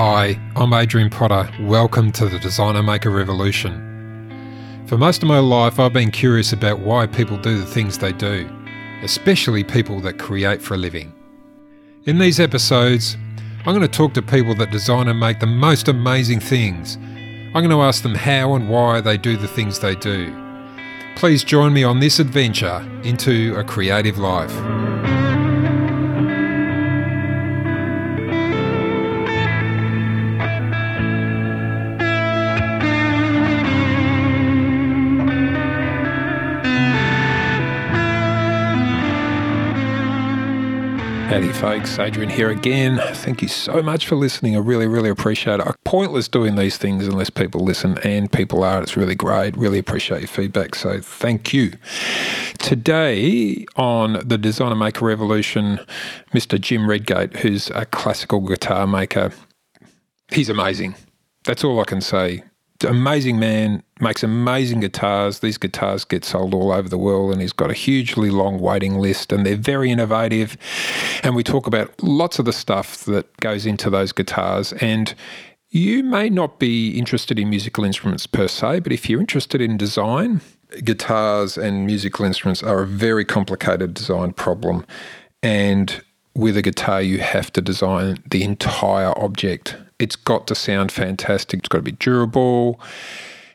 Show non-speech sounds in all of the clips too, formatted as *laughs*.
Hi, I'm Adrian Potter. Welcome to the Designer Maker Revolution. For most of my life, I've been curious about why people do the things they do, especially people that create for a living. In these episodes, I'm going to talk to people that design and make the most amazing things. I'm going to ask them how and why they do the things they do. Please join me on this adventure into a creative life. Howdy, folks. Adrian here again. Thank you so much for listening. I really, really appreciate it. Pointless doing these things unless people listen, and people are. It's really great. Really appreciate your feedback. So, thank you. Today on the Designer Maker Revolution, Mr. Jim Redgate, who's a classical guitar maker, he's amazing. That's all I can say amazing man, makes amazing guitars. These guitars get sold all over the world, and he's got a hugely long waiting list, and they're very innovative. And we talk about lots of the stuff that goes into those guitars. And you may not be interested in musical instruments per se, but if you're interested in design, guitars and musical instruments are a very complicated design problem. And with a guitar, you have to design the entire object it's got to sound fantastic. It's got to be durable.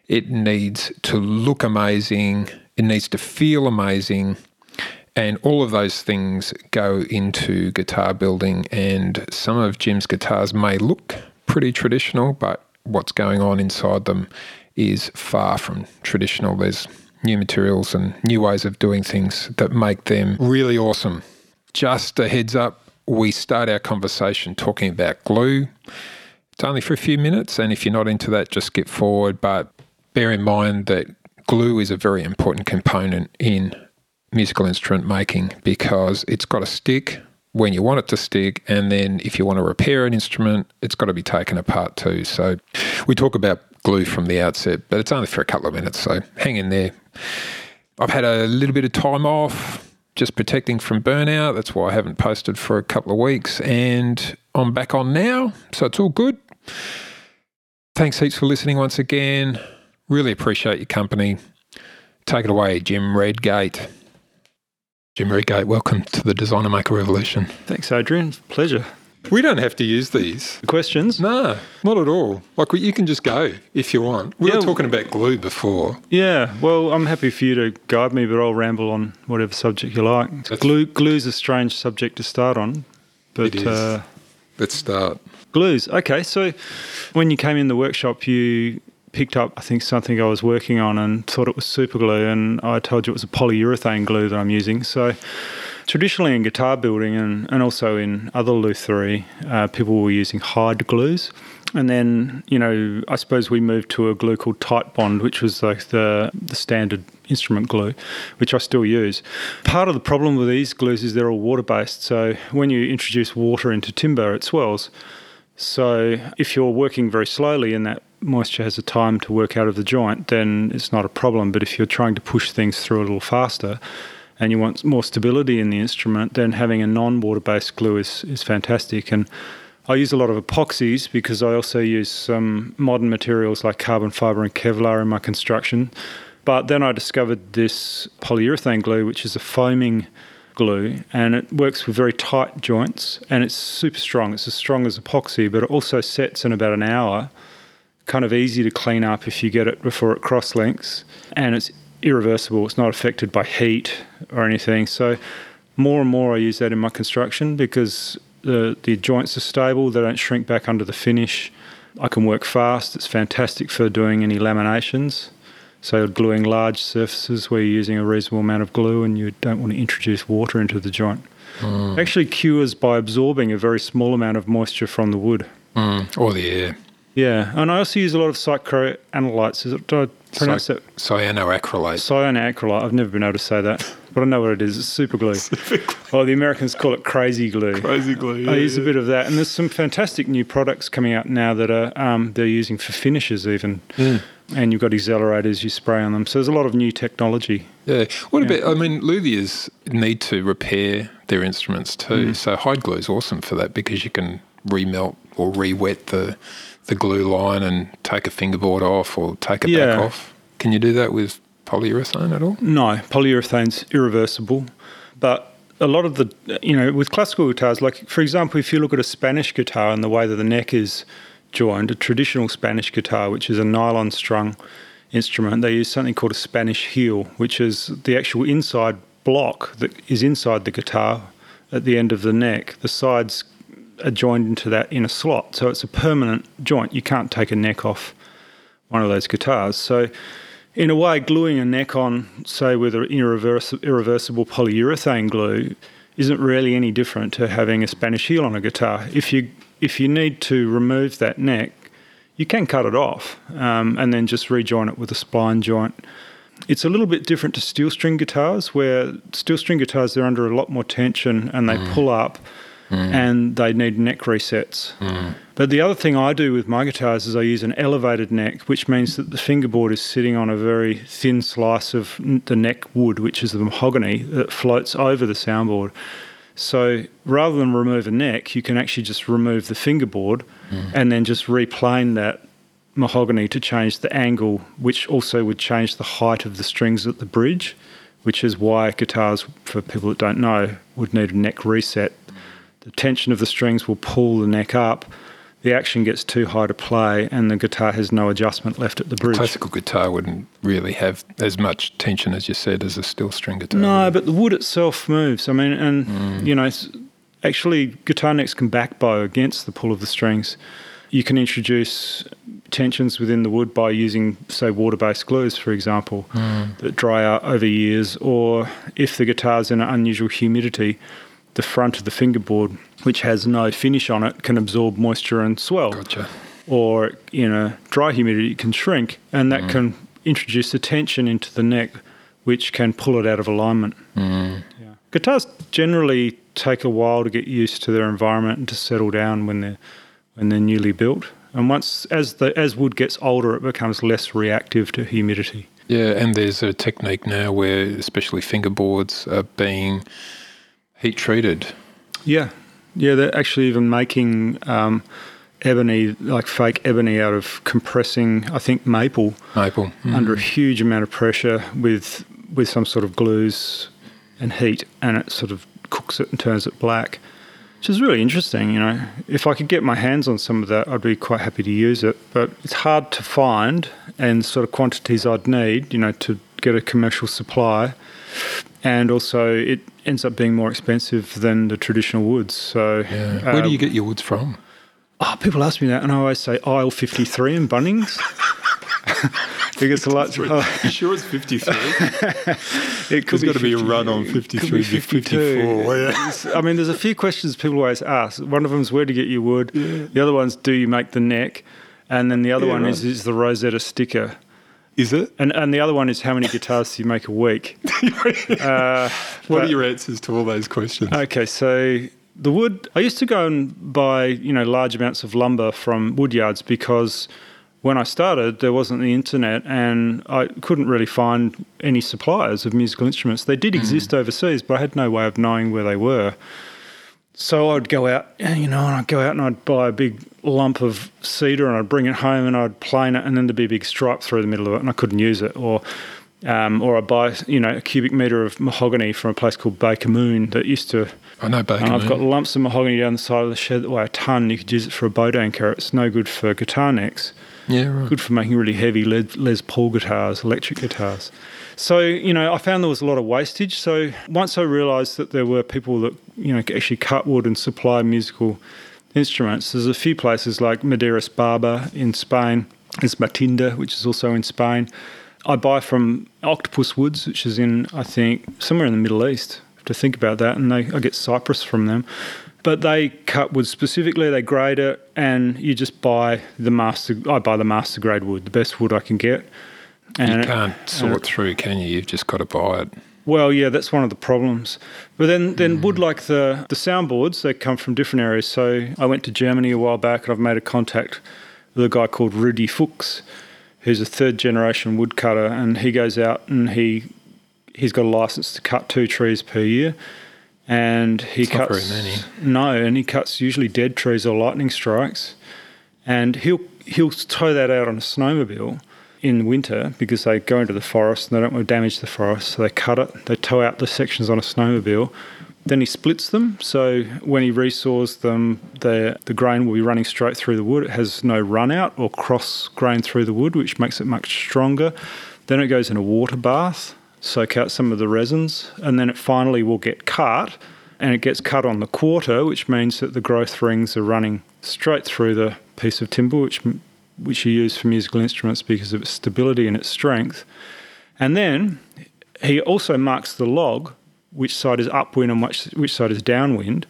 It needs to look amazing. It needs to feel amazing. And all of those things go into guitar building. And some of Jim's guitars may look pretty traditional, but what's going on inside them is far from traditional. There's new materials and new ways of doing things that make them really awesome. Just a heads up, we start our conversation talking about glue. It's only for a few minutes, and if you're not into that, just skip forward. But bear in mind that glue is a very important component in musical instrument making because it's got to stick when you want it to stick, and then if you want to repair an instrument, it's got to be taken apart too. So we talk about glue from the outset, but it's only for a couple of minutes, so hang in there. I've had a little bit of time off just protecting from burnout. That's why I haven't posted for a couple of weeks. And I'm back on now. So it's all good. Thanks heaps for listening once again. Really appreciate your company. Take it away, Jim Redgate. Jim Redgate, welcome to the Designer Maker Revolution. Thanks, Adrian. Pleasure. We don't have to use these. Questions? No, not at all. Like you can just go if you want. We yeah, were talking about glue before. Yeah, well, I'm happy for you to guide me, but I'll ramble on whatever subject you like. That's glue glue's a strange subject to start on, but. Uh, let's start. Glues. Okay, so when you came in the workshop, you picked up, I think, something I was working on and thought it was super glue, and I told you it was a polyurethane glue that I'm using. So traditionally in guitar building and, and also in other lutherie, uh, people were using hide glues. And then, you know, I suppose we moved to a glue called Titebond, which was like the, the standard instrument glue, which I still use. Part of the problem with these glues is they're all water based. So when you introduce water into timber, it swells. So if you're working very slowly and that moisture has a time to work out of the joint, then it's not a problem. But if you're trying to push things through a little faster, and you want more stability in the instrument, then having a non-water based glue is, is fantastic. And I use a lot of epoxies because I also use some modern materials like carbon fiber and Kevlar in my construction. But then I discovered this polyurethane glue, which is a foaming glue, and it works with very tight joints and it's super strong. It's as strong as epoxy, but it also sets in about an hour. Kind of easy to clean up if you get it before it cross links, and it's irreversible. It's not affected by heat or anything. So more and more I use that in my construction because the the joints are stable. They don't shrink back under the finish. I can work fast. It's fantastic for doing any laminations. So gluing large surfaces where you're using a reasonable amount of glue and you don't want to introduce water into the joint. Mm. Actually cures by absorbing a very small amount of moisture from the wood. Mm. Or the air. Yeah, and I also use a lot of it, do I pronounce Cy- it? Cyanoacrylate. Cyanoacrylate. I've never been able to say that, but I know what it is. It's super glue. Well, the Americans call it crazy glue. Crazy glue. Yeah, I use yeah. a bit of that, and there's some fantastic new products coming out now that are um, they're using for finishes even. Mm. And you've got accelerators you spray on them. So there's a lot of new technology. Yeah. What yeah. about, I mean, luthiers need to repair their instruments too. Mm. So hide glue is awesome for that because you can remelt or re-wet the the glue line and take a fingerboard off or take it Yeah. back off. Can you do that with polyurethane at all? No, polyurethane's irreversible. But a lot of the, you know, with classical guitars, like for example, if you look at a Spanish guitar and the way that the neck is joined, a traditional Spanish guitar, which is a nylon strung instrument, they use something called a Spanish heel, which is the actual inside block that is inside the guitar at the end of the neck. The sides are joined into that in a slot. So it's a permanent joint. You can't take a neck off one of those guitars. So, in a way, gluing a neck on, say, with an irreversi- irreversible polyurethane glue, isn't really any different to having a Spanish heel on a guitar. If you if you need to remove that neck, you can cut it off um, and then just rejoin it with a spline joint. It's a little bit different to steel string guitars, where steel string guitars they're under a lot more tension and they pull up, Mm. and they need neck resets. Mm. But the other thing I do with my guitars is I use an elevated neck, which means that the fingerboard is sitting on a very thin slice of the neck wood, which is the mahogany that floats over the soundboard. So rather than remove a neck, you can actually just remove the fingerboard mm. and then just replane that mahogany to change the angle, which also would change the height of the strings at the bridge, which is why guitars, for people that don't know, would need a neck reset. The tension of the strings will pull the neck up. The action gets too high to play, and the guitar has no adjustment left at the bridge. A classical guitar wouldn't really have as much tension as you said as a steel string guitar. No, but the wood itself moves. I mean, and mm. you know, actually, guitar necks can backbow against the pull of the strings. You can introduce tensions within the wood by using, say, water-based glues, for example, mm. that dry out over years. Or if the guitar's in an unusual humidity, the front of the fingerboard, which has no finish on it, can absorb moisture and swell Gotcha. or in a dry humidity it can shrink and that mm. can introduce a tension into the neck which can pull it out of alignment. Mm. Yeah. Guitars generally take a while to get used to their environment and to settle down when they're when they're newly built. And once as the as wood gets older it becomes less reactive to humidity. Yeah, and there's a technique now where especially fingerboards are being heat treated. Yeah. Yeah, they're actually even making um, ebony, like fake ebony, out of compressing, I think, maple Maple. Mm. under a huge amount of pressure with with some sort of glues and heat, and it sort of cooks it and turns it black, which is really interesting. You know, if I could get my hands on some of that, I'd be quite happy to use it. But it's hard to find, and sort of quantities I'd need, you know, to get a commercial supply, and also it ends up being more expensive than the traditional woods. So, Yeah. Where do uh, you get your woods from? Oh, people ask me that, and I always say aisle 53 in Bunnings. *laughs* because a lot. You sure it's 53? *laughs* it could There's got to be a run on could 53 be 54. Yeah. I mean, there's a few questions people always ask. One of them is where to get your wood. The other one's do you make the neck, and then the other Yeah, one right. is is the Rosetta sticker, Is it? and and the other one is how many guitars do you make a week? *laughs* uh, What but- are your answers to all those questions? Okay, so the wood. I used to go and buy, you know, large amounts of lumber from woodyards because when I started, there wasn't the internet, and I couldn't really find any suppliers of musical instruments. They did exist overseas, but I had no way of knowing where they were. So I'd go out, you know, and I'd go out and I'd buy a big lump of cedar and I'd bring it home and I'd plane it, and then there'd be a big stripe through the middle of it, and I couldn't use it. Or, um, or I'd buy, you know, a cubic meter of mahogany from a place called Baker Moon that used to I know Baker. and I've got lumps of mahogany down the side of the shed that weigh a ton. You could use it for a boat anchor. It's no good for guitar necks. Yeah, right. Good for making really heavy Les, Les Paul guitars, electric guitars. So, you know, I found there was a lot of wastage. So once I realised that there were people that, you know, actually cut wood and supply musical instruments, there's a few places like Maderas Barbero in Spain. There's Madinter, which is also in Spain. I buy from Octopus Woods, which is in, I think, somewhere in the Middle East. Have to think about that, and they, I get cypress from them. But they cut wood specifically, they grade it, and you just buy the master. I buy the master grade wood, the best wood I can get. You And it- can't and sort it- through, can you? You've just got to buy it. Well, yeah, that's one of the problems. But then, then hmm. wood like the the soundboards, they come from different areas. So I went to Germany a while back, and I've made a contact with a guy called Rudy Fuchs, who's a third generation woodcutter, and he goes out and he he's got a license to cut two trees per year, and he It's not cuts very many. no, and he cuts usually dead trees or lightning strikes, and he'll he'll tow that out on a snowmobile in winter because they go into the forest and they don't want to damage the forest, so they cut it. They tow out the sections on a snowmobile. Then he splits them, so when he resaws them, the the grain will be running straight through the wood. It has no run out or cross grain through the wood, which makes it much stronger. Then it goes in a water bath, soak out some of the resins, and then it finally will get cut, and it gets cut on the quarter, which means that the growth rings are running straight through the piece of timber, which which you use for musical instruments because of its stability and its strength. And then he also marks the log, which side is upwind and which, which side is downwind,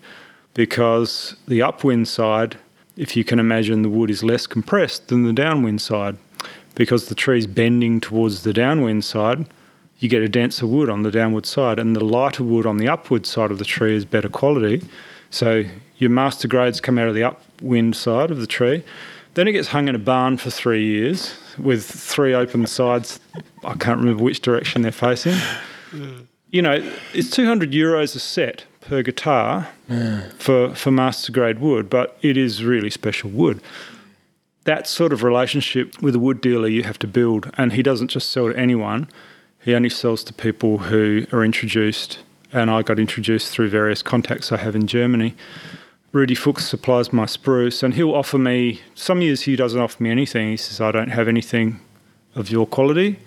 because the upwind side, if you can imagine, the wood is less compressed than the downwind side. Because the tree's bending towards the downwind side, you get a denser wood on the downward side, and the lighter wood on the upward side of the tree is better quality. So your master grades come out of the upwind side of the tree. Then it gets hung in a barn for three years with three open sides. I can't remember which direction they're facing. You know, it's 200 euros a set per guitar for, for master grade wood, but it is really special wood. That sort of relationship with a wood dealer you have to build, and he doesn't just sell to anyone, he only sells to people who are introduced. And I got introduced through various contacts I have in Germany. Rudy Fuchs supplies my spruce, and he'll offer me. Some years he doesn't offer me anything. He says, "I don't have anything of your quality,"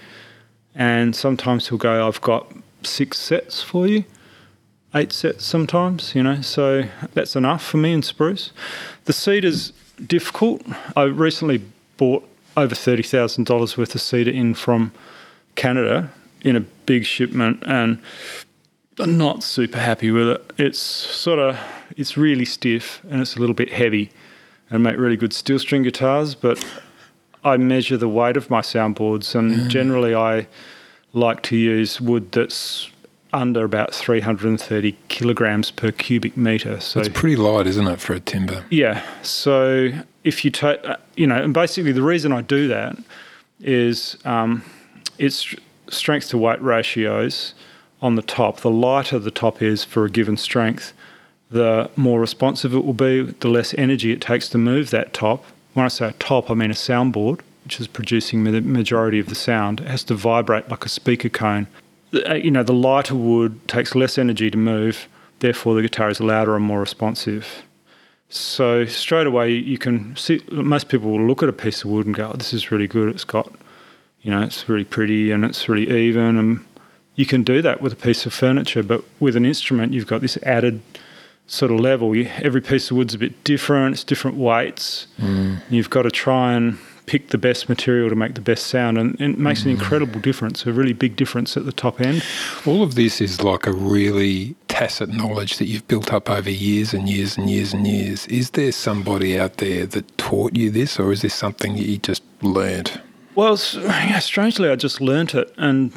and sometimes he'll go, "I've got six sets for you, eight sets sometimes." You know, so that's enough for me in spruce. The cedar's difficult. I recently bought over thirty thousand dollars worth of cedar in from Canada in a big shipment, and I'm not super happy with it. It's sort of it's really stiff and it's a little bit heavy and make really good steel string guitars, but I measure the weight of my soundboards and generally I like to use wood that's under about 330 kilograms per cubic meter. So It's pretty light, isn't it, for a timber? yeah. So if you take, uh, you know, and basically the reason I do that is um, it's strength to weight ratios on the top. The lighter the top is for a given strength, the more responsive it will be, the less energy it takes to move that top. When I say a top, I mean a soundboard, which is producing the majority of the sound. It has to vibrate like a speaker cone. Uh, You know, the lighter wood takes less energy to move, therefore, the guitar is louder and more responsive. So straight away, you can see most people will look at a piece of wood and go, oh, "This is really good. It's got, you know, it's really pretty and it's really even." And you can do that with a piece of furniture, but with an instrument, you've got this added sort of level. You, every piece of wood's a bit different. It's different weights. Mm. You've got to try and pick the best material to make the best sound, and, and it makes an mm. incredible difference. A really big difference at the top end. All of this is like a really tacit knowledge that you've built up over years and years and years and years. Is there somebody out there that taught you this, or is this something that you just learned? Well, yeah, strangely, I just learnt it, and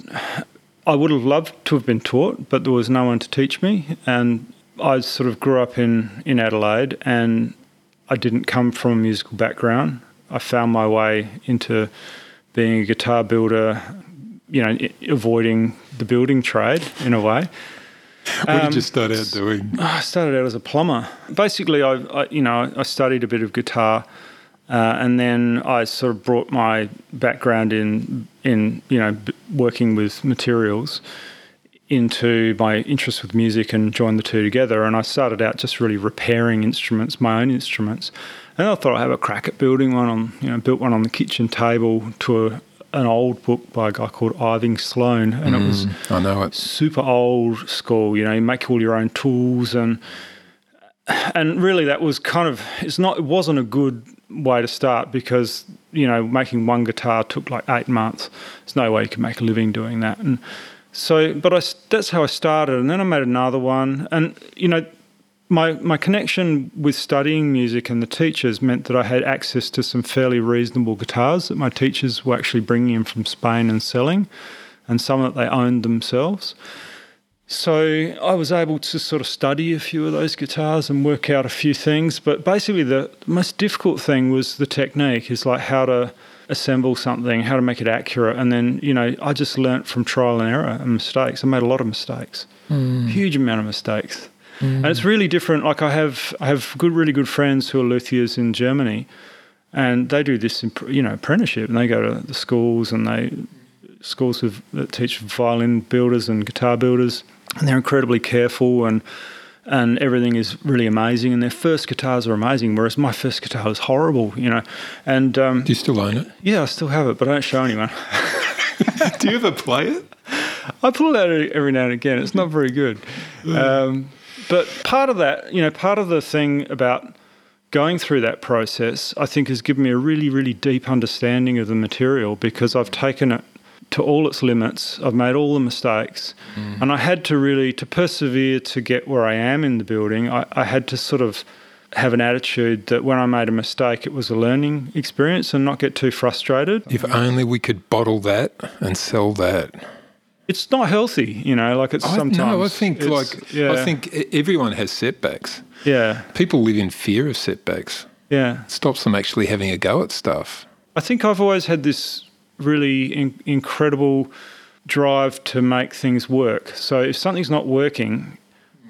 I would have loved to have been taught, but there was no one to teach me. And I sort of grew up in, in Adelaide, and I didn't come from a musical background. I found my way into being a guitar builder, you know, i- avoiding the building trade in a way. What Um, did you start out doing? I started out as a plumber. Basically, I, I you know I studied a bit of guitar, uh, and then I sort of brought my background in in you know b- working with materials into my interest with music and joined the two together. And I started out just really repairing instruments, my own instruments, and I thought I'd have a crack at building one on you know built one on the kitchen table to a, an old book by a guy called Irving Sloane, and it was I know it. super old school. You know, you make all your own tools, and and really that was kind of it's not it wasn't a good way to start because you know making one guitar took like eight months. There's no way you can make a living doing that, and so but I that's how I started, and then I made another one, and you know. My, my connection with studying music and the teachers meant that I had access to some fairly reasonable guitars that my teachers were actually bringing in from Spain and selling, and some that they owned themselves. So I was able to sort of study a few of those guitars and work out a few things. But basically, the most difficult thing was the technique, is like how to assemble something, how to make it accurate. And then, you know, I just learnt from trial and error and mistakes. I made a lot of mistakes, hmm. huge amount of mistakes. Hmm. and it's really different. Like I have I have good, really good friends who are luthiers in Germany, and they do this, you know, apprenticeship, and they go to the schools and they schools of, that teach violin builders and guitar builders, and they're incredibly careful and and everything is really amazing. And their first guitars are amazing, whereas my first guitar was horrible, you know. And um, do you still own it? Yeah, I still have it, but I don't show anyone. *laughs* do you ever play it? *laughs* I pull it out every now and again. It's not very good. Um, but part of that, you know, part of the thing about going through that process, I think, has given me a really, really deep understanding of the material because I've taken it to all its limits. I've made all the mistakes, mm. and I had to really to persevere to get where I am in the building. I, I, had to sort of have an attitude that when I made a mistake, it was a learning experience, and not get too frustrated. If only we could bottle that and sell that. It's not healthy, you know. Like it's I, sometimes. No, I think like yeah. I think everyone has setbacks. Yeah. People live in fear of setbacks. Yeah. It stops them actually having a go at stuff. I think I've always had this really in- incredible drive to make things work. So if something's not working,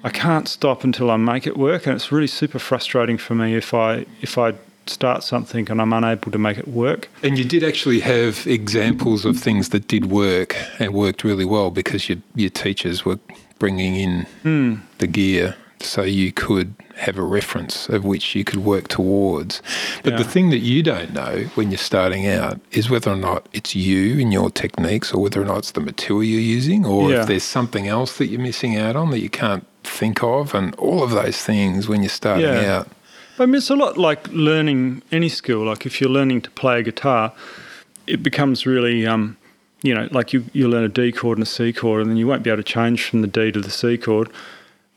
I can't stop until I make it work, and it's really super frustrating for me if I if I start something and I'm unable to make it work. And you did actually have examples of things that did work and worked really well because your your teachers were bringing in mm. the gear so you could have a reference of which you could work towards. But yeah. the thing that you don't know when you're starting out is whether or not it's you and your techniques or whether or not it's the material you're using or yeah. if there's something else that you're missing out on that you can't think of and all of those things when you're starting yeah. out. I mean, it's a lot like learning any skill. Like if you're learning to play a guitar, it becomes really, um, you know, like you, you learn a D chord and a C chord and then you won't be able to change from the D to the C chord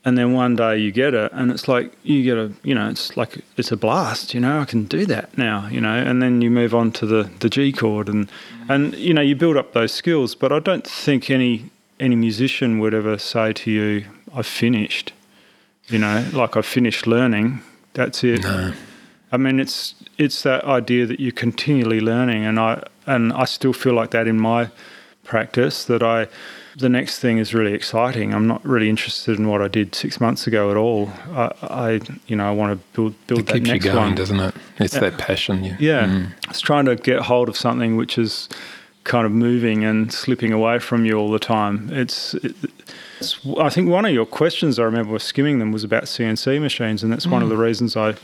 and then one day you get it and it's like you get a you know it's like it's a blast you know i can do that now you know and then you move on to the the g chord and and you know you build up those skills but i don't think any any musician would ever say to you i've finished you know like i've finished learning that's it no. i mean it's it's that idea that you're continually learning and i and i still feel like that in my practice that i the next thing is really exciting. I'm not really interested in what I did six months ago at all. I, I you know, I want to build build it that keeps next you going, one, doesn't it? It's yeah. that passion. Yeah, yeah. Mm. It's trying to get hold of something which is kind of moving and slipping away from you all the time. It's, it, it's I think one of your questions I remember was skimming them was about CNC machines, and that's mm. one of the mm. reasons I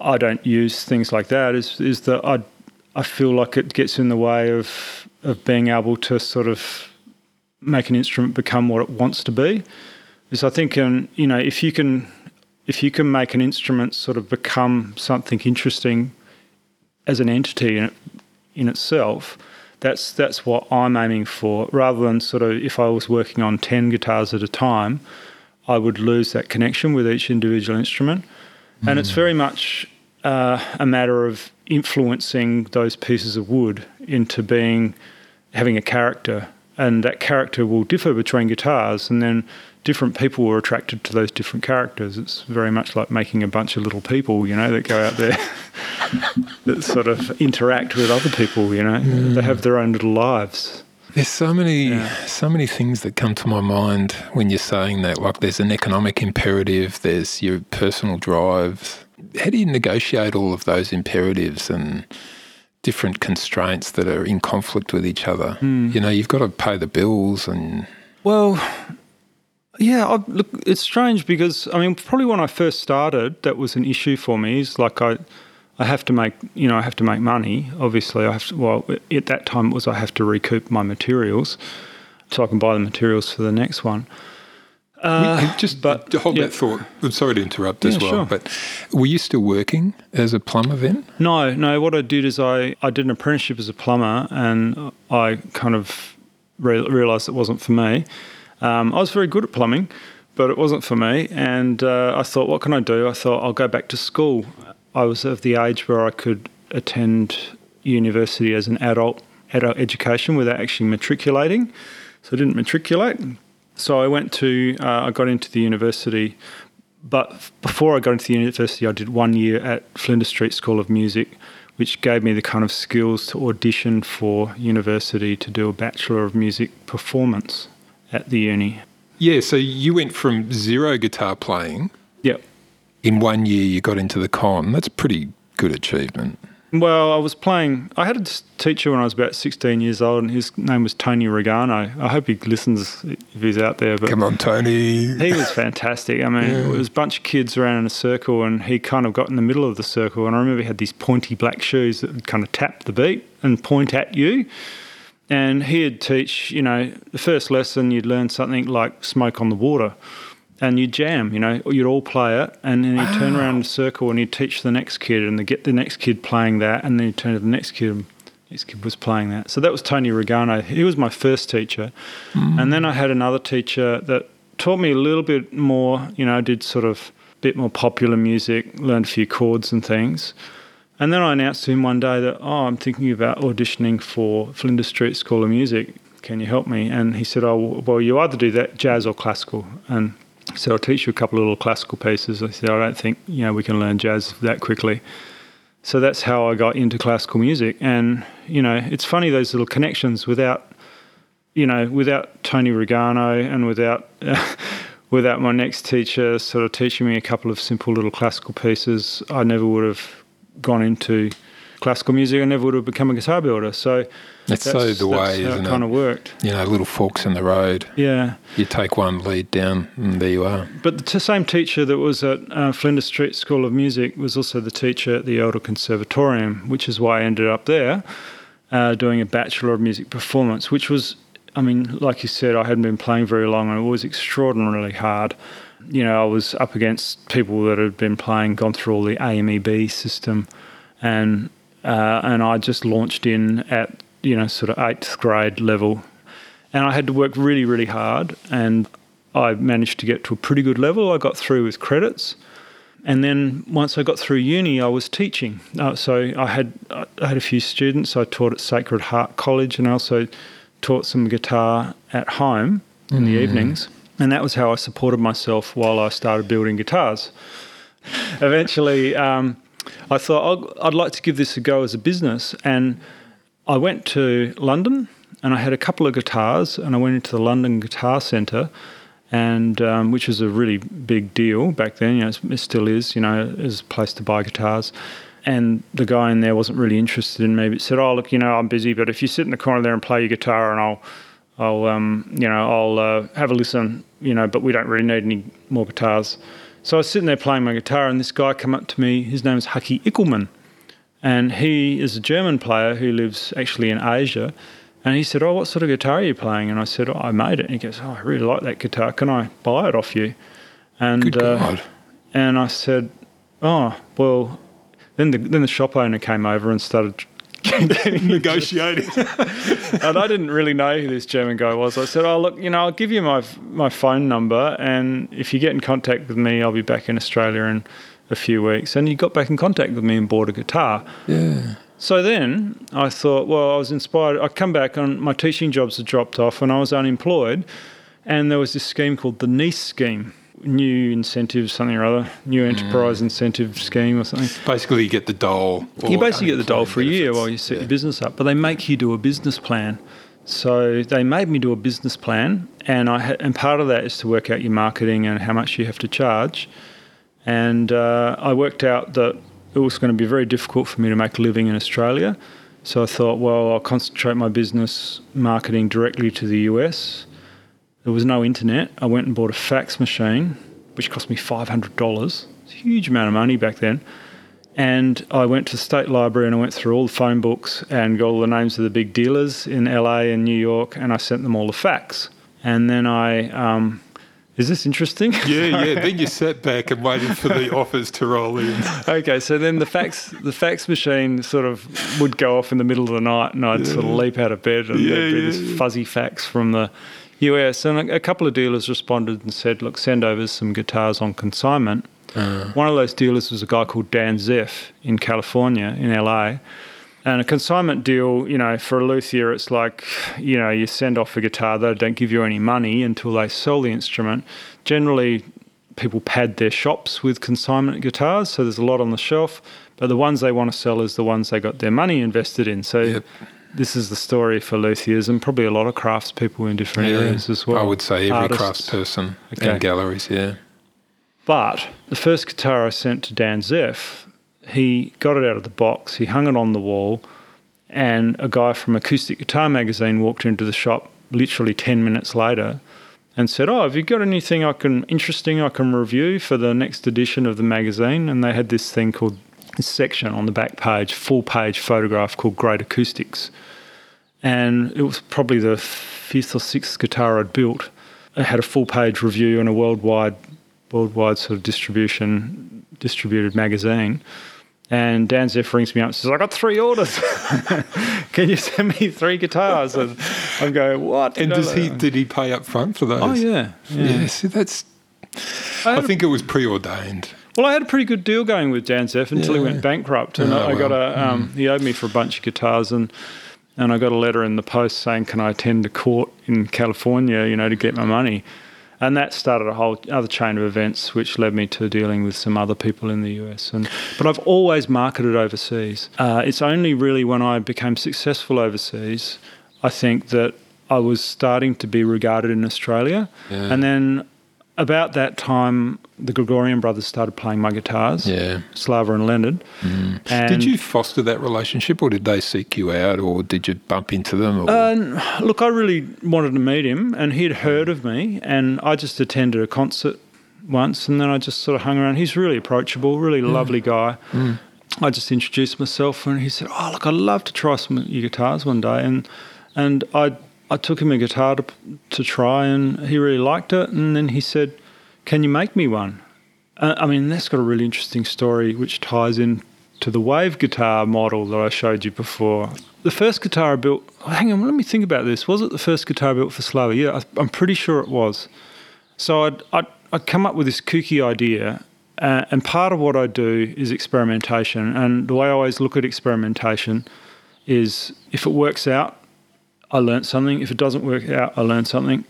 I don't use things like that. Is is that I I feel like it gets in the way of of being able to sort of make an instrument become what it wants to be. Is I think, um, you know, if you can, if you can make an instrument sort of become something interesting as an entity in, it, in itself, that's that's what I'm aiming for. Rather than sort of if I was working on ten guitars at a time, I would lose that connection with each individual instrument, mm. and it's very much uh, a matter of influencing those pieces of wood into being having a character and that character will differ between guitars and then different people were attracted to those different characters. It's very much like making a bunch of little people you know that go out there *laughs* that sort of interact with other people you know. Mm. they have their own little lives. There's so many yeah. so many things that come to my mind when you're saying that. Like there's an economic imperative there's your personal drive how do you negotiate all of those imperatives and different constraints that are in conflict with each other. Mm. You know, you've got to pay the bills and. Well, yeah, I, look, it's strange because I mean, probably when I first started, that was an issue for me. Is like I, I have to make, you know, I have to make money. Obviously, I have to. Well, at that time, it was I have to recoup my materials, so I can buy the materials for the next one. Uh, just but hold yeah. that thought. I'm sorry to interrupt yeah, as well, sure. but were you still working as a plumber then? No, no. What I did is I, I did an apprenticeship as a plumber, and I kind of re- realised it wasn't for me. Um, I was very good at plumbing, but it wasn't for me. And uh, I thought, what can I do? I thought I'll go back to school. I was of the age where I could attend university as an adult, adult education without actually matriculating. So I didn't matriculate so I went to, uh, I got into the university, but before I got into the university, I did one year at Flinders Street School of Music, which gave me the kind of skills to audition for university to do a Bachelor of Music performance at the uni. Yeah, so you went from zero guitar playing Yep. In one year, you got into the con. That's a pretty good achievement. Well, I was playing. I had a teacher when I was about 16 years old, and his name was Tony Regano. I hope he listens if he's out there. But Come on, Tony. *laughs* he was fantastic. I mean, Yeah. it was a bunch of kids around in a circle, and he kind of got in the middle of the circle. And I remember he had these pointy black shoes that would kind of tap the beat and point at you. And he'd teach, you know, the first lesson you'd learn something like smoke on the water. And you'd jam, you know, you'd all play it, and then you'd turn around in a circle and you'd teach the next kid, and they get the next kid playing that, and then you turn to the next kid, and next kid was playing that. So that was Tony Regano. He was my first teacher. Mm. And then I had another teacher that taught me a little bit more, you know, did sort of a bit more popular music, learned a few chords and things. And then I announced to him one day that, oh, I'm thinking about auditioning for Flinders Street School of Music. Can you help me? And he said, oh, well, you either do that jazz or classical. And said, I'll teach you a couple of little classical pieces. I said, I don't think, you know, we can learn jazz that quickly. So that's how I got into classical music. And, you know, it's funny those little connections without, you know, without Tony Regano and without, *laughs* without my next teacher sort of teaching me a couple of simple little classical pieces, I never would have gone into classical music. I never would have become a guitar builder. So That's so the way, how isn't it? Kind of worked. You know, little forks in the road. Yeah. You take one lead down, and there you are. But the t- same teacher that was at uh, Flinders Street School of Music was also the teacher at the Elder Conservatorium, which is why I ended up there uh, doing a Bachelor of Music Performance, which was, I mean, like you said, I hadn't been playing very long and it was extraordinarily hard. You know, I was up against people that had been playing, gone through all the AMEB system, and uh, and I just launched in at you know sort of eighth grade level, and I had to work really really hard, and I managed to get to a pretty good level. I got through with credits, and then once I got through uni, I was teaching. Uh, so I had I had a few students. I taught at Sacred Heart College, and I also taught some guitar at home in the evenings. And that was how I supported myself while I started building guitars. *laughs* Eventually, um, I thought I'd, like to give this a go as a business, and I went to London and I had a couple of guitars, and I went into the London Guitar Centre, and um, which was a really big deal back then. You know, it still is. You know, as a place to buy guitars. And the guy in there wasn't really interested in me, but said, "Oh, look, you know, I'm busy, but if you sit in the corner there and play your guitar, and I'll, I'll, um, you know, I'll uh, have a listen, you know, but we don't really need any more guitars." So I was sitting there playing my guitar, and this guy came up to me. His name is Hucky Eichelmann, and he is a German player who lives actually in Asia. And he said, "Oh, what sort of guitar are you playing?" And I said, "Oh, I made it." And he goes, "Oh, I really like that guitar. Can I buy it off you?" And uh, and I said, "Oh, well." Then the then the shop owner came over and started Negotiating. *laughs* and I didn't really know who this German guy was. I said, "Oh, look, you know, I'll give you my my phone number, and if you get in contact with me, I'll be back in Australia in a few weeks." And he got back in contact with me and bought a guitar. yeah. So then I thought, well, I was inspired. I come back and my teaching jobs had dropped off, and I was unemployed. And there was this scheme called the NICE scheme, new incentive something or other, new enterprise incentive scheme or something. Basically, you get the dole. You basically get the dole for a year while you set Yeah. your business up, but they make you do a business plan. So they made me do a business plan, and I ha- and part of that is to work out your marketing and how much you have to charge. And uh, I worked out that it was going to be very difficult for me to make a living in Australia. So I thought, well, I'll concentrate my business marketing directly to the US. There was no internet. I went and bought a fax machine, which cost me $500. It's a huge amount of money back then. And I went to the state library and I went through all the phone books and got all the names of the big dealers in LA and New York, and I sent them all the fax. And then I, um, is this interesting? Yeah, yeah. *laughs* Then you sat back and waited for the offers to roll in. okay, so then the fax the fax machine sort of would go off in the middle of the night, and I'd sort of leap out of bed, and Yeah, there'd be yeah, this yeah. fuzzy fax from the US. And a, a couple of dealers responded and said, "Look, send over some guitars on consignment." Uh. One of those dealers was a guy called Dan Zeff in California, in LA. And a consignment deal, you know, for a luthier, it's like, you know, you send off a guitar, they don't give you any money until they sell the instrument. Generally, people pad their shops with consignment guitars, so there's a lot on the shelf. But the ones they want to sell is the ones they got their money invested in. So Yep. This is the story for luthiers and probably a lot of craftspeople in different areas as well. I would say every Artists. craftsperson Okay. and galleries, yeah. But the first guitar I sent to Dan Zeff, he got it out of the box, he hung it on the wall, and a guy from Acoustic Guitar Magazine walked into the shop literally 10 minutes later and said, "Oh, have you got anything I can interesting I can review for the next edition of the magazine?" And they had this thing called this section on the back page, full page photograph called Great Acoustics, and it was probably the fifth or sixth guitar I'd built. It had a full page review and a worldwide, worldwide sort of distribution, distributed magazine. And Dan Zeff rings me up and says, I got three orders. *laughs* Can you send me three guitars? And I'm going, what? And does he *laughs* did he pay up front for those? Oh, yeah. Yeah. Yeah, see, that's. I I had a- think it was preordained. Well, I had a pretty good deal going with Dan Zeff until he went bankrupt, and Oh, I I got a. Um, He owed me for a bunch of guitars, and and I got a letter in the post saying, "Can I attend a court in California? You know, to get my money." And that started a whole other chain of events, which led me to dealing with some other people in the US. And but I've always marketed overseas. Uh, it's only really when I became successful overseas, I think that I was starting to be regarded in Australia. Yeah. And then about that time, the Grigoryan brothers started playing my guitars, Yeah. Slava and Leonard. Mm. And Did you foster that relationship, or did they seek you out, or did you bump into them? Or? Uh, look, I really wanted to meet him, and he'd heard of me, and I just attended a concert once, and then I just sort of hung around. He's really approachable, really mm. lovely guy. Mm. I just introduced myself, and he said, "Oh, look, I'd love to try some of your guitars one day," and and I I took him a guitar to to try, and he really liked it, and then he said, "Can you make me one?" Uh, I mean, that's got a really interesting story which ties in to the wave guitar model that I showed you before. The first guitar I built, oh, hang on, let me think about this. Was it the first guitar I built for Slava? Yeah, I, I'm pretty sure it was. So I'd, I'd, I'd come up with this kooky idea, uh, and part of what I do is experimentation. And the way I always look at experimentation is if it works out, I learnt something. If it doesn't work out, I learned something.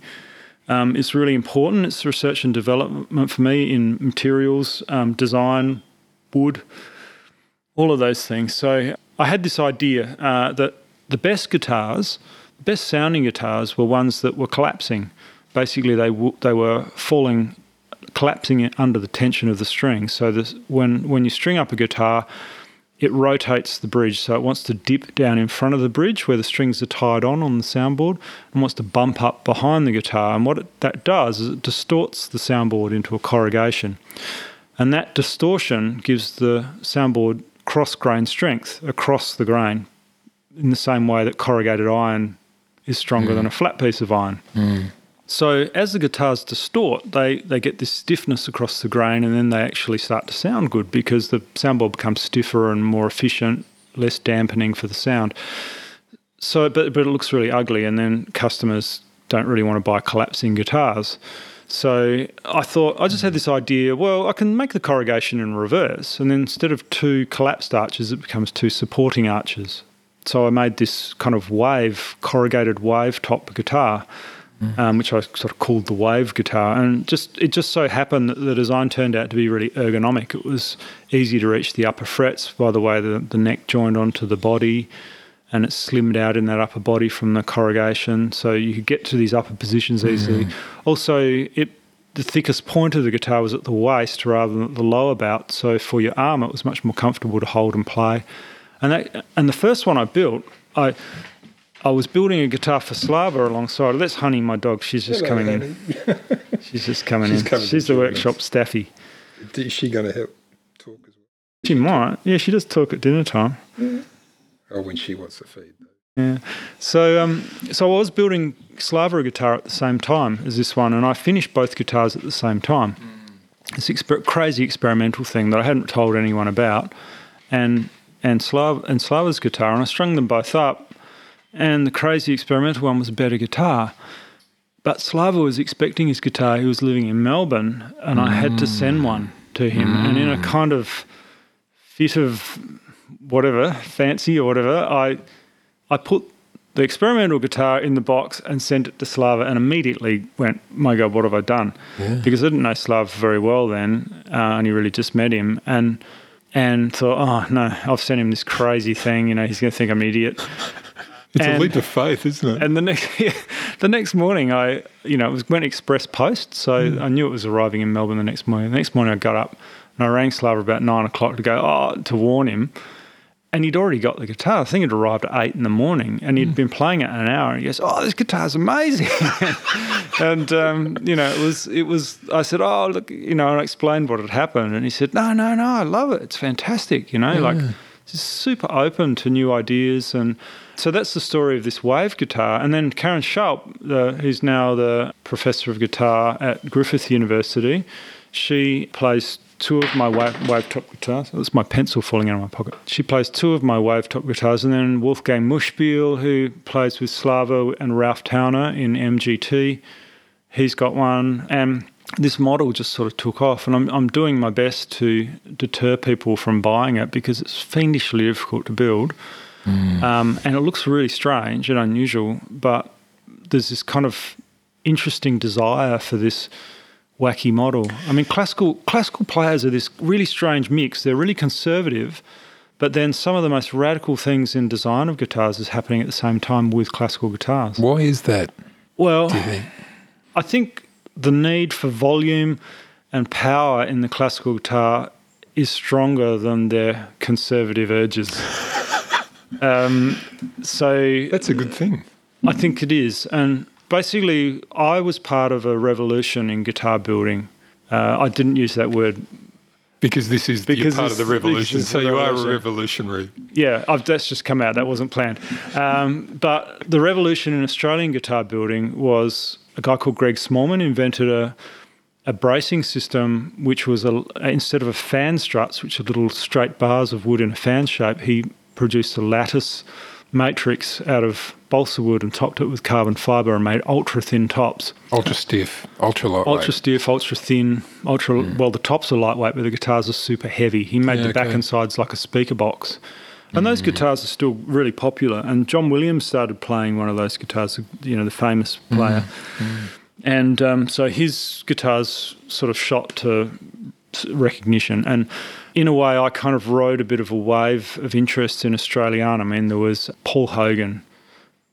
Um, it's really important. It's research and development for me in materials, um, design, wood, all of those things. So I had this idea uh, that the best guitars, the best sounding guitars, were ones that were collapsing. Basically, they w- they were falling, collapsing under the tension of the string. So this, when when you string up a guitar, it rotates the bridge. So it wants to dip down in front of the bridge where the strings are tied on on the soundboard and wants to bump up behind the guitar. And what it, that does is it distorts the soundboard into a corrugation. And that distortion gives the soundboard cross grain strength across the grain in the same way that corrugated iron is stronger mm. than a flat piece of iron. Mm. So as the guitars distort, they, they get this stiffness across the grain and then they actually start to sound good because the soundboard becomes stiffer and more efficient, less dampening for the sound. So but but it looks really ugly and then customers don't really want to buy collapsing guitars. So I thought I just had this idea, well, I can make the corrugation in reverse and then instead of two collapsed arches it becomes two supporting arches. So I made this kind of wave, corrugated wave top guitar um, which I sort of called the wave guitar. And just it just so happened that the design turned out to be really ergonomic. It was easy to reach the upper frets by the way the, the neck joined onto the body, and it slimmed out in that upper body from the corrugation, so you could get to these upper positions easily. Also, it the thickest point of the guitar was at the waist rather than at the lower bout, so for your arm it was much more comfortable to hold and play. And that and the first one I built, I I was building a guitar for Slava alongside. That's Honey, my dog. She's just Hello, coming Honey. in. *laughs* She's just coming She's in. coming She's the workshop staffy. Is she going to help talk as well? She might. Yeah, she does talk at dinner time. Oh, when she wants to feed. Yeah. So, um, so I was building Slava guitar at the same time as this one, and I finished both guitars at the same time. This exper- crazy experimental thing that I hadn't told anyone about, and and Slav and Slava's guitar, and I strung them both up, and the crazy experimental one was a better guitar. But Slava was expecting his guitar. He was living in Melbourne, and I had to send one to him. And in a kind of fit of whatever fancy or whatever, I I put the experimental guitar in the box and sent it to Slava, and immediately went, "My God, what have I done?" Because I didn't know Slava very well then, uh, I only really just met him, and and thought, "Oh no, I've sent him this crazy thing. You know, he's going to think I'm an idiot." It's a leap of faith, isn't it? And the next *laughs* the next morning, I, you know, it was went express post, so Hmm. I knew it was arriving in Melbourne the next morning. The next morning, I got up and I rang Slava about nine o'clock to go, oh, to warn him. And he'd already got the guitar. I think it arrived at eight in the morning, and he'd been playing it an hour. And he goes, "Oh, this guitar's amazing!" *laughs* and um, you know, it was it was. I said, "Oh, look," you know, and I explained what had happened, and he said, "No, no, no, I love it. It's fantastic." You know, like just super open to new ideas, and so that's the story of this wave guitar. And then Karin Schaupp, the, who's now the professor of guitar at Griffith University, she plays two of my wave, wave top guitars. That's my pencil falling out of my pocket. She plays two of my wave top guitars, and then Wolfgang Muthspiel, who plays with Slava and Ralph Towner in MGT, he's got one. And this model just sort of took off, and I'm, I'm doing my best to deter people from buying it because it's fiendishly difficult to build. Um, and it looks really strange and unusual, but there's this kind of interesting desire for this wacky model. I mean, classical classical players are this really strange mix. They're really conservative, but then some of the most radical things in design of guitars is happening at the same time with classical guitars. Why is that? Well, think? I think the need for volume and power in the classical guitar is stronger than their conservative urges. *laughs* um, so That's a good thing. I think it is. And basically, I was part of a revolution in guitar building. Uh, I didn't use that word. Because this is Because you're part of the revolution, so you the are a revolutionary. Yeah, I've, that's just come out. That wasn't planned. Um, but the revolution in Australian guitar building was a guy called Greg Smallman invented a a bracing system which was a instead of a fan struts, which are little straight bars of wood in a fan shape, he produced a lattice matrix out of balsa wood and topped it with carbon fiber and made ultra thin tops. Ultra stiff, ultra lightweight. Ultra stiff, ultra thin, ultra. Hmm. Well, the tops are lightweight, but the guitars are super heavy. He made Yeah, the back okay. and sides like a speaker box. And those guitars are still really popular. And John Williams started playing one of those guitars, you know, the famous player. And um, so his guitars sort of shot to recognition. And in a way, I kind of rode a bit of a wave of interest in Australian. I mean, there was Paul Hogan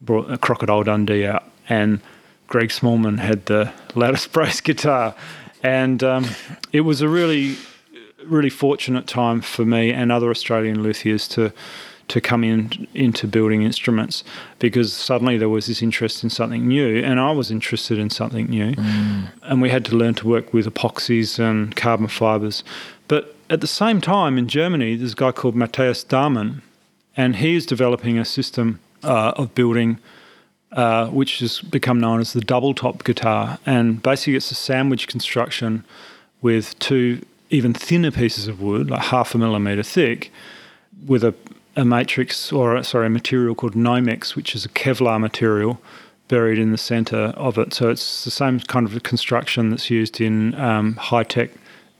brought a Crocodile Dundee out, and Greg Smallman had the lattice brace *laughs* guitar, and um, it was a really, really fortunate time for me and other Australian luthiers to to come in into building instruments because suddenly there was this interest in something new and I was interested in something new. And we had to learn to work with epoxies and carbon fibers. But at the same time in Germany there's a guy called Matthias Dammann and he is developing a system uh, of building uh, which has become known as the double top guitar. And basically, it's a sandwich construction with two even thinner pieces of wood, like half a millimeter thick, with a, a matrix or sorry, a material called Nomex, which is a Kevlar material buried in the center of it. So it's the same kind of construction that's used in um, high tech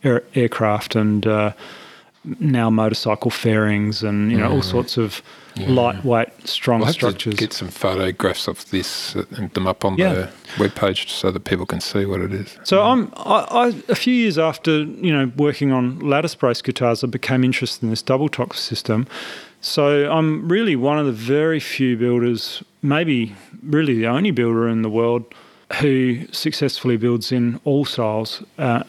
air, aircraft and uh, now motorcycle fairings and you know all sorts of lightweight, strong We'll have structures. to get some photographs of this and them up on Yeah. the webpage so that people can see what it is. So I'm I, I a few years after you know working on lattice brace guitars, I became interested in this double top system. So I'm really one of the very few builders, maybe really the only builder in the world, who successfully builds in all styles. Uh,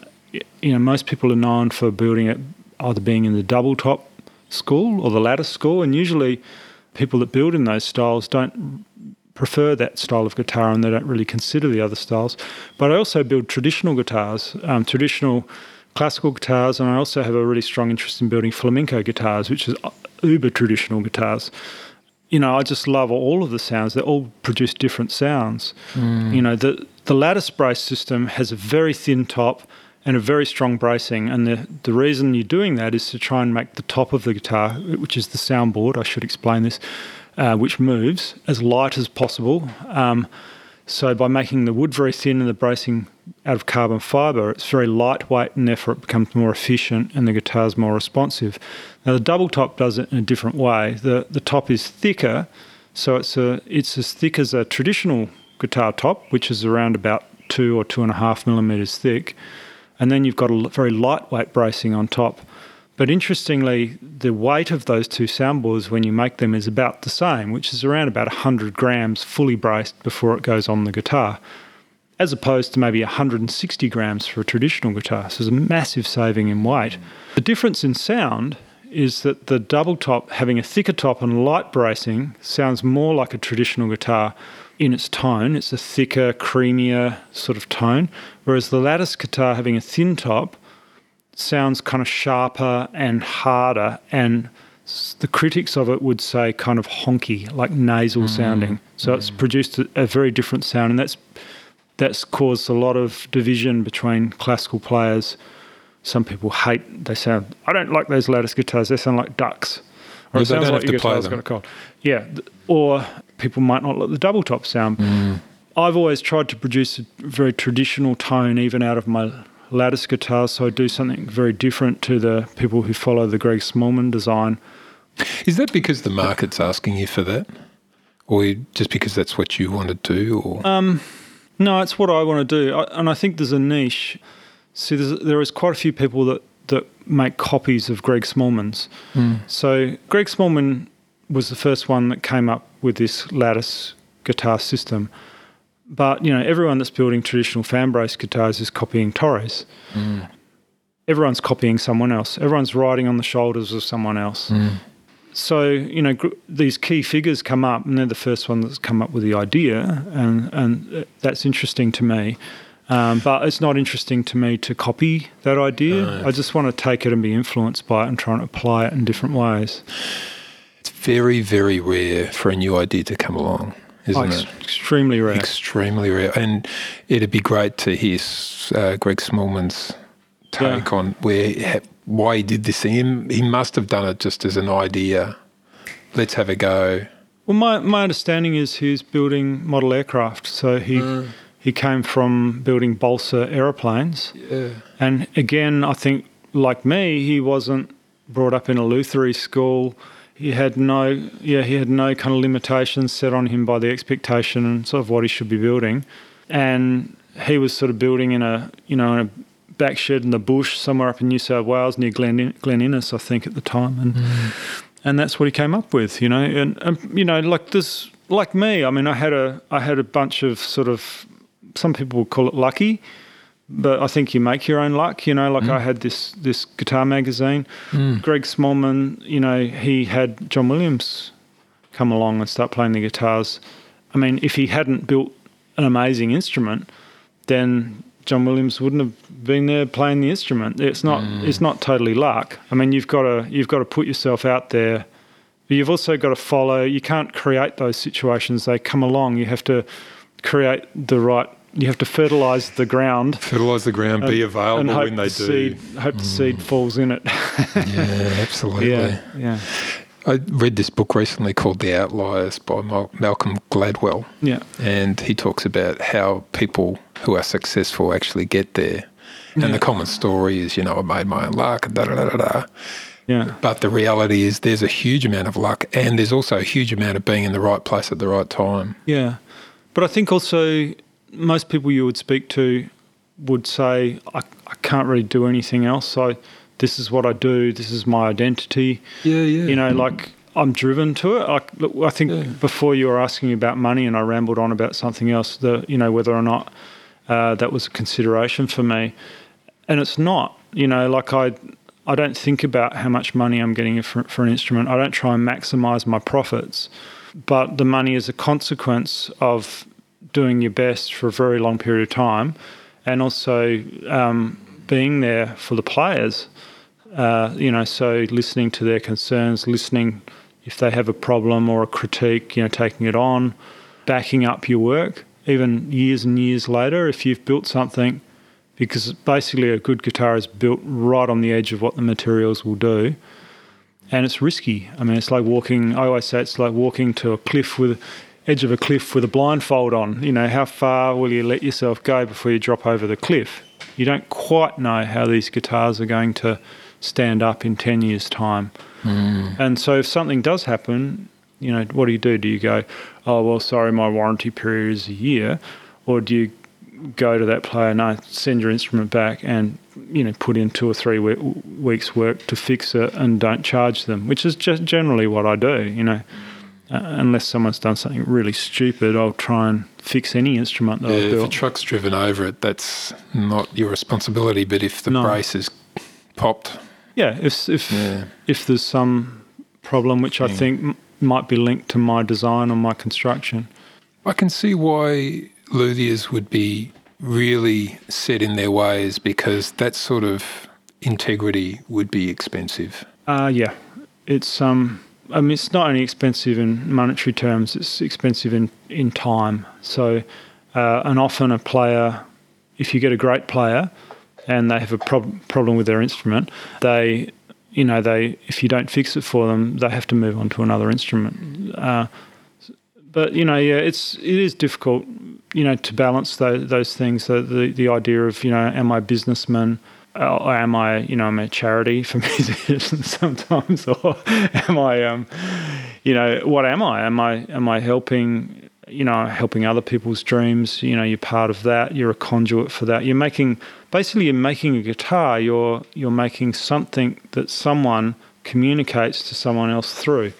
you know, most people are known for building it either being in the double top school or the lattice school, and usually people that build in those styles don't prefer that style of guitar and they don't really consider the other styles. But I also build traditional guitars, um, traditional classical guitars, and I also have a really strong interest in building flamenco guitars, which is uber traditional guitars. You know, I just love all of the sounds. They all produce different sounds. You know, the the lattice brace system has a very thin top and a very strong bracing. And the, the reason you're doing that is to try and make the top of the guitar, which is the soundboard, I should explain this, uh, which moves, as light as possible. Um, so by making the wood very thin and the bracing out of carbon fibre, it's very lightweight and therefore it becomes more efficient and the guitar's more responsive. Now the double top does it in a different way. The the top is thicker, so it's a it's as thick as a traditional guitar top, which is around about two or two and a half millimeters thick. And then you've got a very lightweight bracing on top But interestingly, the weight of those two soundboards when you make them is about the same, which is around about 100 grams fully braced before it goes on the guitar, as opposed to maybe 160 grams for a traditional guitar. So there's a massive saving in weight. The difference in sound is that the double top, having a thicker top and light bracing, sounds more like a traditional guitar in its tone. It's a thicker, creamier sort of tone, whereas the lattice guitar having a thin top sounds kind of sharper and harder and the critics of it would say kind of honky, like nasal mm. sounding. So mm. it's produced a, a, very different sound, and that's that's caused a lot of division between classical players. Some people hate. They sound. I don't like those lattice guitars. They sound like ducks. Or it sounds like your guitar's got a cold. Yeah, or people might not like the double top sound. Mm. I've always tried to produce a very traditional tone, even out of my lattice guitar, so I do something very different to the people who follow the Greg Smallman design. Is that because the market's asking you for that, or just because that's what you want to do? Or um, no, it's what I want to do, I, and I think there's a niche. See, there is quite a few people that that make copies of Greg Smallman's. Mm. So Greg Smallman was the first one that came up with this lattice guitar system. But you know, everyone that's building traditional fan brace guitars is copying Torres. Mm. Everyone's copying someone else. Everyone's riding on the shoulders of someone else. Mm. So you know, gr- these key figures come up, and they're the first one that's come up with the idea, and and that's interesting to me. Um, but it's not interesting to me to copy that idea. No. I just want to take it and be influenced by it and try and apply it in different ways. It's very, very rare for a new idea to come along isn't oh, it? Extremely rare. Extremely rare. And it'd be great to hear uh, Greg Smallman's take yeah. on where why he did this. He, he must have done it just as an idea. Let's have a go. Well, my, my understanding is he's building model aircraft. So he mm. He came from building balsa aeroplanes. Yeah. And again, I think like me, he wasn't brought up in a Lutherie school he had no yeah he had no kind of limitations set on him by the expectation and sort of what he should be building and he was sort of building in a you know in a back shed in the bush somewhere up in New South Wales near Glen, Glen Innes I think at the time and mm. and that's what he came up with you know and, and you know like this like me I mean I had a I had a bunch of sort of some people would call it lucky but I think you make your own luck. You know, like mm. I had this this guitar magazine. Mm. Greg Smallman, you know, he had John Williams come along and start playing the guitars. I mean, if he hadn't built an amazing instrument, then John Williams wouldn't have been there playing the instrument. It's not mm. it's not totally luck. I mean, you've got to you've got to put yourself out there. But you've also got to follow. You can't create those situations. They come along. You have to create the right you have to fertilize the ground. Fertilize the ground, and, be available when they the do. Seed, hope mm. the seed falls in it. *laughs* yeah, absolutely. Yeah, yeah. I read this book recently called The Outliers by Malcolm Gladwell. Yeah. And he talks about how people who are successful actually get there. And yeah. the common story is, you know, I made my own luck, da da da da da. Yeah. But the reality is there's a huge amount of luck and there's also a huge amount of being in the right place at the right time. Yeah. But I think also most people you would speak to would say, I, I can't really do anything else. So this is what I do. This is my identity. Yeah, yeah. You know, like I'm driven to it. I, look, I think yeah. before you were asking about money and I rambled on about something else, the, you know, whether or not uh, that was a consideration for me. And it's not, you know, like I, I don't think about how much money I'm getting for, for an instrument. I don't try and maximize my profits, but the money is a consequence of doing your best for a very long period of time, and also um, being there for the players. Uh, you know, so listening to their concerns, listening if they have a problem or a critique, you know, taking it on, backing up your work, even years and years later, if you've built something, because basically a good guitar is built right on the edge of what the materials will do. And it's risky. I mean, it's like walking, I always say it's like walking to a cliff with, edge of a cliff with a blindfold on. You know, how far will you let yourself go before you drop over the cliff? You don't quite know how these guitars are going to stand up in 10 years' time. Mm. And so if something does happen, you know, what do you do? Do you go, oh, well, sorry, my warranty period is a year? Or do you go to that player, no, send your instrument back and, you know, put in two or three we- weeks' work to fix it and don't charge them, which is just generally what I do, you know. Uh, unless someone's done something really stupid, I'll try and fix any instrument that Yeah, I've if a truck's driven over it, that's not your responsibility. But if the No. brace is popped, Yeah, if if Yeah. if there's some problem which I Yeah. think m- might be linked to my design or my construction, I can see why luthiers would be really set in their ways because that sort of integrity would be expensive. Uh, yeah, it's um. I mean, it's not only expensive in monetary terms; it's expensive in in time. So, uh, and often a player, if you get a great player, and they have a prob- problem with their instrument, they, you know, they if you don't fix it for them, they have to move on to another instrument. Uh, but you know, yeah, it's it is difficult, you know, to balance those those things. So the the idea of you know, am I a businessman? Or am I, you know, I'm a charity for *laughs* musicians sometimes, or am I, um, you know, what am I? Am I am I helping, you know, helping other people's dreams? You know, you're part of that. You're a conduit for that. You're making basically you're making a guitar. You're you're making something that someone communicates to someone else through.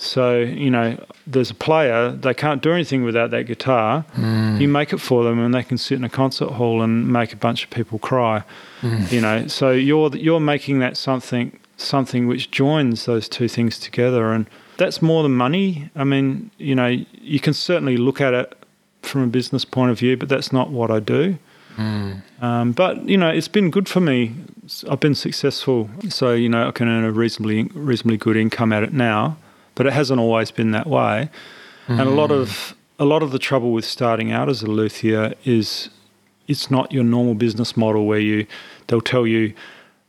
So, you know, there's a player, they can't do anything without that guitar. Mm. You make it for them and they can sit in a concert hall and make a bunch of people cry. Mm. You know, so you're you're making that something something which joins those two things together and that's more than money. I mean, you know, you can certainly look at it from a business point of view, but that's not what I do. Mm. Um, but you know, it's been good for me. I've been successful, so you know, I can earn a reasonably reasonably good income at it now. But it hasn't always been that way, and a lot of a lot of the trouble with starting out as a luthier is it's not your normal business model where you they'll tell you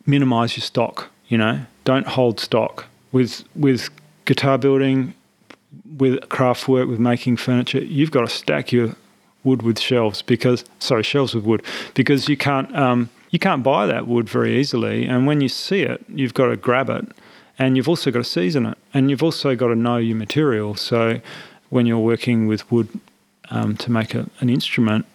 minimize your stock. You know, don't hold stock with with guitar building, with craft work, with making furniture. You've got to stack your wood with shelves because sorry shelves with wood because you can't um, you can't buy that wood very easily and when you see it you've got to grab it and you've also got to season it and you've also got to know your material so when you're working with wood um, to make a, an instrument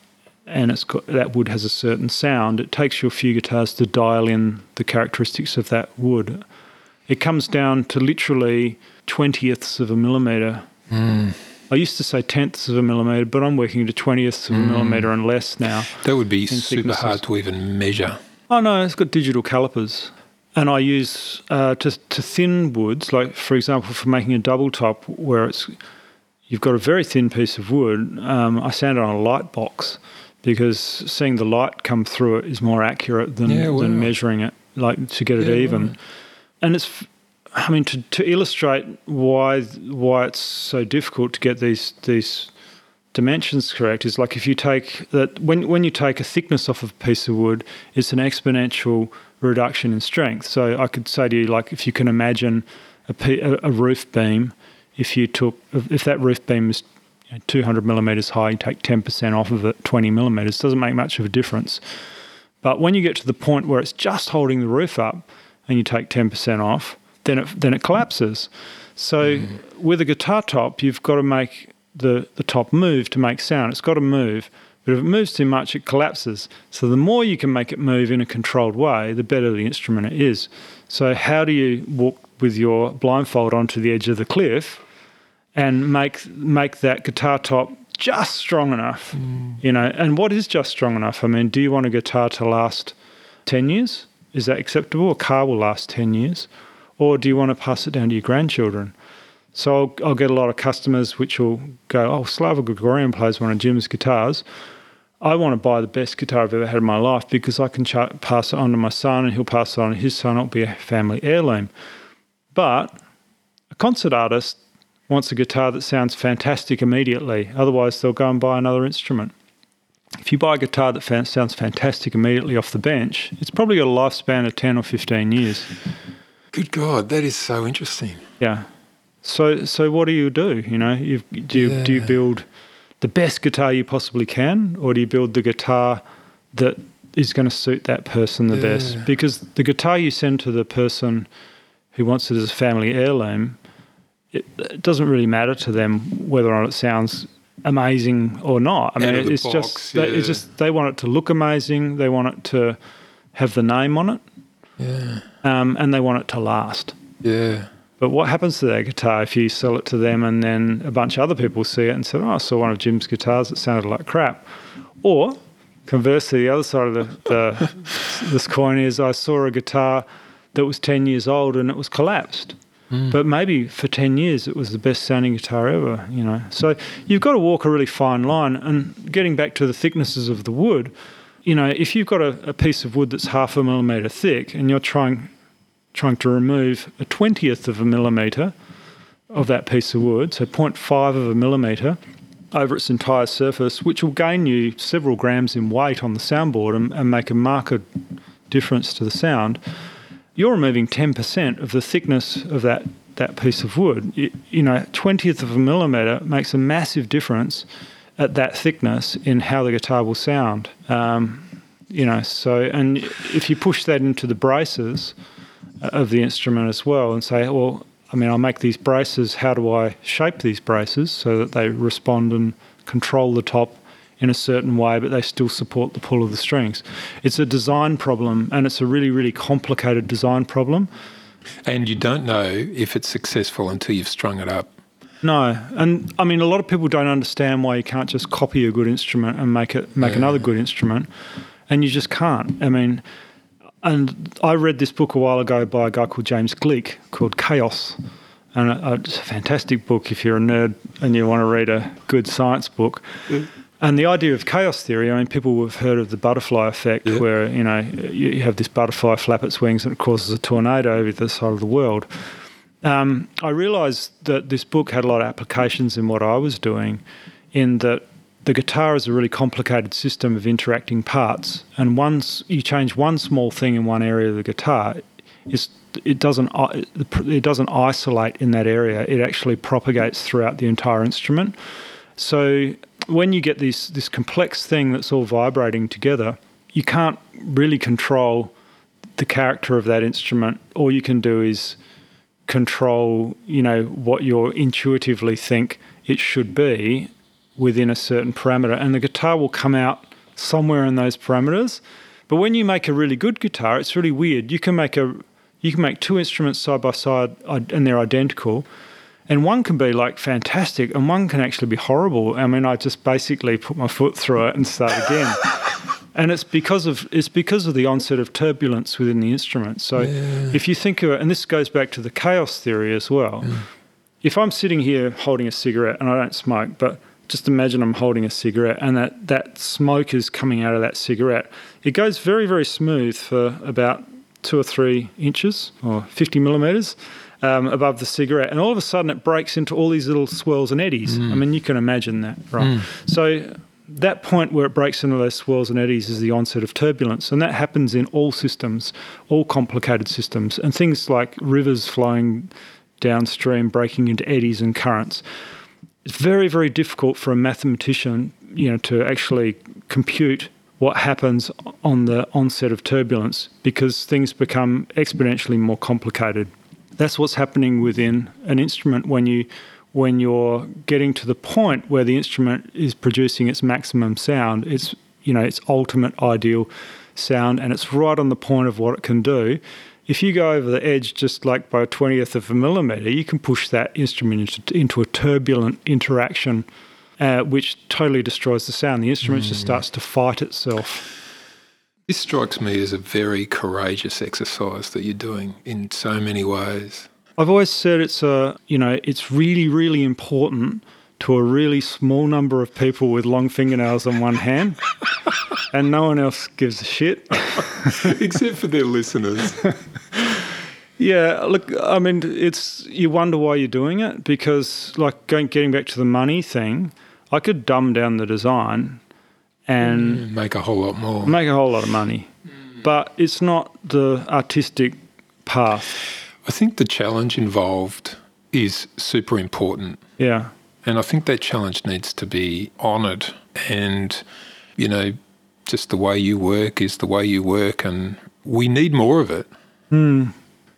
and it's got that wood has a certain sound it takes you a few guitars to dial in the characteristics of that wood it comes down to literally twentieths of a millimeter I used to say tenths of a millimeter, but I'm working to twentieths of a millimeter and less now. That would be super thicknesses. hard to even measure. Oh no, it's got digital calipers, and I use uh, to to thin woods, like for example, for making a double top where it's you've got a very thin piece of wood. Um, I sand it on a light box because seeing the light come through it is more accurate than Yeah, wow. than measuring it, like to get it even. right. And it's I mean, to, to illustrate why why it's so difficult to get these these dimensions correct is like if you take that when when you take a thickness off of a piece of wood, it's an exponential reduction in strength. So I could say to you, like, if you can imagine a, roof beam, if you took if that roof beam is 200 millimeters high, you take 10% off of it, 20 millimeters, doesn't make much of a difference. But when you get to the point where it's just holding the roof up, and you take 10% off, then it then it collapses. So mm-hmm. with a guitar top, you've got to make the the top move to make sound. It's got to move. But if it moves too much, it collapses. So the more you can make it move in a controlled way, the better the instrument is. So how do you walk with your blindfold onto the edge of the cliff and make make that guitar top just strong enough? Mm. You know, and what is just strong enough? I mean, do you want a guitar to last ten years? Is that acceptable? A car will last ten years, or do you want to pass it down to your grandchildren? So I'll, I'll get a lot of customers which will go, "Oh, Slava Grigoryan plays one of Jim's guitars. I want to buy the best guitar I've ever had in my life because I can cha- pass it on to my son, and he'll pass it on to his son. It'll be a family heirloom." But a concert artist wants a guitar that sounds fantastic immediately. Otherwise, they'll go and buy another instrument. If you buy a guitar that fan- sounds fantastic immediately off the bench, it's probably got a lifespan of 10 or 15 years. Good God, that is so interesting. Yeah. So so what do you do? You know, you do you, do you build the best guitar you possibly can, or do you build the guitar that is going to suit that person the best? Because the guitar you send to the person who wants it as a family heirloom, it, it doesn't really matter to them whether or not it sounds amazing or not. I mean, it's box, just they, it's just they want it to look amazing. They want it to have the name on it, Yeah. um, and they want it to last. Yeah. But what happens to that guitar if you sell it to them and then a bunch of other people see it and say, "Oh, I saw one of Jim's guitars that sounded like crap," or conversely, the other side of the, the *laughs* this coin is I saw a guitar that was ten years old and it was collapsed. Hmm. But maybe for 10 years it was the best sounding guitar ever, you know. So you've got to walk a really fine line. And getting back to the thicknesses of the wood, you know, if you've got a, a piece of wood that's half a millimetre thick and you're trying trying to remove a twentieth of a millimetre of that piece of wood, so 0.5 of a millimetre over its entire surface, which will gain you several grams in weight on the soundboard and, and make a marked difference to the sound, you're removing 10% of the thickness of that, that piece of wood. You, you know, 20th of a millimetre makes a massive difference at that thickness in how the guitar will sound. Um, you know, so, and if you push that into the braces of the instrument as well and say, well, I mean, I'll make these braces, how do I shape these braces so that they respond and control the top in a certain way, but they still support the pull of the strings. It's a design problem, and it's a really, really complicated design problem. And you don't know if it's successful until you've strung it up. No, and I mean, a lot of people don't understand why you can't just copy a good instrument and make it make Yeah. another good instrument, and you just can't. I mean, and I read this book a while ago by a guy called James Gleick called Chaos, and uh, it's a fantastic book if you're a nerd and you want to read a good science book. And the idea of chaos theory, I mean, people have heard of the butterfly effect, Yeah. where you know you have this butterfly flap its wings and it causes a tornado over the side of the world. Um, I realised that this book had a lot of applications in what I was doing, in that the guitar is a really complicated system of interacting parts, and once you change one small thing in one area of the guitar, it doesn't uh, it doesn't isolate in that area. It actually propagates throughout the entire instrument. So when you get this this complex thing that's all vibrating together, you can't really control the character of that instrument. All you can do is control, you know, what you intuitively think it should be within a certain parameter, and the guitar will come out somewhere in those parameters. But when you make a really good guitar, it's really weird. You can make a you can make two instruments side by side and they're identical, and one can be like fantastic, and one can actually be horrible. I mean, I just basically put my foot through it and start again. *laughs* and it's because of it's because of the onset of turbulence within the instrument. So if you think of it, and this goes back to the chaos theory as well. If I'm sitting here holding a cigarette, and I don't smoke, but just imagine I'm holding a cigarette, and that that smoke is coming out of that cigarette. It goes very very smooth for about two or three inches or 50 millimeters um, above the cigarette, and all of a sudden it breaks into all these little swirls and eddies. I mean, you can imagine that, right? So that point where it breaks into those swirls and eddies is the onset of turbulence, and that happens in all systems, all complicated systems, and things like rivers flowing downstream, breaking into eddies and currents. It's very, very difficult for a mathematician, you know, to actually compute what happens on the onset of turbulence because things become exponentially more complicated. That's what's happening within an instrument when you when you're getting to the point where the instrument is producing its maximum sound, it's you know, its ultimate ideal sound and it's right on the point of what it can do. If you go over the edge just like by a twentieth of a millimeter, you can push that instrument into, into a turbulent interaction, uh, which totally destroys the sound. The instrument just starts to fight itself. This strikes me as a very courageous exercise that you're doing in so many ways. I've always said it's a you know it's really really important to a really small number of people with long fingernails on one hand, and no one else gives a shit. *laughs* Except for their listeners. *laughs* Yeah, look, I mean, it's you wonder why you're doing it because, like, going getting back to the money thing, I could dumb down the design and mm, Make a whole lot more. make a whole lot of money, but it's not the artistic path. I think the challenge involved is super important. Yeah, And I think that challenge needs to be honoured. And, you know, just the way you work is the way you work. And we need more of it.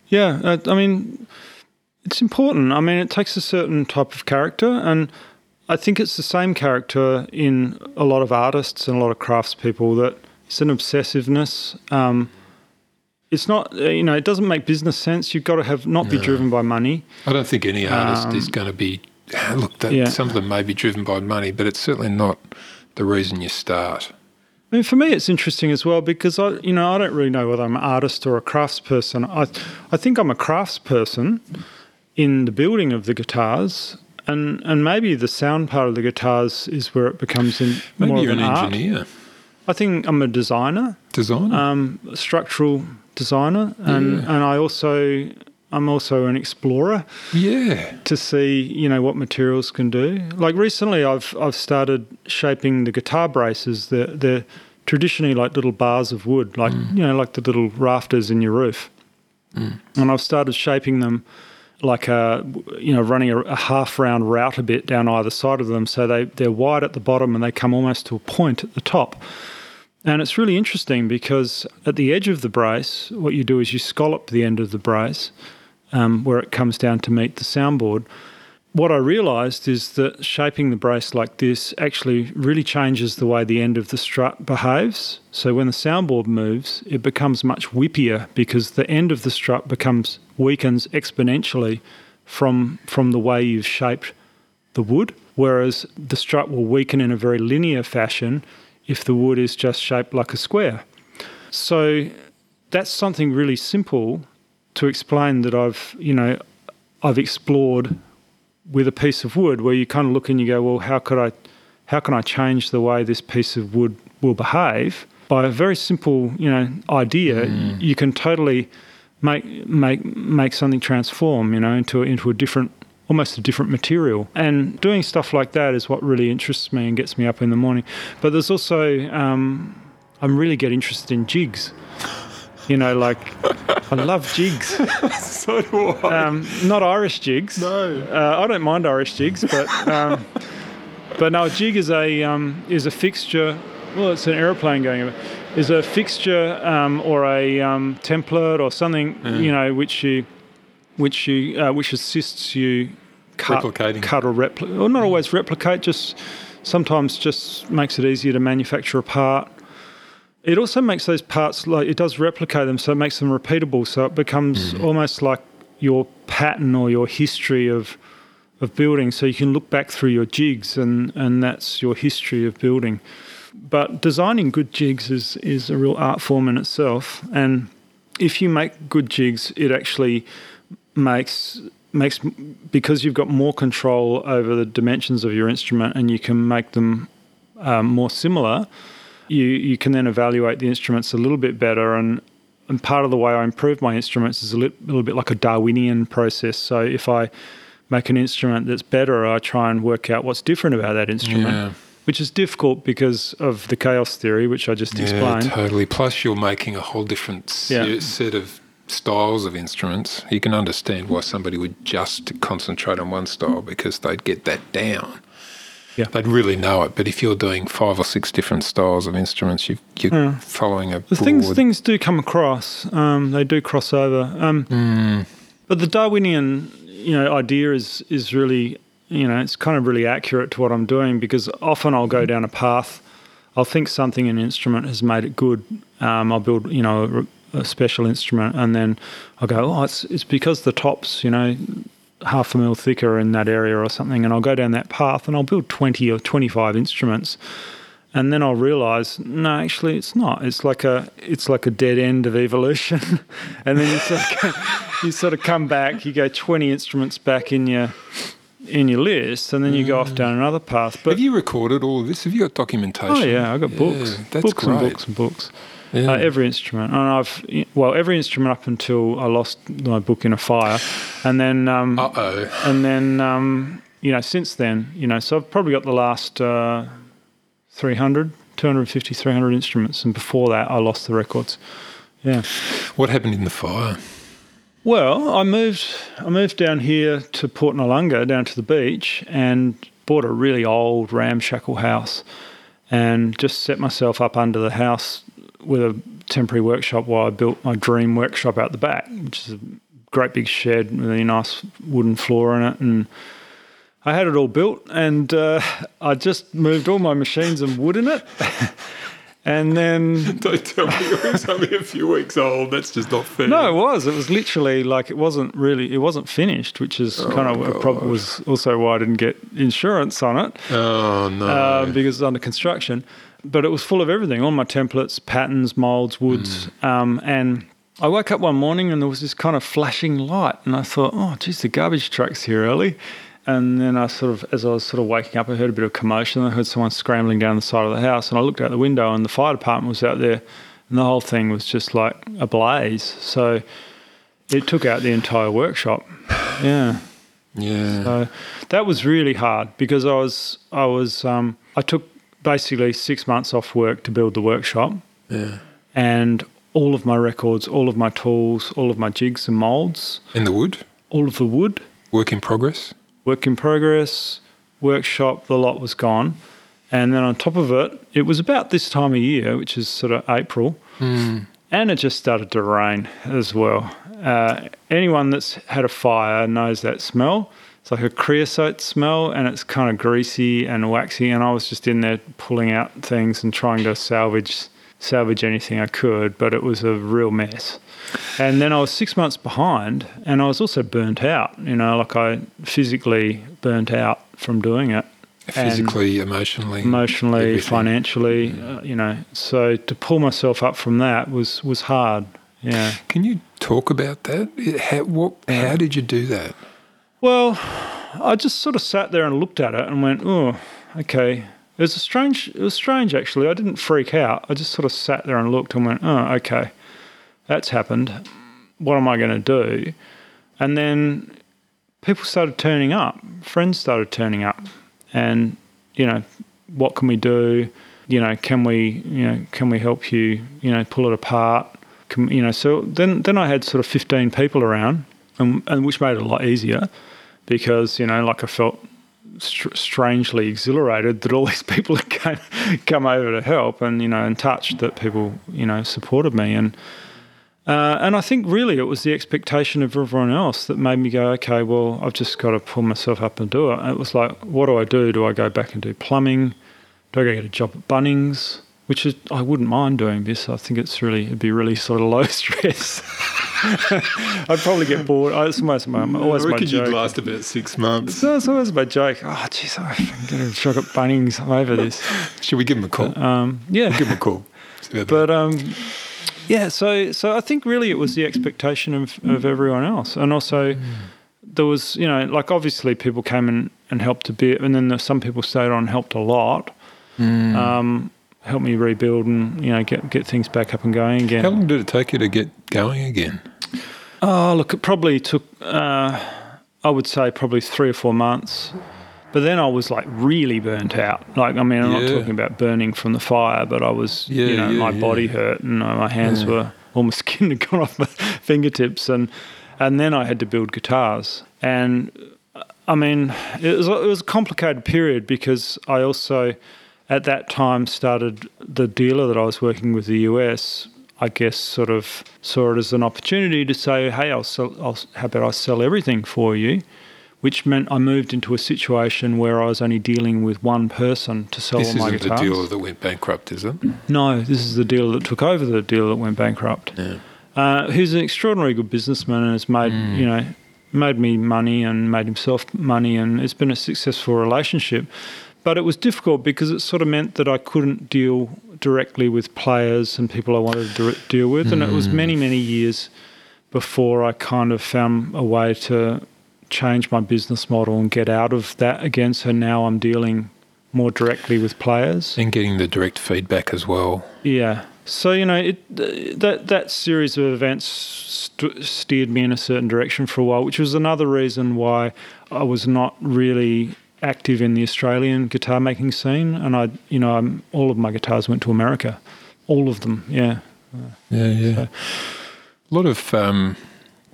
yeah. uh, I mean, it's important. I mean, it takes a certain type of character, and I think it's the same character in a lot of artists and a lot of craftspeople that it's an obsessiveness. Um, it's not, you know, it doesn't make business sense. You've got to have not be driven by money. I don't think any artist is going to be. *sighs* Look, that, yeah. some of them may be driven by money, but it's certainly not the reason you start. I mean, for me, it's interesting as well because I, you know, I don't really know whether I'm an artist or a craftsperson. I, I think I'm a craftsperson in the building of the guitars, and and maybe the sound part of the guitars is where it becomes in Maybe more you're of an an art. engineer, I think I'm a designer, designer. um, a structural designer, and Yeah. and I also I'm also an explorer yeah. to see you know what materials can do. Like recently, I've I've started shaping the guitar braces. They're, they're traditionally like little bars of wood, like mm. you know like the little rafters in your roof, mm. and I've started shaping them like a you know running a, a half round route a bit down either side of them, so they they're wide at the bottom and they come almost to a point at the top. And it's really interesting because at the edge of the brace, what you do is you scallop the end of the brace um, where it comes down to meet the soundboard. What I realised is that shaping the brace like this actually really changes the way the end of the strut behaves. So when the soundboard moves, it becomes much whippier because the end of the strut becomes weakens exponentially from from the way you've shaped the wood, whereas the strut will weaken in a very linear fashion if the wood is just shaped like a square. So that's something really simple to explain that I've, you know, I've explored with a piece of wood where you kind of look and you go, well, how could I, how can I change the way this piece of wood will behave? By a very simple, you know, idea, you can totally make make make something transform, you know, into a, into a different, almost a different material. And doing stuff like that is what really interests me and gets me up in the morning. But there's also, um, I'm really get interested in jigs. You know, like I love jigs. *laughs* So do I. Um, not Irish jigs. no. Uh, I don't mind Irish jigs, but um, but no, a jig is a um, is a fixture. Well, it's an aeroplane going over. Is a fixture um, or a um, template or something you know which you which you uh, which assists you cut, Replicating. cut or replicate, or not always replicate. Just sometimes just makes it easier to manufacture a part. It also makes those parts like it does replicate them, so it makes them repeatable. So it becomes almost like your pattern or your history of of building. So you can look back through your jigs, and and that's your history of building. But designing good jigs is is a real art form in itself, and if you make good jigs, it actually makes makes because you've got more control over the dimensions of your instrument, and you can make them um, more similar. You you can then evaluate the instruments a little bit better, and and part of the way I improve my instruments is a li- little bit like a Darwinian process. So if I make an instrument that's better, I try and work out what's different about that instrument, Yeah. which is difficult because of the chaos theory, which I just Yeah, explained. totally. Plus, you're making a whole different Yeah. Uh, set of styles of instruments. You can understand why somebody would just concentrate on one style because they'd get that down. Yeah. They'd really know it. But if you're doing five or six different styles of instruments, you, you're Yeah. following a The things things do come across. Um, they do cross over. Um, Hmm. But the Darwinian, you know, idea is is really, you know, it's kind of really accurate to what I'm doing because often I'll go down a path. I'll think something in an instrument has made it good. Um, I'll build, you know, a, a special instrument, and then I'll go, oh, it's it's because the tops, you know, half a mil thicker in that area or something, and I'll go down that path and I'll build 20 or 25 instruments and then I'll realize no, actually, it's not. It's like a it's like a dead end of evolution, *laughs* and then you sort of you sort of come back. You go twenty instruments back in your in your list, and then you go off down another path. But Have you recorded all of this? Have you got documentation? oh yeah, I got books, Yeah, that's books and books and books. Yeah. Uh, every instrument, and I've well every instrument up until I lost my book in a fire, and then um, Uh-oh. and then um, you know since then you know so I've probably got the last uh, 300 250 300 instruments and before that I lost the records yeah What happened in the fire? well I moved I moved down here to Port Noarlunga down to the beach and bought a really old ramshackle house and just set myself up under the house with a temporary workshop while I built my dream workshop out the back which is a great big shed with a nice wooden floor in it and I had it all built, and uh, I just moved all my machines and wood in it. *laughs* and then *laughs* Don't tell me it was only a few weeks old. That's just not fair. no, it was. It was literally like it wasn't really. It wasn't finished, which is kind of a problem. Was also why I didn't get insurance on it Oh no. uh, because it's under construction. But it was full of everything, all my templates, patterns, molds, woods. Um, and I woke up one morning and there was this kind of flashing light. And I thought, oh, geez, the garbage truck's here early. And then I sort of, as I was sort of waking up, I heard a bit of commotion. I heard someone scrambling down the side of the house. And I looked out the window and the fire department was out there. And the whole thing was just like ablaze. So it took out the entire workshop. *sighs* Yeah. yeah. So that was really hard because I was I was um, I took basically six months off work to build the workshop, yeah. and all of my records, all of my tools, all of my jigs and molds, In the wood, all of the wood, work in progress. work in progress, workshop, the lot was gone. And then on top of it, it was about this time of year, which is sort of April, and it just started to rain as well. Uh, anyone that's had a fire knows that smell. It's like a creosote smell, and it's kind of greasy and waxy. And I was just in there pulling out things and trying to salvage salvage anything I could, but it was a real mess. And then I was six months behind, and I was also burnt out. You know, like I physically burnt out from doing it Physically, emotionally, emotionally, everything. financially. Uh, you know, so to pull myself up from that was was hard. Yeah. Can you talk about that? How, what, how did you do that? Well, I just sort of sat there and looked at it and went, "Oh, okay." It was a strange. It was strange actually. I didn't freak out. I just sort of sat there and looked and went, "Oh, okay, that's happened. What am I going to do?" And then people started turning up. Friends started turning up, and you know, what can we do? You know, can we, you know, can we help you? You know, pull it apart. Can, you know, so then then I had sort of fifteen people around, and, and which made it a lot easier because you know, like I felt str- strangely exhilarated that all *laughs* these people had came, come over to help, and you know, and touched that people you know supported me, and uh, and I think really it was the expectation of everyone else that made me go, okay, well, I've just got to pull myself up and do it. And it was like, what do I do? Do I go back and do plumbing? Do I go get a job at Bunnings? Which is, I wouldn't mind doing this. I think it's really, it'd be really sort of *laughs* low stress. *laughs* I'd probably get bored. I- It's almost my, always my joke. You last about six months. So it's always my joke. Oh, jeez, I can get a job at Bunnings. I'm over this. *laughs* Should we give him a call? Um, yeah. give him a call. See about that. But um, yeah, so so I think really it was the expectation of, of everyone else, and also there was you know like obviously people came and, and helped a bit, and then some people stayed on and helped a lot, um, helped me rebuild and you know get get things back up and going again. How long did it take you to get going again? Oh, look, it probably took, uh, I would say, probably three or four months. But then I was like really burnt out. Like, I mean, I'm Yeah. not talking about burning from the fire, but I was, Yeah, you know, yeah, my body hurt and uh, my hands were, all *laughs* my skin had gone off my *laughs* fingertips. And, and then I had to build guitars. And uh, I mean, it was, it was a complicated period because I also, at that time, started the dealer that I was working with the US. I guess sort of saw it as an opportunity to say, "Hey, I'll sell. I'll, how about I sell everything for you?" Which meant I moved into a situation where I was only dealing with one person to sell This all my isn't the guitars. dealer that went bankrupt, is it? No, this is the dealer that took over the dealer that went bankrupt. Yeah. Uh, who's an extraordinarily good businessman and has made Mm. you know made me money and made himself money and it's been a successful relationship. But it was difficult because it sort of meant that I couldn't deal directly with players and people I wanted to deal with, and it was many hmm. many years before I kind of found a way to change my business model and get out of that again. So now I'm dealing more directly with players. And getting the direct feedback as well. Yeah. So you know, it that that series of events st- steered me in a certain direction for a while, which was another reason why I was not really active in the Australian guitar making scene. And I, you know, I'm, all of my guitars went to America, all of them. Yeah. Yeah, yeah. A lot of um,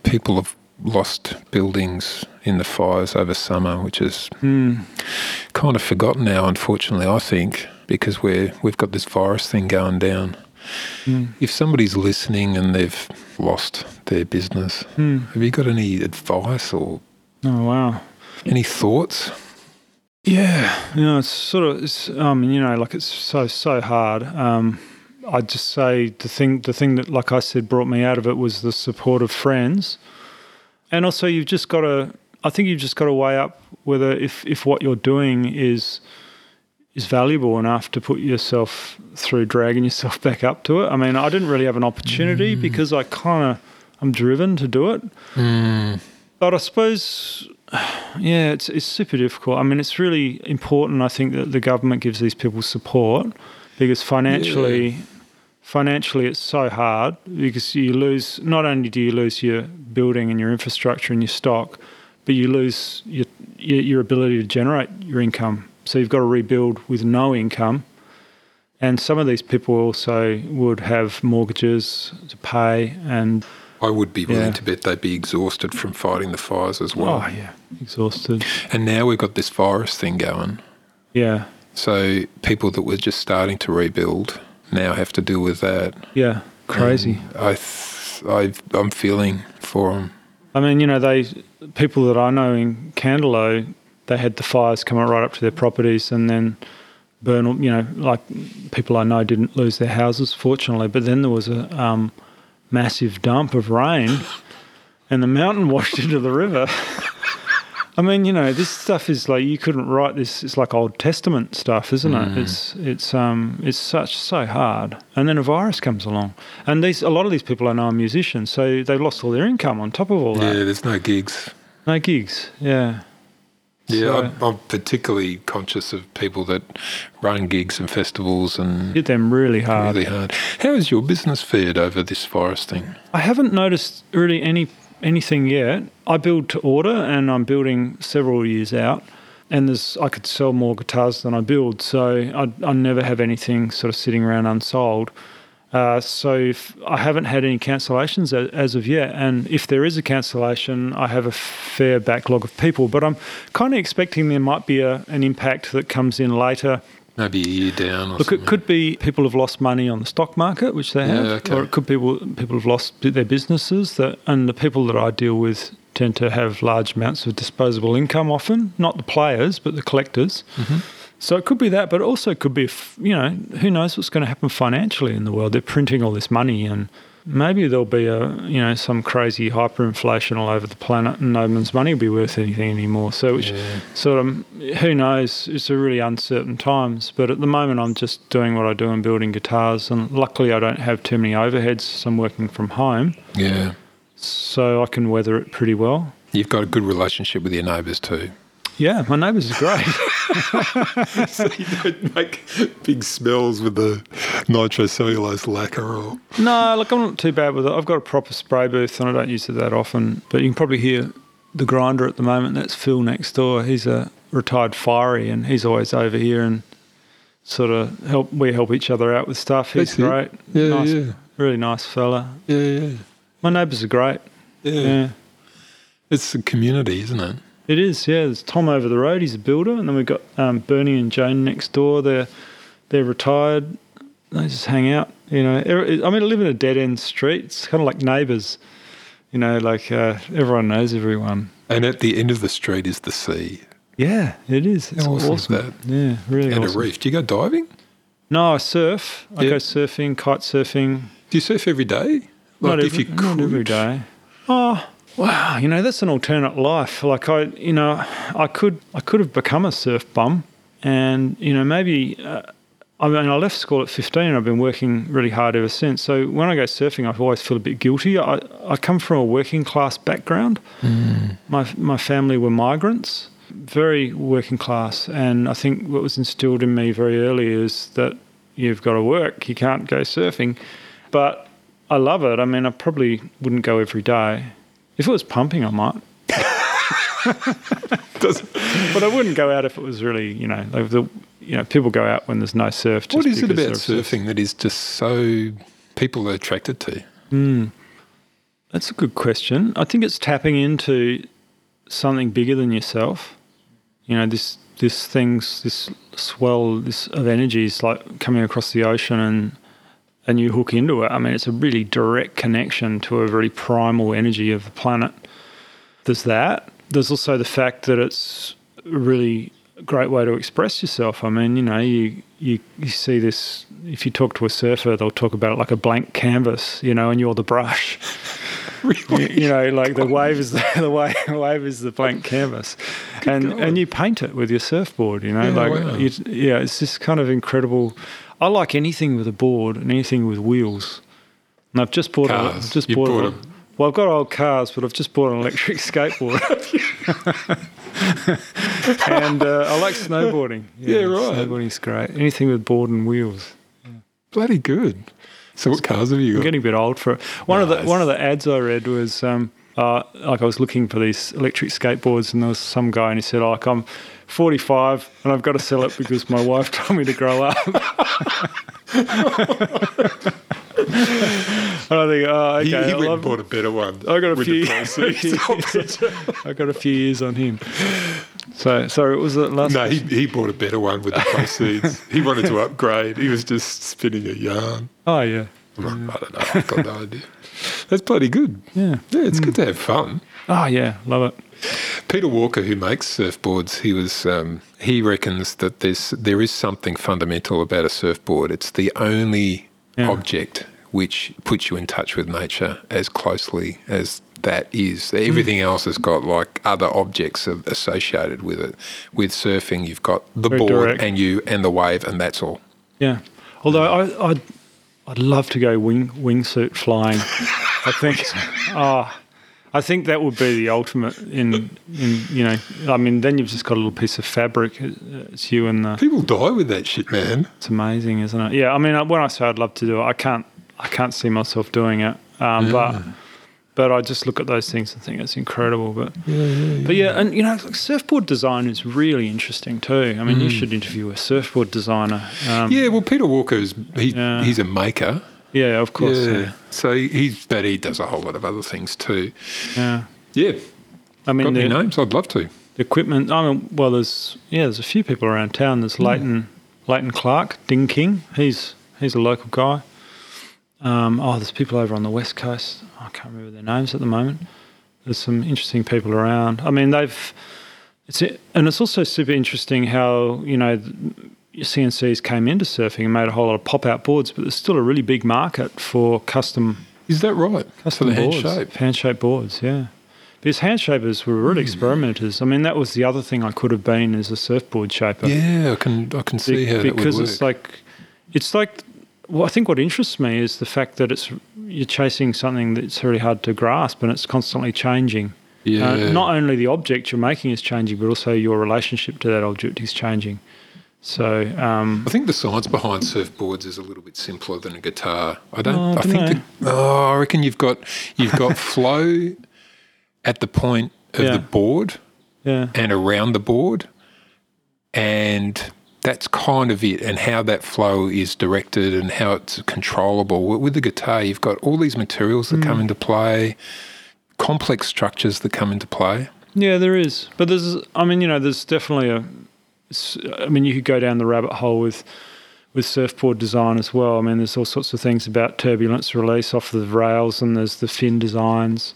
people have lost buildings in the fires over summer, which is hmm. kind of forgotten now, unfortunately, I think, because we're, we've got this virus thing going down. Hmm. If somebody's listening and they've lost their business, hmm. have you got any advice or Oh wow. any thoughts? Yeah, you know, it's sort of, it's, um, you know, like it's so so hard. Um, I'd just say the thing, the thing that, like I said, brought me out of it was the support of friends, and also you've just got to. I think you've just got to weigh up whether if if what you're doing is is valuable enough to put yourself through dragging yourself *laughs* back up to it. I mean, I didn't really have an opportunity Mm. because I kind of I'm driven to do it. Mm. But I suppose, *sighs* yeah, it's it's super difficult. I mean, it's really important. I think that the government gives these people support because financially, financially, it's so hard because you lose. Not only do you lose your building and your infrastructure and your stock, but you lose your your, your ability to generate your income. So you've got to rebuild with no income. And some of these people also would have mortgages to pay and I would be willing Yeah. to bet they'd be exhausted from fighting the fires as well. oh yeah, exhausted. And now we've got this virus thing going. Yeah. So people that were just starting to rebuild now have to deal with that. Yeah, crazy. And I, th- I, I'm feeling for them. I mean, you know, they people that I know in Candelo, they had the fires coming right up to their properties and then burn. You know, like people I know didn't lose their houses, fortunately, but then there was a um, massive dump of rain, and the mountain washed into the river. I mean, you know, this stuff is like you couldn't write this. It's like Old Testament stuff, isn't it? It's it's um it's such so hard. And then a virus comes along, and these a lot of these people I know are musicians, so they've lost all their income on top of all that. Yeah, there's no gigs. No gigs. Yeah. Yeah, So- I'm, I'm particularly conscious of people that run gigs and festivals and Hit them really hard. really hard. How has your business fared over this virus thing? I haven't noticed really any anything yet. I build to order, and I'm building several years out. And there's I could sell more guitars than I build, so I, I never have anything sort of sitting around unsold. Uh, so if I haven't had any cancellations as, as of yet, and if there is a cancellation, I have a fair backlog of people. But I'm kind of expecting there might be a, an impact that comes in later Maybe a year down or Look, something. it could be people have lost money on the stock market, which they have, Yeah, okay. or it could be people people have lost their businesses. That and the people that I deal with tend to have large amounts of disposable income. Often, not the players, but the collectors. Mm-hmm. So it could be that, but it also could be, you know, who knows what's going to happen financially in the world? They're printing all this money, and maybe there'll be a, you know, some crazy hyperinflation all over the planet, and no one's money will be worth anything anymore. So, which Yeah. sort of, who knows? It's a really uncertain times. But at the moment, I'm just doing what I do and building guitars, and luckily, I don't have too many overheads. So I'm working from home, Yeah. so I can weather it pretty well. You've got a good relationship with your neighbours too. Yeah, my neighbours are great. *laughs* so you don't make big smells with the nitrocellulose lacquer or. No, look, I'm not too bad with it. I've got a proper spray booth and I don't use it that often. But you can probably hear the grinder at the moment. That's Phil next door. He's a retired fiery and he's always over here and sort of help. We help each other out with stuff. He's That's it. great. Yeah, nice, yeah. Really nice fella. Yeah, yeah. My neighbours are great. Yeah. Yeah. It's a community, isn't it? It is, yeah. There's Tom over the road. He's a builder, and then we've got um, Bernie and Joan next door. They're they're retired. They just hang out. You know, I mean, I live in a dead end street. It's kind of like neighbours. You know, like uh, everyone knows everyone. And at the end of the street is the sea Yeah, it is. It's How awesome awesome. is that? Yeah, really and awesome. a reef. Do you go diving? No, I surf. I Yeah. go surfing, kite surfing. Do you surf every day? not if every, you not every day. Oh, wow! You know that's an alternate life. Like I, you know, I could I could have become a surf bum, and you know maybe. Uh, I mean, I left school at 15 and I've been working really hard ever since. So when I go surfing, I always feel a bit guilty. I, I come from a working class background. My, my family were migrants, very working class. And I think what was instilled in me very early is that you've got to work, you can't go surfing. But I love it. I mean, I probably wouldn't go every day. If it was pumping, I might. *laughs* but I wouldn't go out if it was really, you know, like the, you know, people go out when there's no surf. What is it about surfing that is just so people are attracted to? Hmm. That's a good question. I think it's tapping into something bigger than yourself. You know, this this thing's this swell this of energy is like coming across the ocean and and you hook into it. I mean, it's a really direct connection to a very primal energy of the planet. There's that. There's also the fact that it's a really great way to express yourself. I mean, you know, you, you you see this if you talk to a surfer, they'll talk about it like a blank canvas, you know, and you're the brush. *laughs* Really? You, you know, like the wave is the, the wave, *laughs* wave is the blank canvas, and God. and you paint it with your surfboard. You know, Yeah, like wow. you, yeah, it's this kind of incredible. I like anything with a board and anything with wheels. And I've just bought Cars. a just You bought, bought a, well, I've got old cars, but I've just bought an electric *laughs* skateboard. and uh, I like snowboarding. *laughs* Yeah, right. Snowboarding's great. Anything with board and wheels. Bloody good. So what cars have you got? I'm getting a bit old for it. One of the one of the ads I read was um, uh, like I was looking for these electric skateboards, and there was some guy, and he said, "Like I'm 45, and I've got to sell it because my wife *laughs* told me to grow up." *laughs* and I think, oh, okay. He, he I went and bought a better one. I got a few. *laughs* I got a few years on him. So, sorry, it was the last. no, he, he bought a better one with the proceeds. he wanted to upgrade. He was just spinning a yarn. oh yeah, I'm I don't know. I've got no idea. That's bloody good. yeah. Yeah, it's good to have fun. Oh yeah, love it. Peter Walker, who makes surfboards, he was um, he reckons that there's there is something fundamental about a surfboard. It's the only Yeah. object which puts you in touch with nature as closely as that is. Everything Mm. else has got like other objects of- associated with it. With surfing, you've got the Very board direct. and you and the wave, and that's all. Yeah. Although I, I'd, I'd love to go wing wingsuit flying. *laughs* I think, oh, I think that would be the ultimate in, in you know, I mean, then you've just got a little piece of fabric. It's you and the. People die with that shit, man. It's amazing, isn't it? Yeah. I mean, when I say I'd love to do it, I can't. I can't see myself doing it. Um, But. But I just look at those things and think it's incredible. But but yeah, and you know, like surfboard design is really interesting too. I mean, you should interview a surfboard designer. Um, Yeah, well, Peter Walker's he, Yeah. he's a maker. Yeah, of course. Yeah. So he's but he does a whole lot of other things too. yeah. Yeah. I mean, Got any names? I'd love to. the equipment. I mean, well, there's yeah, there's a few people around town. There's Leighton, Leighton Clark, Ding King. He's he's a local guy. Um, oh, there's people over on the west coast. I can't remember their names at the moment. There's some interesting people around. I mean, they've it's and it's also super interesting how you know CNCs came into surfing and made a whole lot of pop out boards, but there's still a really big market for custom Is that right? Custom For the hand boards, shape. hand shaped boards, yeah. Because hand shapers were really experimenters. I mean, that was the other thing I could have been as a surfboard shaper. Yeah, I can I can see Be- how that would because it's like, it's like, well, I think what interests me is the fact that it's you're chasing something that's really hard to grasp and it's constantly changing. yeah. Uh, not only the object you're making is changing, but also your relationship to that object is changing. So, um, I think the science behind surfboards is a little bit simpler than a guitar. I don't. Oh, I I think. The, oh, I reckon you've got you've got *laughs* flow at the point of Yeah. the board yeah, and around the board, and that's kind of it. And how that flow is directed and how it's controllable. With- the guitar, you've got all these materials that Hmm. come into play, complex structures that come into play. Yeah, there is, but there's. I mean, you know, there's definitely a. I mean, you could go down the rabbit hole with with surfboard design as well. I mean, there's all sorts of things about turbulence release off the rails, and there's the fin designs,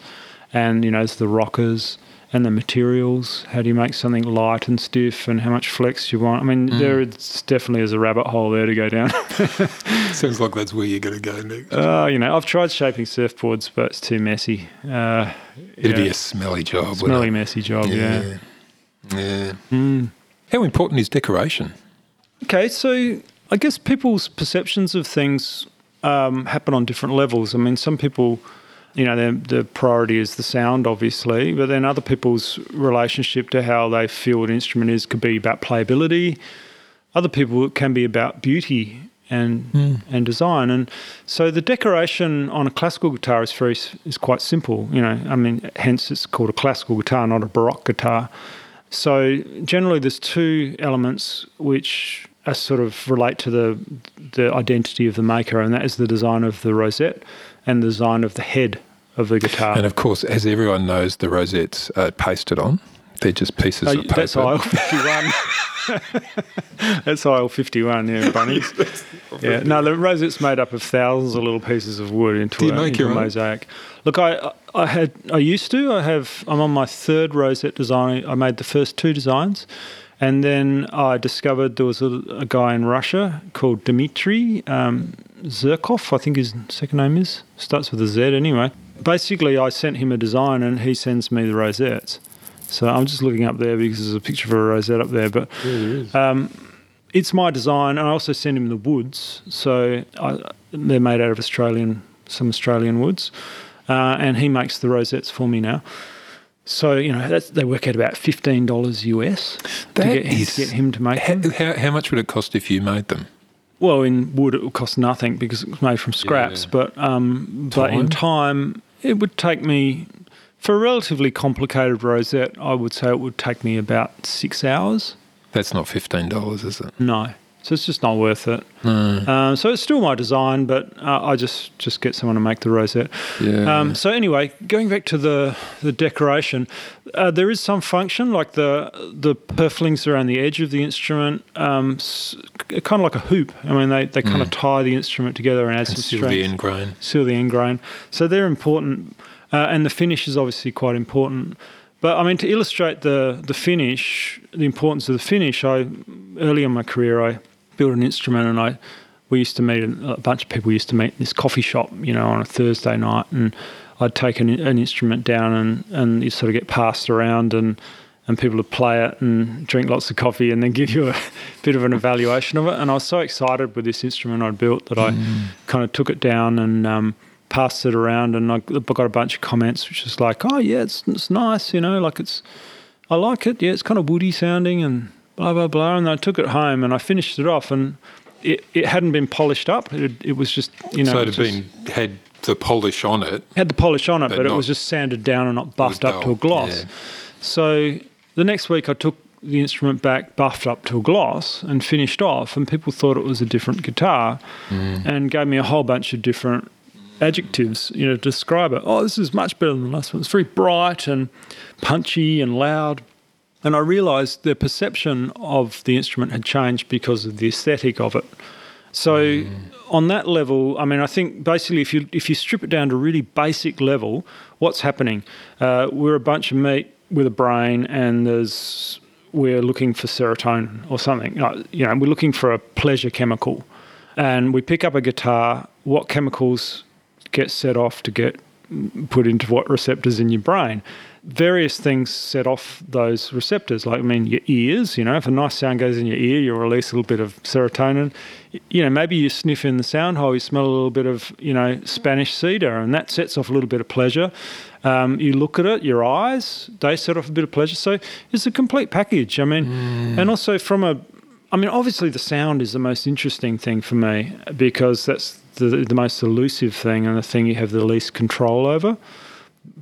and you know, there's the rockers and the materials. How do you make something light and stiff, and how much flex you want? I mean, there is definitely is a rabbit hole there to go down. *laughs* *laughs* Sounds like that's where you're going to go next. uh, you know, I've tried shaping surfboards, but it's too messy. Uh, It'd be a smelly job. smelly, messy job. yeah. Yeah. Yeah. Mm. How important is decoration? Okay, so I guess people's perceptions of things um, happen on different levels. I mean, some people, you know, their, the priority is the sound, obviously, but then other people's relationship to how they feel an instrument is could be about playability. Other people it can be about beauty and and design. And so the decoration on a classical guitar is very is quite simple. You know, I mean, hence it's called a classical guitar, not a baroque guitar. So generally, there's two elements which are sort of relate to the the identity of the maker, and that is the design of the rosette and the design of the head of the guitar. And of course, as everyone knows, the rosettes are pasted on. They're just pieces Oh, of paper. that's aisle 51. *laughs* that's aisle 51, yeah, Bunnings. *laughs* yeah, no, the rosette's made up of thousands of little pieces of wood into, Do you a, make into your a mosaic. Look, I, I had, I used to. I have. I'm on my third rosette design. I made the first two designs, And then I discovered there was a, a guy in Russia called Dmitry um, Zherkov, I think his second name is. Starts with a Z anyway. Basically, I sent him a design and he sends me the rosettes. So I'm just looking up there because there's a picture of a rosette up there. But um, it's my design, and I also send him the woods. So I, they're made out of Australian, some Australian woods, uh, and he makes the rosettes for me now. So you know that's, they work out about fifteen dollars US to get, is- to get him to make How, them. how, how much would it cost if you made them? Well, in wood it would cost nothing because it was made from scraps. Yeah. But um, but in time it would take me for a relatively complicated rosette. I would say it would take me about six hours. That's not fifteen dollars, is it? No, so it's just not worth it. Um, so it's still my design, but uh, I just just get someone to make the rosette. Yeah. Um, so anyway, going back to the the decoration, uh, there is some function like the the purflings around the edge of the instrument, um, kind of like a hoop. I mean, they, they kind of tie the instrument together and add some Still strength the end grain. seal the end grain. So they're important, uh, and the finish is obviously quite important. But I mean, to illustrate the the finish, the importance of the finish, I early in my career I built an instrument, and I we used to meet a bunch of people used to meet in this coffee shop, you know, on a Thursday night, and I'd take an, an instrument down and and you sort of get passed around and. And people would play it and drink lots of coffee and then give you a *laughs* bit of an evaluation of it. And I was so excited with this instrument I'd built that I kind of took it down and um, passed it around. And I got a bunch of comments, which was like, "Oh yeah, it's it's nice, you know, like it's I like it. Yeah, it's kind of woody sounding and blah blah blah." And I took it home and I finished it off, and it, it hadn't been polished up. It, it was just you know so it had been had the polish on it. had the polish on it, But but, it was just sanded down and not buffed up to a gloss. yeah. So the next week I took the instrument back, buffed up to a gloss, and finished off. And people thought it was a different guitar, Mm. and gave me a whole bunch of different adjectives, you know, describe it. Oh, this is much better than the last one. It's very bright and punchy and loud. And I realised their perception of the instrument had changed because of the aesthetic of it. So on that level, I mean, I think basically if you if you strip it down to really basic level, what's happening? Uh, we're a bunch of meat with a brain, and there's we're looking for serotonin or something. Uh, You know, we're looking for a pleasure chemical, and we pick up a guitar. What chemicals get set off to get put into what receptors in your brain. Various things set off those receptors. Like, I mean, your ears, you know, if a nice sound goes in your ear, you'll release a little bit of serotonin. You know, maybe you sniff in the sound hole, you smell a little bit of, you know, Spanish cedar, and that sets off a little bit of pleasure. Um, you look at it, your eyes, they set off a bit of pleasure. So it's a complete package. I mean, and also from a, I mean, obviously the sound is the most interesting thing for me because that's the, the most elusive thing and the thing you have the least control over.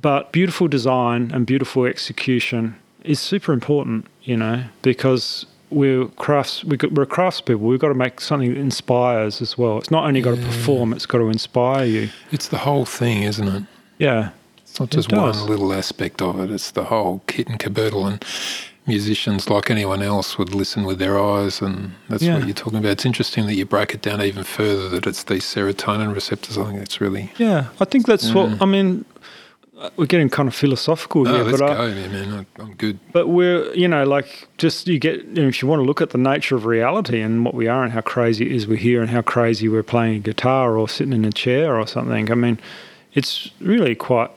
But beautiful design and beautiful execution is super important, you know, because we're crafts, we're craftspeople. We've got to make something that inspires as well. It's not only got to perform; it's got to inspire you. It's the whole thing, isn't it? Yeah, It's not It just one little aspect of it. It's the whole kit and caboodle. And musicians, like anyone else, would listen with their eyes, and that's Yeah. what you're talking about. It's interesting that you break it down even further. That it's these serotonin receptors. I think that's really. yeah. I think that's what I mean. uh, We're getting kind of philosophical here, let's but go, I, yeah, man. I- I'm good. but we're you know like just you get you know, if you want to look at the nature of reality and what we are and how crazy it is we're here and how crazy we're playing a guitar or sitting in a chair or something i mean it's really quite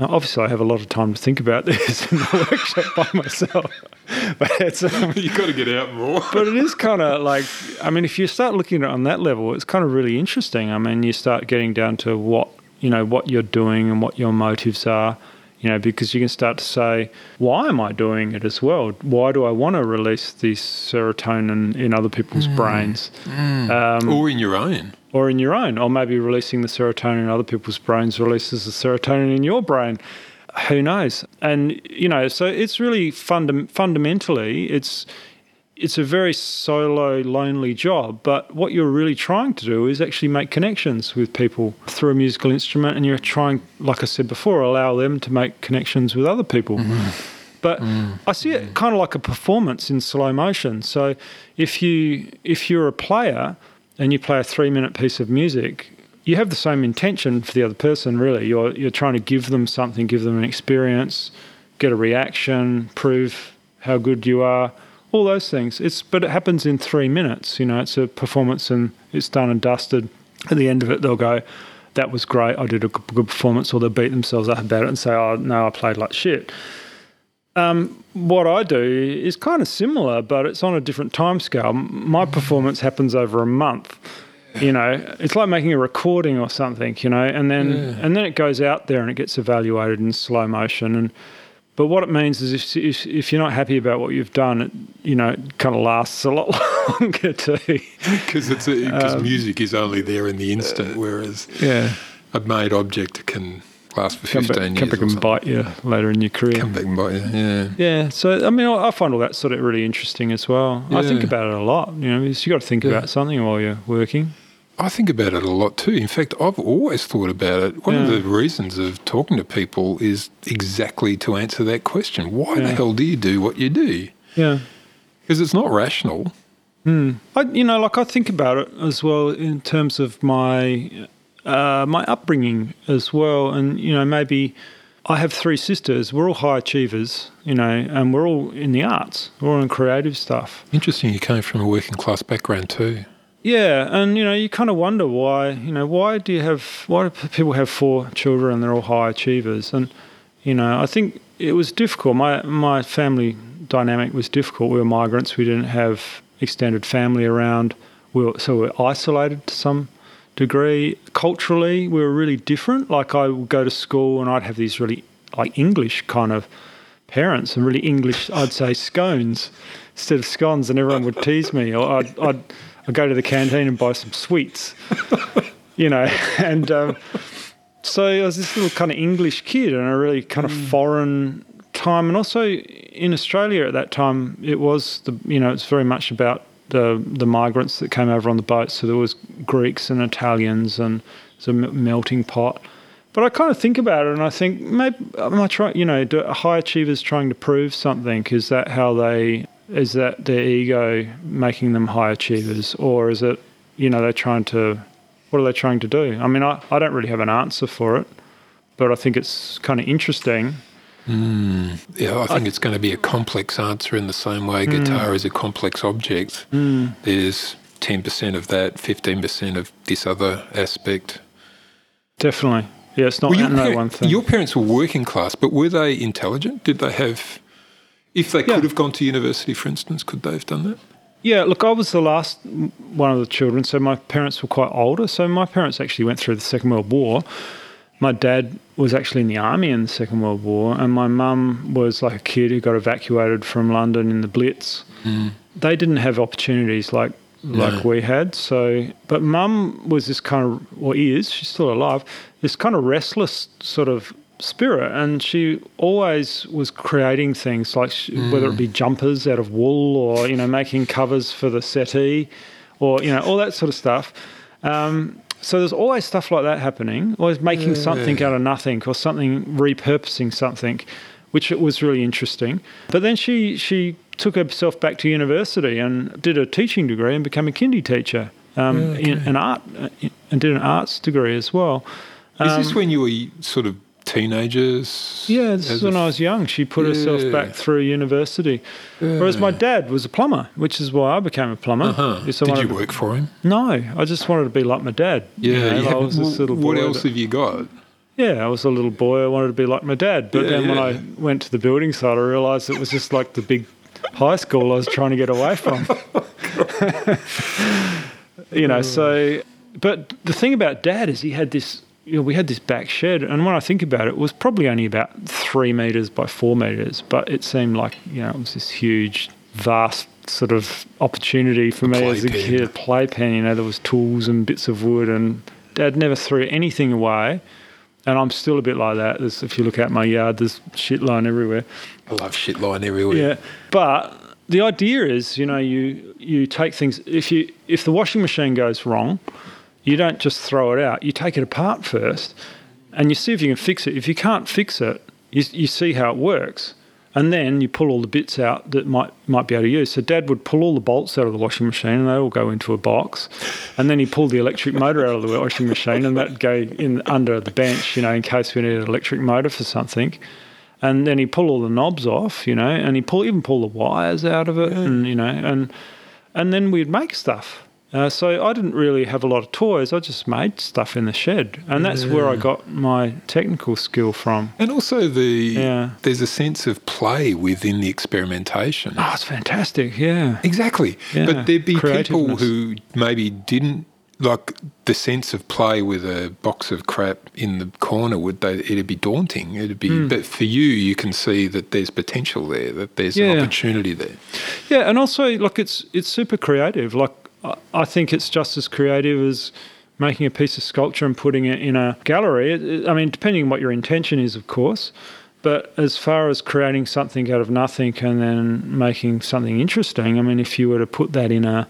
obviously i have a lot of time to think about *laughs* this in the workshop by myself *laughs* but it's um, *laughs* You've got to get out more. but it is kind of like i mean if you start looking at it on that level it's kind of really interesting. I mean you start getting down to what you know what you're doing and what your motives are you know because you can start to say why am i doing it as well? Why do i want to release this serotonin in other people's brains? Um, or in your own. Or in your own, or maybe releasing the serotonin in other people's brains releases the serotonin in your brain. Who knows? And you know, so it's really fundam- fundamentally, it's it's a very solo, lonely job. But what you're really trying to do is actually make connections with people through a musical instrument, and you're trying, like I said before, allow them to make connections with other people. Mm-hmm. But mm. I see it kind of like a performance in slow motion. So if you if you're a player and you play a three minute piece of music, you have the same intention for the other person. Really, you're you're trying to give them something, give them an experience, get a reaction, prove how good you are, all those things. It's but it happens in three minutes. You know, it's a performance and it's done and dusted. At the end of it, they'll go, "That was great. I did a good performance," or they'll beat themselves up about it and say, "Oh no, I played like shit." Um, what I do is kind of similar, but it's on a different time scale. My performance happens over a month. You know, it's like making a recording or something. You know, and then Yeah. and then it goes out there and it gets evaluated in slow motion. And but what it means is if if, if you're not happy about what you've done, it you know it kind of lasts a lot *laughs* longer too. Because it's because Um, music is only there in the instant, whereas Yeah, a made object can last for come fifteen back, come years. back or and bite you later in your career. Come back and bite you. Yeah. Yeah, so I mean, I I find all that sort of really interesting as well. I think about it a lot. You know, because you got to think Yeah. about something while you're working. I think about it a lot too. In fact, I've always thought about it. One of the reasons of talking to people is exactly to answer that question. Why the hell do you do what you do? Yeah. Because it's not rational. Hmm. I, you know, like I think about it as well in terms of my uh, my upbringing as well, and you know, maybe I have three sisters. We're all high achievers, you know, and we're all in the arts. We're all in creative stuff. Interesting, you came from a working class background too. Yeah, and you know, you kind of wonder why. You know, why do you have? Why do people have four children and they're all high achievers? And you know, I think it was difficult. My my family dynamic was difficult. We were migrants. We didn't have extended family around. We were, so we're isolated to some degree. Culturally, we were really different. Like I would go to school and I'd have these really like English kind of parents and really English, I'd say scones instead of scones, and everyone would tease me. Or I'd, I'd, I'd go to the canteen and buy some sweets, you know. *laughs* And um, so I was this little kind of English kid and a really kind of foreign time. And also in Australia at that time, it was the, you know, it's very much about the, the migrants that came over on the boat. So there was Greeks and Italians and it's a melting pot. But I kind of think about it and I think maybe am I trying, you know, do high achievers trying to prove something? Is that how they, is that their ego making them high achievers? Or is it, you know, they're trying to, what are they trying to do? I mean, I, I don't really have an answer for it, but I think it's kind of interesting. Mm. Yeah, I think it's going to be a complex answer in the same way mm. guitar is a complex object. Mm. There's 10% of that, 15% of this other aspect. Definitely. Yeah, it's not no par- one thing. your parents were working class, but were they intelligent? Did they have, if they Yeah. could have gone to university, for instance, could they have done that? Yeah, look, I was the last one of the children, so my parents were quite older. So my parents actually went through the Second World War. My dad was actually in the army in the Second World War, and my mum was like a kid who got evacuated from London in the Blitz. They didn't have opportunities like like we had. So, but mum was this kind of, or is, she's still alive, this kind of restless sort of spirit, and she always was creating things like sh whether it be jumpers out of wool or you know making covers for the settee, or you know all that sort of stuff. Um, so there's always stuff like that happening, always making something out of nothing or something repurposing something, which it was really interesting. But then she she took herself back to university and did a teaching degree and became a kindy teacher, um, in an art uh, and did an arts degree as well. Is this when you were sort of teenagers? Yeah, this is when I was young. She put herself back through university. Whereas my dad was a plumber, which is why I became a plumber. Uh-huh. Did you to- work for him? No, I just wanted to be like my dad. you Yeah. know, you I was this little what else that- have you got? Yeah, I was a little boy. I wanted to be like my dad. But Yeah, then when. I went to the building site, I realised it was just like the big high school I was trying to get away from. *laughs* *laughs* you know, so. But the thing about dad is he had this. You know, we had this back shed, and when I think about it, it was probably only about three meters by four meters, but it seemed like you know it was this huge, vast sort of opportunity for me as a playpen. kid. Playpen, you know, there was tools and bits of wood, and dad never threw anything away. And I'm still a bit like that. There's, if you look out my yard, there's shit lying everywhere. I love shit lying everywhere. Yeah, but the idea is, you know, you you take things. If you if the washing machine goes wrong, you don't just throw it out. You take it apart first, and you see if you can fix it. If you can't fix it, you you see how it works, and then you pull all the bits out that might might be able to use. So Dad would pull all the bolts out of the washing machine, and they all go into a box, and then he pulled the electric motor out of the washing machine, and that'd go in under the bench, you know, in case we needed an electric motor for something. and then he'd pull all the knobs off, you know, and he pull even pull the wires out of it, and you know, and and then we'd make stuff. Uh, so I didn't really have a lot of toys. I just made stuff in the shed, and that's where I got my technical skill from. And also the Yeah. there's a sense of play within the experimentation. Oh, it's fantastic! Yeah, Exactly. Yeah, But there'd be people who maybe didn't like the sense of play with a box of crap in the corner would they it'd be daunting. It'd be Hmm. but for you you can see that there's potential there, that there's Yeah. an opportunity there. Yeah, and also like it's it's super creative. Like I- think it's just as creative as making a piece of sculpture and putting it in a gallery. It- I mean, depending on what your intention is, of course. But as far as creating something out of nothing and then making something interesting, I mean, if you were to put that in a,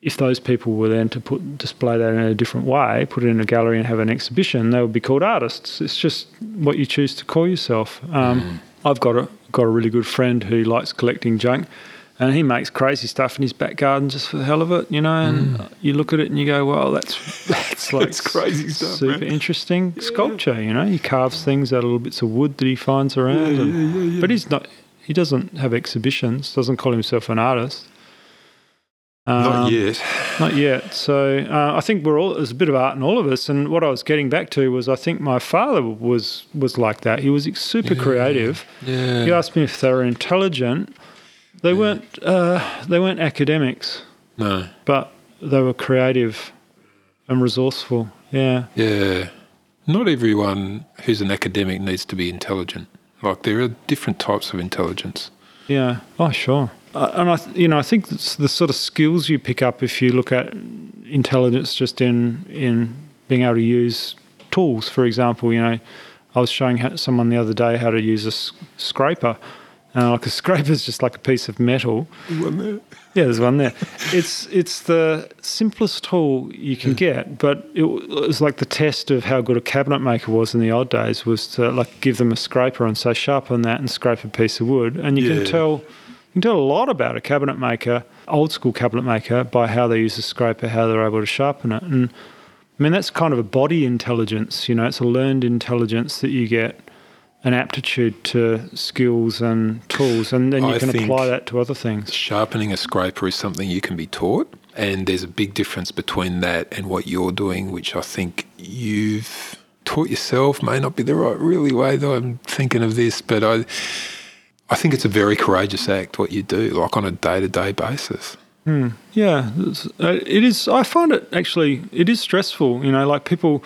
if those people were then to put display that in a different way, put it in a gallery and have an exhibition, they would be called artists. It's just what you choose to call yourself. Um, I've got a got a really good friend who likes collecting junk, and he makes crazy stuff in his back garden just for the hell of it, you know. And you look at it and you go, "Well, that's that's *laughs* like That's crazy stuff, super interesting sculpture." You know, he carves things out of little bits of wood that he finds around. and, But he's not. He doesn't have exhibitions. Doesn't call himself an artist. Not Um, yet. not yet. So uh, I think we're all there's a bit of art in all of us. And what I was getting back to was I think my father was was like that. He was super creative. Yeah. You asked me if they were intelligent. They weren't. Uh, they weren't academics, No. but they were creative and resourceful. Yeah. Yeah. Not everyone who's an academic needs to be intelligent. Like there are different types of intelligence. Yeah. Oh, sure. Uh, and I, th- you know, I think it's the sort of skills you pick up if you look at intelligence just in in being able to use tools. For example, you know, I was showing someone the other day how to use a s- scraper. Uh, like a scraper is just like a piece of metal. Yeah, there's one there. It's it's the simplest tool you can get, but it was like the test of how good a cabinet maker was in the old days was to like give them a scraper and say sharpen that and scrape a piece of wood, and you Yeah. can tell you can tell a lot about a cabinet maker, old school cabinet maker, by how they use a scraper, how they're able to sharpen it, and I mean that's kind of a body intelligence. You know, it's a learned intelligence that you get. An aptitude to skills and tools, and then you I can apply that to other things. Sharpening a scraper is something you can be taught, and there's a big difference between that and what you're doing, which I think you've taught yourself. May not be the right really way that I'm thinking of this, but I, I think it's a very courageous act what you do, like on a day to day basis. Yeah, uh, it is. I find it actually it is stressful. You know, like people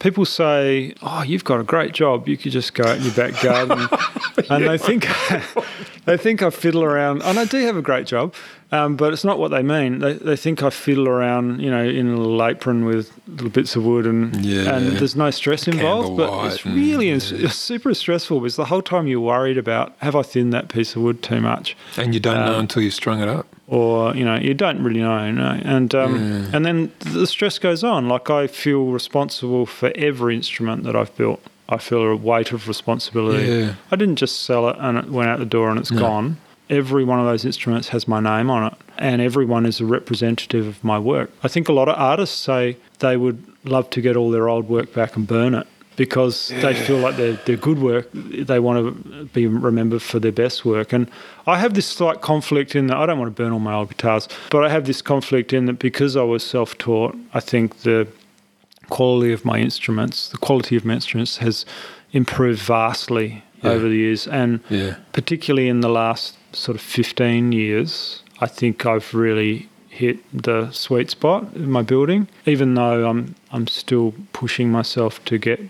people say, "Oh, you've got a great job. You could just go out in your back garden," *laughs* and they think *laughs* they think I fiddle around. And I do have a great job, um, but it's not what they mean. They they think I fiddle around, you know, in a little apron with little bits of wood, and Yeah. and there's no stress involved. But it's really it's, it's super stressful because the whole time you're worried about have I thinned that piece of wood too much And you don't know Um, until you've strung it up. Or you know you don't really know, no. and um, and then the stress goes on. Like I feel responsible for every instrument that I've built. I feel a weight of responsibility. Yeah. I didn't just sell it and it went out the door and it's gone. Every one of those instruments has my name on it, and everyone is a representative of my work. I think a lot of artists say they would love to get all their old work back and burn it because they feel like they're, they're good work. They want to be remembered for their best work. And I have this slight conflict in that I don't want to burn all my old guitars, but I have this conflict in that because I was self taught, I think the quality of my instruments, the quality of my instruments has improved vastly Yeah. over the years. And Yeah. particularly in the last sort of 15 years, I think I've really hit the sweet spot in my building. Even though I'm I'm still pushing myself to get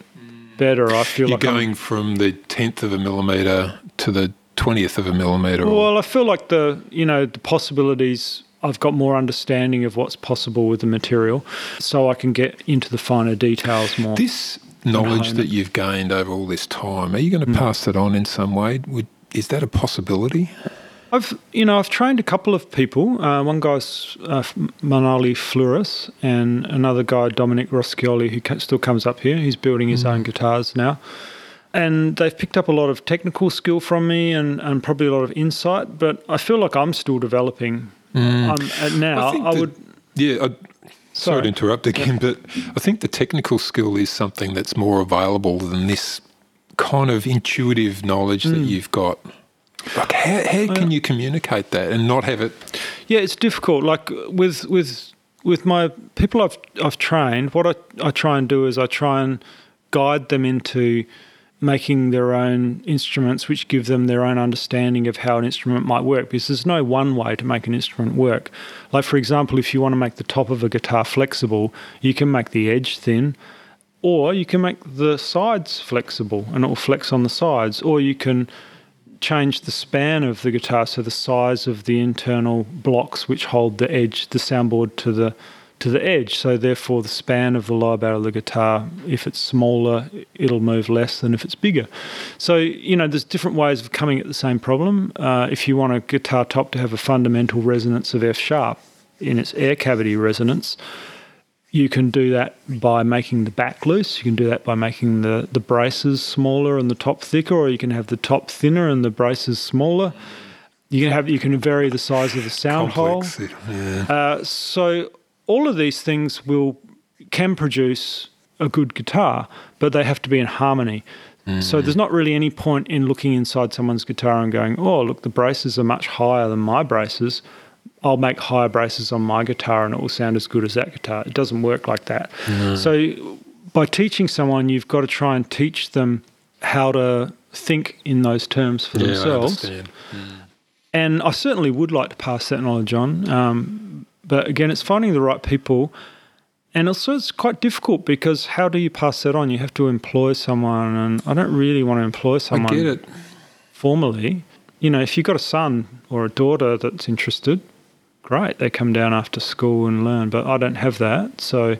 better, I feel You're like I'm- going from the tenth of a millimeter to the twentieth of a millimeter. or- well, I feel like the you know the possibilities. I've got more understanding of what's possible with the material, so I can get into the finer details more. This knowledge that you've gained over all this time, are you going to Mm. pass it on in some way? Would, is that a possibility? I've you know I've trained a couple of people. Uh, one guy's uh, Manali Flores, and another guy Dominic Roscioli, who still comes up here. He's building his own guitars now, and they've picked up a lot of technical skill from me and, and probably a lot of insight. But I feel like I'm still developing. Um, and now I, that- would. Yeah, I, sorry. Sorry. to interrupt again, but I think the technical skill is something that's more available than this kind of intuitive knowledge that you've got. Like, how, how can you communicate that and not have it? Yeah, it's difficult. Like with with with my people I've I've trained, what I, I try and do is I try and guide them into making their own instruments which give them their own understanding of how an instrument might work because there's no one way to make an instrument work. Like for example, if you want to make the top of a guitar flexible, you can make the edge thin or you can make the sides flexible and it will flex on the sides or you can change the span of the guitar, so the size of the internal blocks which hold the edge, the soundboard to the to the edge. So therefore, the span of the lower barrel of the guitar, if it's smaller, it'll move less than if it's bigger. So you know, there's different ways of coming at the same problem. Uh, if you want a guitar top to have a fundamental resonance of F sharp in its air cavity resonance, you can do that by making the back loose. You can do that by making the, the braces smaller and the top thicker, or you can have the top thinner and the braces smaller. You can have you can vary the size of the sound Complex, hole. yeah. Uh, so all of these things will can produce a good guitar, but they have to be in harmony. So there's not really any point in looking inside someone's guitar and going, "Oh, look, the braces are much higher than my braces. I'll make higher braces on my guitar and it will sound as good as that guitar." It doesn't work like that. So by teaching someone, you've got to try and teach them how to think in those terms for Yeah, I themselves. understand. And I certainly would like to pass that knowledge on. Um, but again, it's finding the right people. And also, it's quite difficult because how do you pass that on? You have to employ someone, and I don't really want to employ I someone get it. formally. You know, if you've got a son or a daughter that's interested, great, they come down after school and learn. But I don't have that. So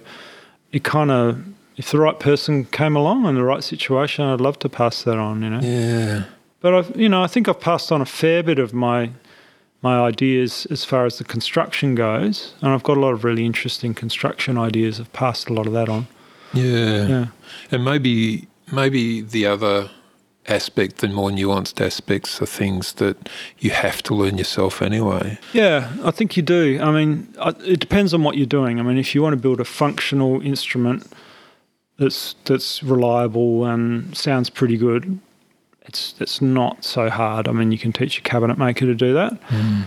it kind of, if the right person came along in the right situation, I'd love to pass that on, you know. Yeah. But I've, you know, I think I've passed on a fair bit of my my ideas as far as the construction goes, and I've got a lot of really interesting construction ideas. I've passed a lot of that on. Yeah. Yeah, And maybe maybe the other aspect, the more nuanced aspects, are things that you have to learn yourself anyway. yeah, I think you do. I mean, it depends on what you're doing. I mean, if you want to build a functional instrument that's that's reliable and sounds pretty good, it's it's not so hard. I mean, you can teach a cabinet maker to do that. Hmm.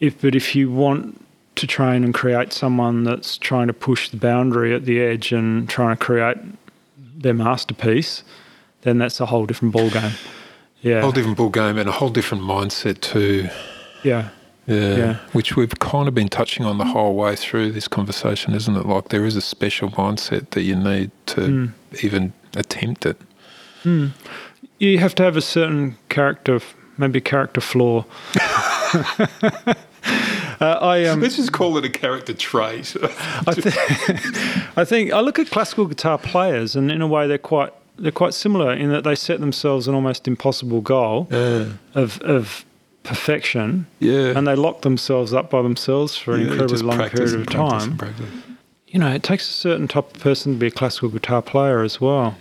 If but if you want to train and create someone that's trying to push the boundary at the edge and trying to create their masterpiece, then that's a whole different ball game. Yeah, A whole different ball game and a whole different mindset too. yeah, Yeah. Yeah. Which we've kind of been touching on the whole way through this conversation, isn't it? Like there is a special mindset that you need to Mm. even attempt it. you have to have a certain character, maybe character flaw. *laughs* uh, I um, Let's just call it a character trait. I, th- *laughs* I think I look at classical guitar players, and in a way, they're quite they're quite similar in that they set themselves an almost impossible goal yeah. of of perfection, Yeah. and they lock themselves up by themselves for an Yeah, incredibly long period of time. practice. You know, it takes a certain type of person to be a classical guitar player as well.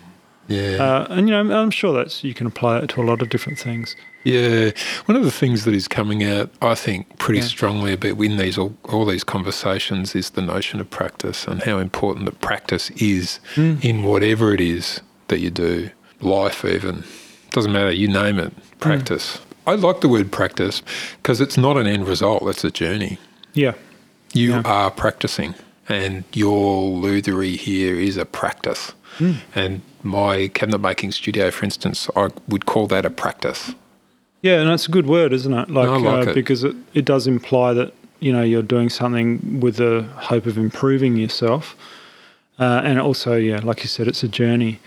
Yeah. Uh, and you know, I'm sure that's you can apply it to a lot of different things. Yeah, one of the things that is coming out, I think, pretty Yeah. strongly about in these all, all these conversations is the notion of practice and how important that practice is Mm. in whatever it is that you do, life even doesn't matter. You name it, Mm. practice. I like the word practice because it's not an end result; it's a journey. Yeah, You Yeah. are practicing, and your lutherie here is a practice. Hmm. And my cabinet making studio, for instance, I would call that a practice. yeah, and that's a good word, isn't it? Like, I like uh, it. because it, it does imply that you know you're doing something with the hope of improving yourself, uh, and also, yeah, like you said, it's a journey.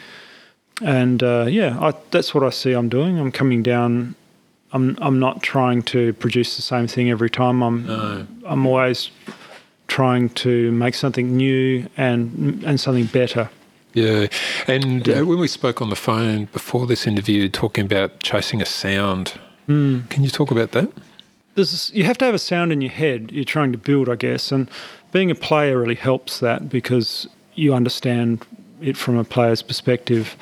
And uh, yeah, I, that's what I see. I'm doing. I'm coming down. I'm I'm not trying to produce the same thing every time. I'm No. I'm always trying to make something new and and something better. Yeah, and Yeah. Uh, when we spoke on the phone before this interview, talking about chasing a sound, Hmm. can you talk about that? this, you have to have a sound in your head you're trying to build, I guess, and being a player really helps that because you understand it from a player's perspective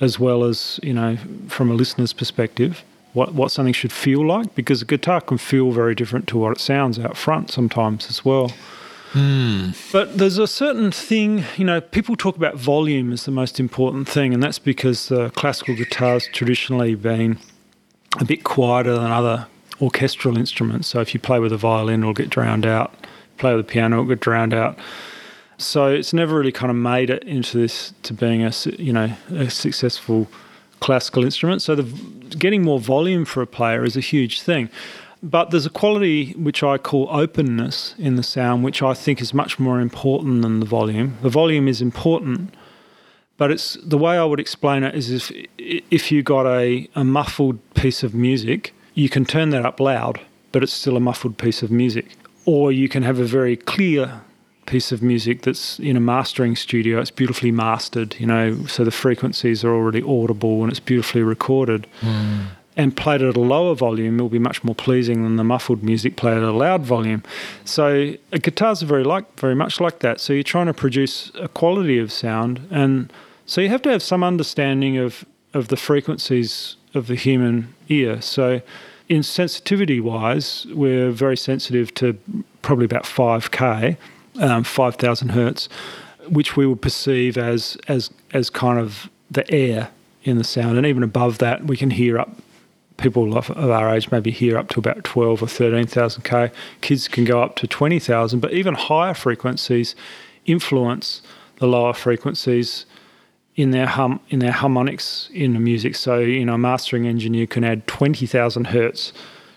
as well as you know from a listener's perspective what what something should feel like because a guitar can feel very different to what it sounds out front sometimes as well. But there's a certain thing, you know, people talk about volume as the most important thing, and that's because uh, classical guitars traditionally been a bit quieter than other orchestral instruments. So if you play with a violin, it'll get drowned out. Play with a piano, it'll get drowned out. So it's never really kind of made it into this to being a you know a successful classical instrument. So the getting more volume for a player is a huge thing. But there's a quality which I call openness in the sound, which I think is much more important than the volume. The volume is important, but it's the way I would explain it is if if you got a, a muffled piece of music, you can turn that up loud, but it's still a muffled piece of music. Or you can have a very clear piece of music that's in a mastering studio. It's beautifully mastered, you know, so the frequencies are already audible and it's beautifully recorded. Mm and played at a lower volume, it'll be much more pleasing than the muffled music played at a loud volume. So uh, guitars are very like very much like that. So you're trying to produce a quality of sound, and so you have to have some understanding of of the frequencies of the human ear. So in sensitivity wise, we're very sensitive to probably about 5k, um, 5,000 hertz, which we would perceive as as as kind of the air in the sound, and even above that, we can hear up people of, our age maybe hear up to about 12 or 13,000 K. Kids can go up to 20,000, but even higher frequencies influence the lower frequencies in their hum in their harmonics in the music. So, you know, a mastering engineer can add 20,000 hertz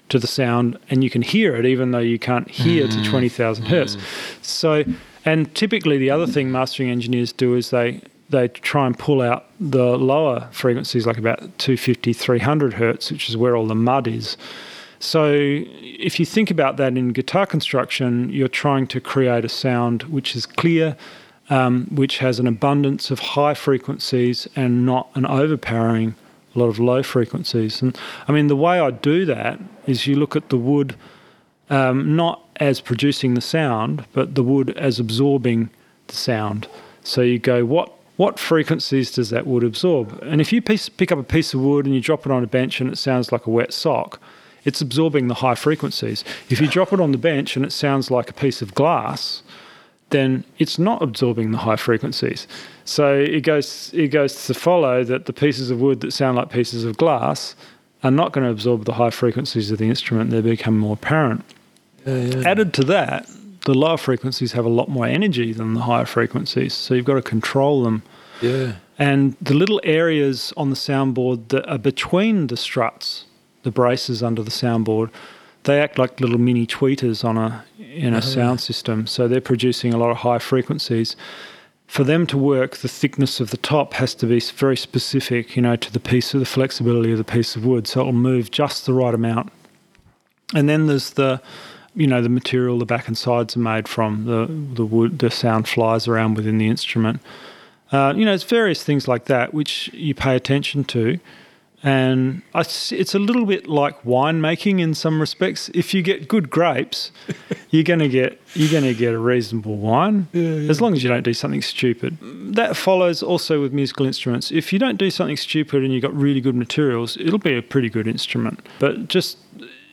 to the sound and you can hear it even though you can't hear mm. to 20,000 hertz. Mm. So, and typically the other thing mastering engineers do is they they try and pull out the lower frequencies, like about 250, 300 hertz, which is where all the mud is. So, if you think about that in guitar construction, you're trying to create a sound which is clear, um, which has an abundance of high frequencies and not an overpowering a lot of low frequencies. And I mean, the way I do that is you look at the wood um, not as producing the sound, but the wood as absorbing the sound. So you go, what what frequencies does that wood absorb? And if you piece, pick up a piece of wood and you drop it on a bench and it sounds like a wet sock, it's absorbing the high frequencies. If you drop it on the bench and it sounds like a piece of glass, then it's not absorbing the high frequencies. So it goes it goes to follow that the pieces of wood that sound like pieces of glass are not going to absorb the high frequencies of the instrument. They become more apparent. Yeah, yeah. Added to that, the lower frequencies have a lot more energy than the higher frequencies, so you've got to control them. Yeah. And the little areas on the soundboard that are between the struts, the braces under the soundboard, they act like little mini tweeters on a in a oh, sound system. So they're producing a lot of high frequencies. For them to work, the thickness of the top has to be very specific, you know, to the piece of the flexibility of the piece of wood. So it'll move just the right amount. And then there's the you know the material the back and sides are made from the the wood the sound flies around within the instrument uh, you know it's various things like that which you pay attention to and it's a little bit like winemaking in some respects. If you get good grapes, *laughs* you're going to get you're going to get a reasonable wine, yeah, yeah. as long as you don't do something stupid. That follows also with musical instruments. If you don't do something stupid and you've got really good materials, it'll be a pretty good instrument. But just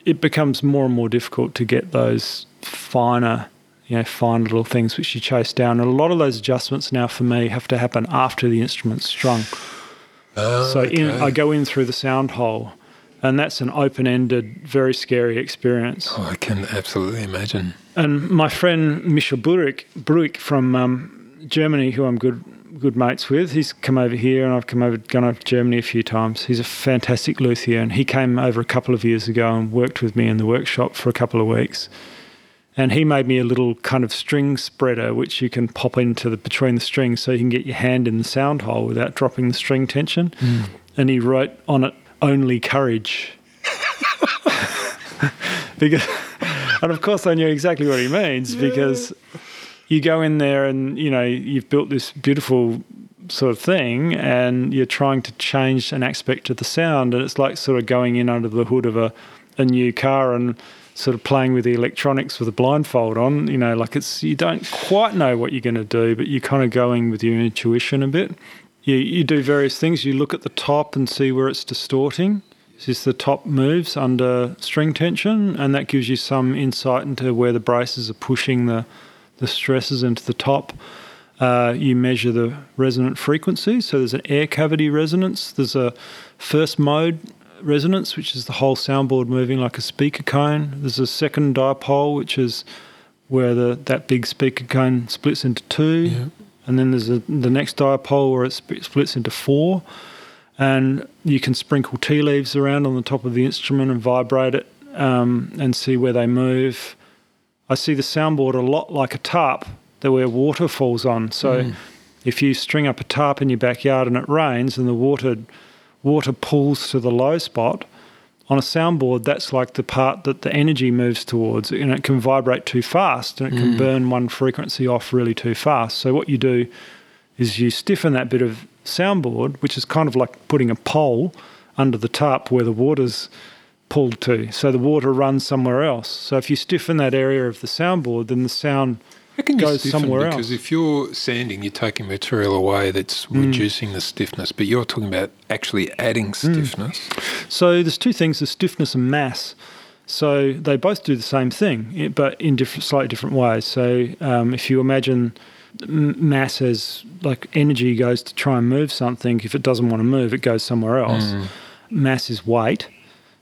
it becomes more and more difficult to get those finer, you know, fine little things which you chase down. And a lot of those adjustments now for me have to happen after the instrument's strung. Oh, so okay. in, I go in through the sound hole, and that's an open-ended, very scary experience. Oh, I can absolutely imagine. And my friend Michel Bruick, Bruick from um, Germany, who I'm good good mates with. He's come over here, and I've come over, gone over to Germany a few times. He's a fantastic luthier, and he came over a couple of years ago and worked with me in the workshop for a couple of weeks. And he made me a little kind of string spreader, which you can pop into the between the strings, so you can get your hand in the sound hole without dropping the string tension. Mm. And he wrote on it "Only courage." *laughs* because, and of course, I knew exactly what he means because you go in there and you know you've built this beautiful sort of thing and you're trying to change an aspect of the sound and it's like sort of going in under the hood of a, a new car and sort of playing with the electronics with a blindfold on you know like it's you don't quite know what you're going to do but you're kind of going with your intuition a bit you, you do various things you look at the top and see where it's distorting This is the top moves under string tension and that gives you some insight into where the braces are pushing the the stresses into the top. Uh, you measure the resonant frequency. So there's an air cavity resonance. There's a first mode resonance, which is the whole soundboard moving like a speaker cone. There's a second dipole, which is where the that big speaker cone splits into two. Yeah. And then there's a, the next dipole where it sp- splits into four. And you can sprinkle tea leaves around on the top of the instrument and vibrate it um, and see where they move. I see the soundboard a lot like a tarp that where water falls on. So if you string up a tarp in your backyard and it rains and the water water pulls to the low spot on a soundboard, that's like the part that the energy moves towards, and it can vibrate too fast and it can mm. burn one frequency off really too fast. So what you do is you stiffen that bit of soundboard, which is kind of like putting a pole under the tarp where the water's pulled to. So the water runs somewhere else. So if you stiffen that area of the soundboard, then the sound How can stiffen? somewhere Because else. if you're sanding, you're taking material away that's Mm. reducing the stiffness, but you're talking about actually adding Mm. stiffness. So there's two things: the stiffness and mass. So they both do the same thing, but in different, slightly different ways. So um, if you imagine mass as like energy goes to try and move something, if it doesn't want to move, it goes somewhere else. Mm. Mass is weight.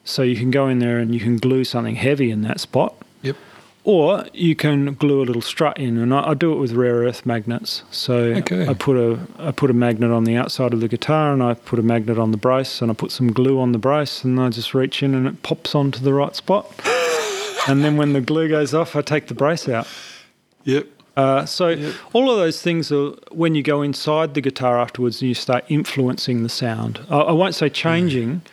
So you can go in there and you can glue something heavy in that spot. Yep. Or you can glue a little strut in, and I, I do it with rare earth magnets. So Okay. I put a I put a magnet on the outside of the guitar, and I put a magnet on the brace, and I put some glue on the brace, and I just reach in, and it pops onto the right spot. *laughs* and then when the glue goes off, I take the brace out. Yep. Uh, so all of those things are when you go inside the guitar afterwards, and you start influencing the sound. I, I won't say changing,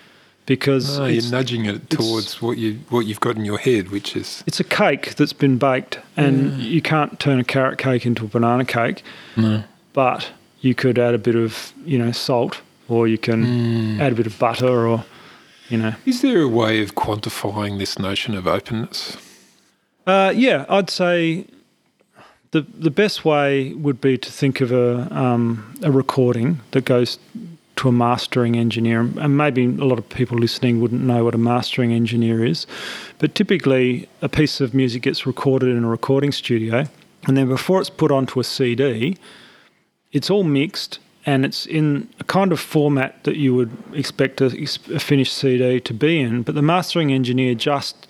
because it's- you're nudging it towards what you what you've got in your head, which is it's a cake that's been baked, and you can't turn a carrot cake into a banana cake. no. But you could add a bit of, you know, salt, or you can add a bit of butter, or, you know. Is there a way of quantifying this notion of openness? Uh, yeah, I'd say the the best way would be to think of a um, a recording that goes to a mastering engineer, and maybe a lot of people listening wouldn't know what a mastering engineer is, but typically a piece of music gets recorded in a recording studio, and then before it's put onto a CD, it's all mixed and it's in a kind of format that you would expect a, a finished CD to be in, but the mastering engineer just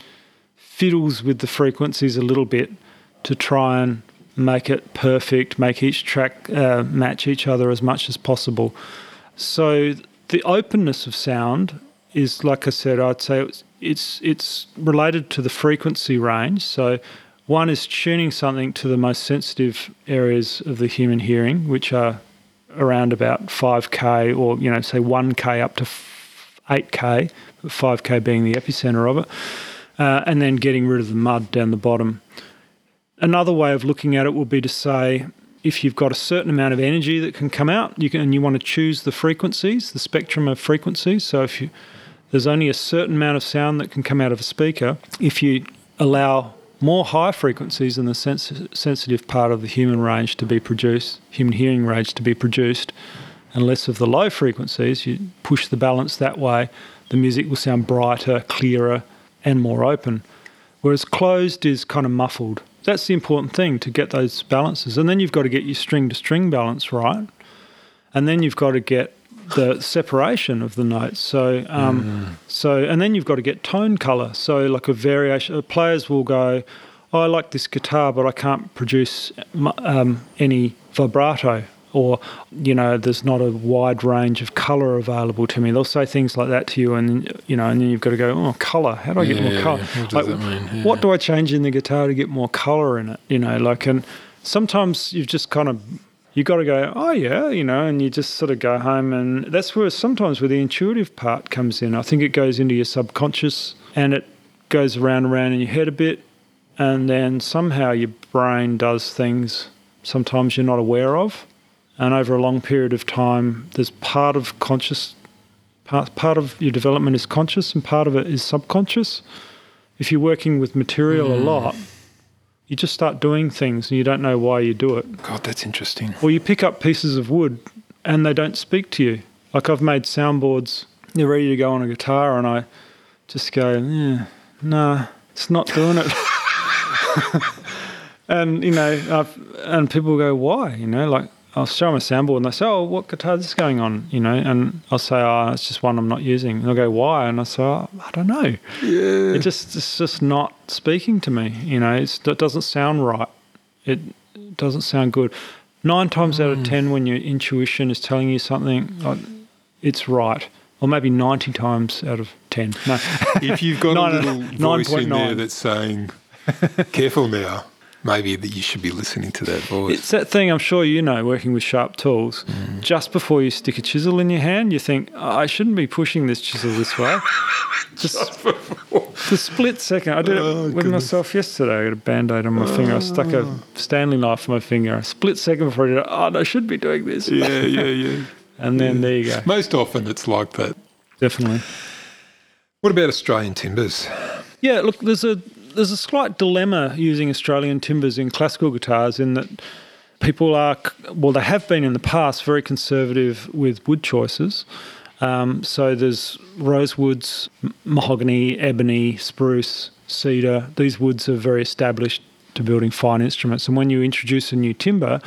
fiddles with the frequencies a little bit to try and make it perfect, make each track uh, match each other as much as possible. So the openness of sound is, like I said, I'd say it's it's, it's related to the frequency range. So one is tuning something to the most sensitive areas of the human hearing, which are around about 5k or you know say 1k up to 8k, 5k being the epicenter of it uh, and then getting rid of the mud down the bottom. Another way of looking at it would be to say if you've got a certain amount of energy that can come out, you can and you want to choose the frequencies, the spectrum of frequencies. So if you there's only a certain amount of sound that can come out of a speaker, if you allow more high frequencies in the sens- sensitive part of the human range to be produced, human hearing range to be produced, and less of the low frequencies, you push the balance that way, the music will sound brighter, clearer, and more open. Whereas closed is kind of muffled. That's the important thing to get those balances. And then you've got to get your string to string balance right. And then you've got to get the separation of the notes. So, um, so, and then you've got to get tone color. So, like a variation, uh, players will go, oh, I like this guitar, but I can't produce um, any vibrato. Or, you know, there's not a wide range of color available to me. They'll say things like that to you, and you know, and then you've got to go, oh, color. How do I get Yeah, more color? yeah. What does Like, that mean? Yeah. What do I change in the guitar to get more color in it? You know, like, and sometimes you've just kind of you got to go, oh yeah, you know, and you just sort of go home, and that's where sometimes where the intuitive part comes in. I think it goes into your subconscious, and it goes around and around in your head a bit, and then somehow your brain does things sometimes you're not aware of, and over a long period of time, there's part of conscious, part part of your development is conscious, and part of it is subconscious. If you're working with material a mm. lot, you just start doing things and you don't know why you do it. God, that's interesting. Or you pick up pieces of wood and they don't speak to you. Like I've made soundboards, they're ready to go on a guitar, and I just go, yeah, nah, it's not doing it. *laughs* and you know, I've, and people go, why? You know, like I'll show them a sample and they say, oh, what guitar is this going on? You know, and I'll say, oh, it's just one I'm not using. And they'll go, why? And I say, oh, I don't know. Yeah. It just it's just not speaking to me. You know, it's, it doesn't sound right. It doesn't sound good. Nine times out of mm. ten, when your intuition is telling you something, mm. like, it's right. Or maybe ninety times out of ten. No, if you've got *laughs* Nine- a little voice in there 9.9. that's saying, careful now, maybe that you should be listening to that voice. It's that thing I'm sure you know working with sharp tools. Mm. Just before you stick a chisel in your hand, you think, oh, I shouldn't be pushing this chisel this way. *laughs* Just for the split second. I did it Oh, with goodness. myself yesterday. I got a band aid on my finger. I stuck a Stanley knife in my finger. A split second before I did it, oh, I should be doing this. yeah, yeah, yeah. *laughs* And then there you go. Most often it's like that. Definitely. What about Australian timbers? Yeah, look, there's a there's a slight dilemma using Australian timbers in classical guitars in that people are well, they have been in the past very conservative with wood choices. Um, so there's rosewoods, mahogany, ebony, spruce, cedar. These woods are very established to building fine instruments. And when you introduce a new timber,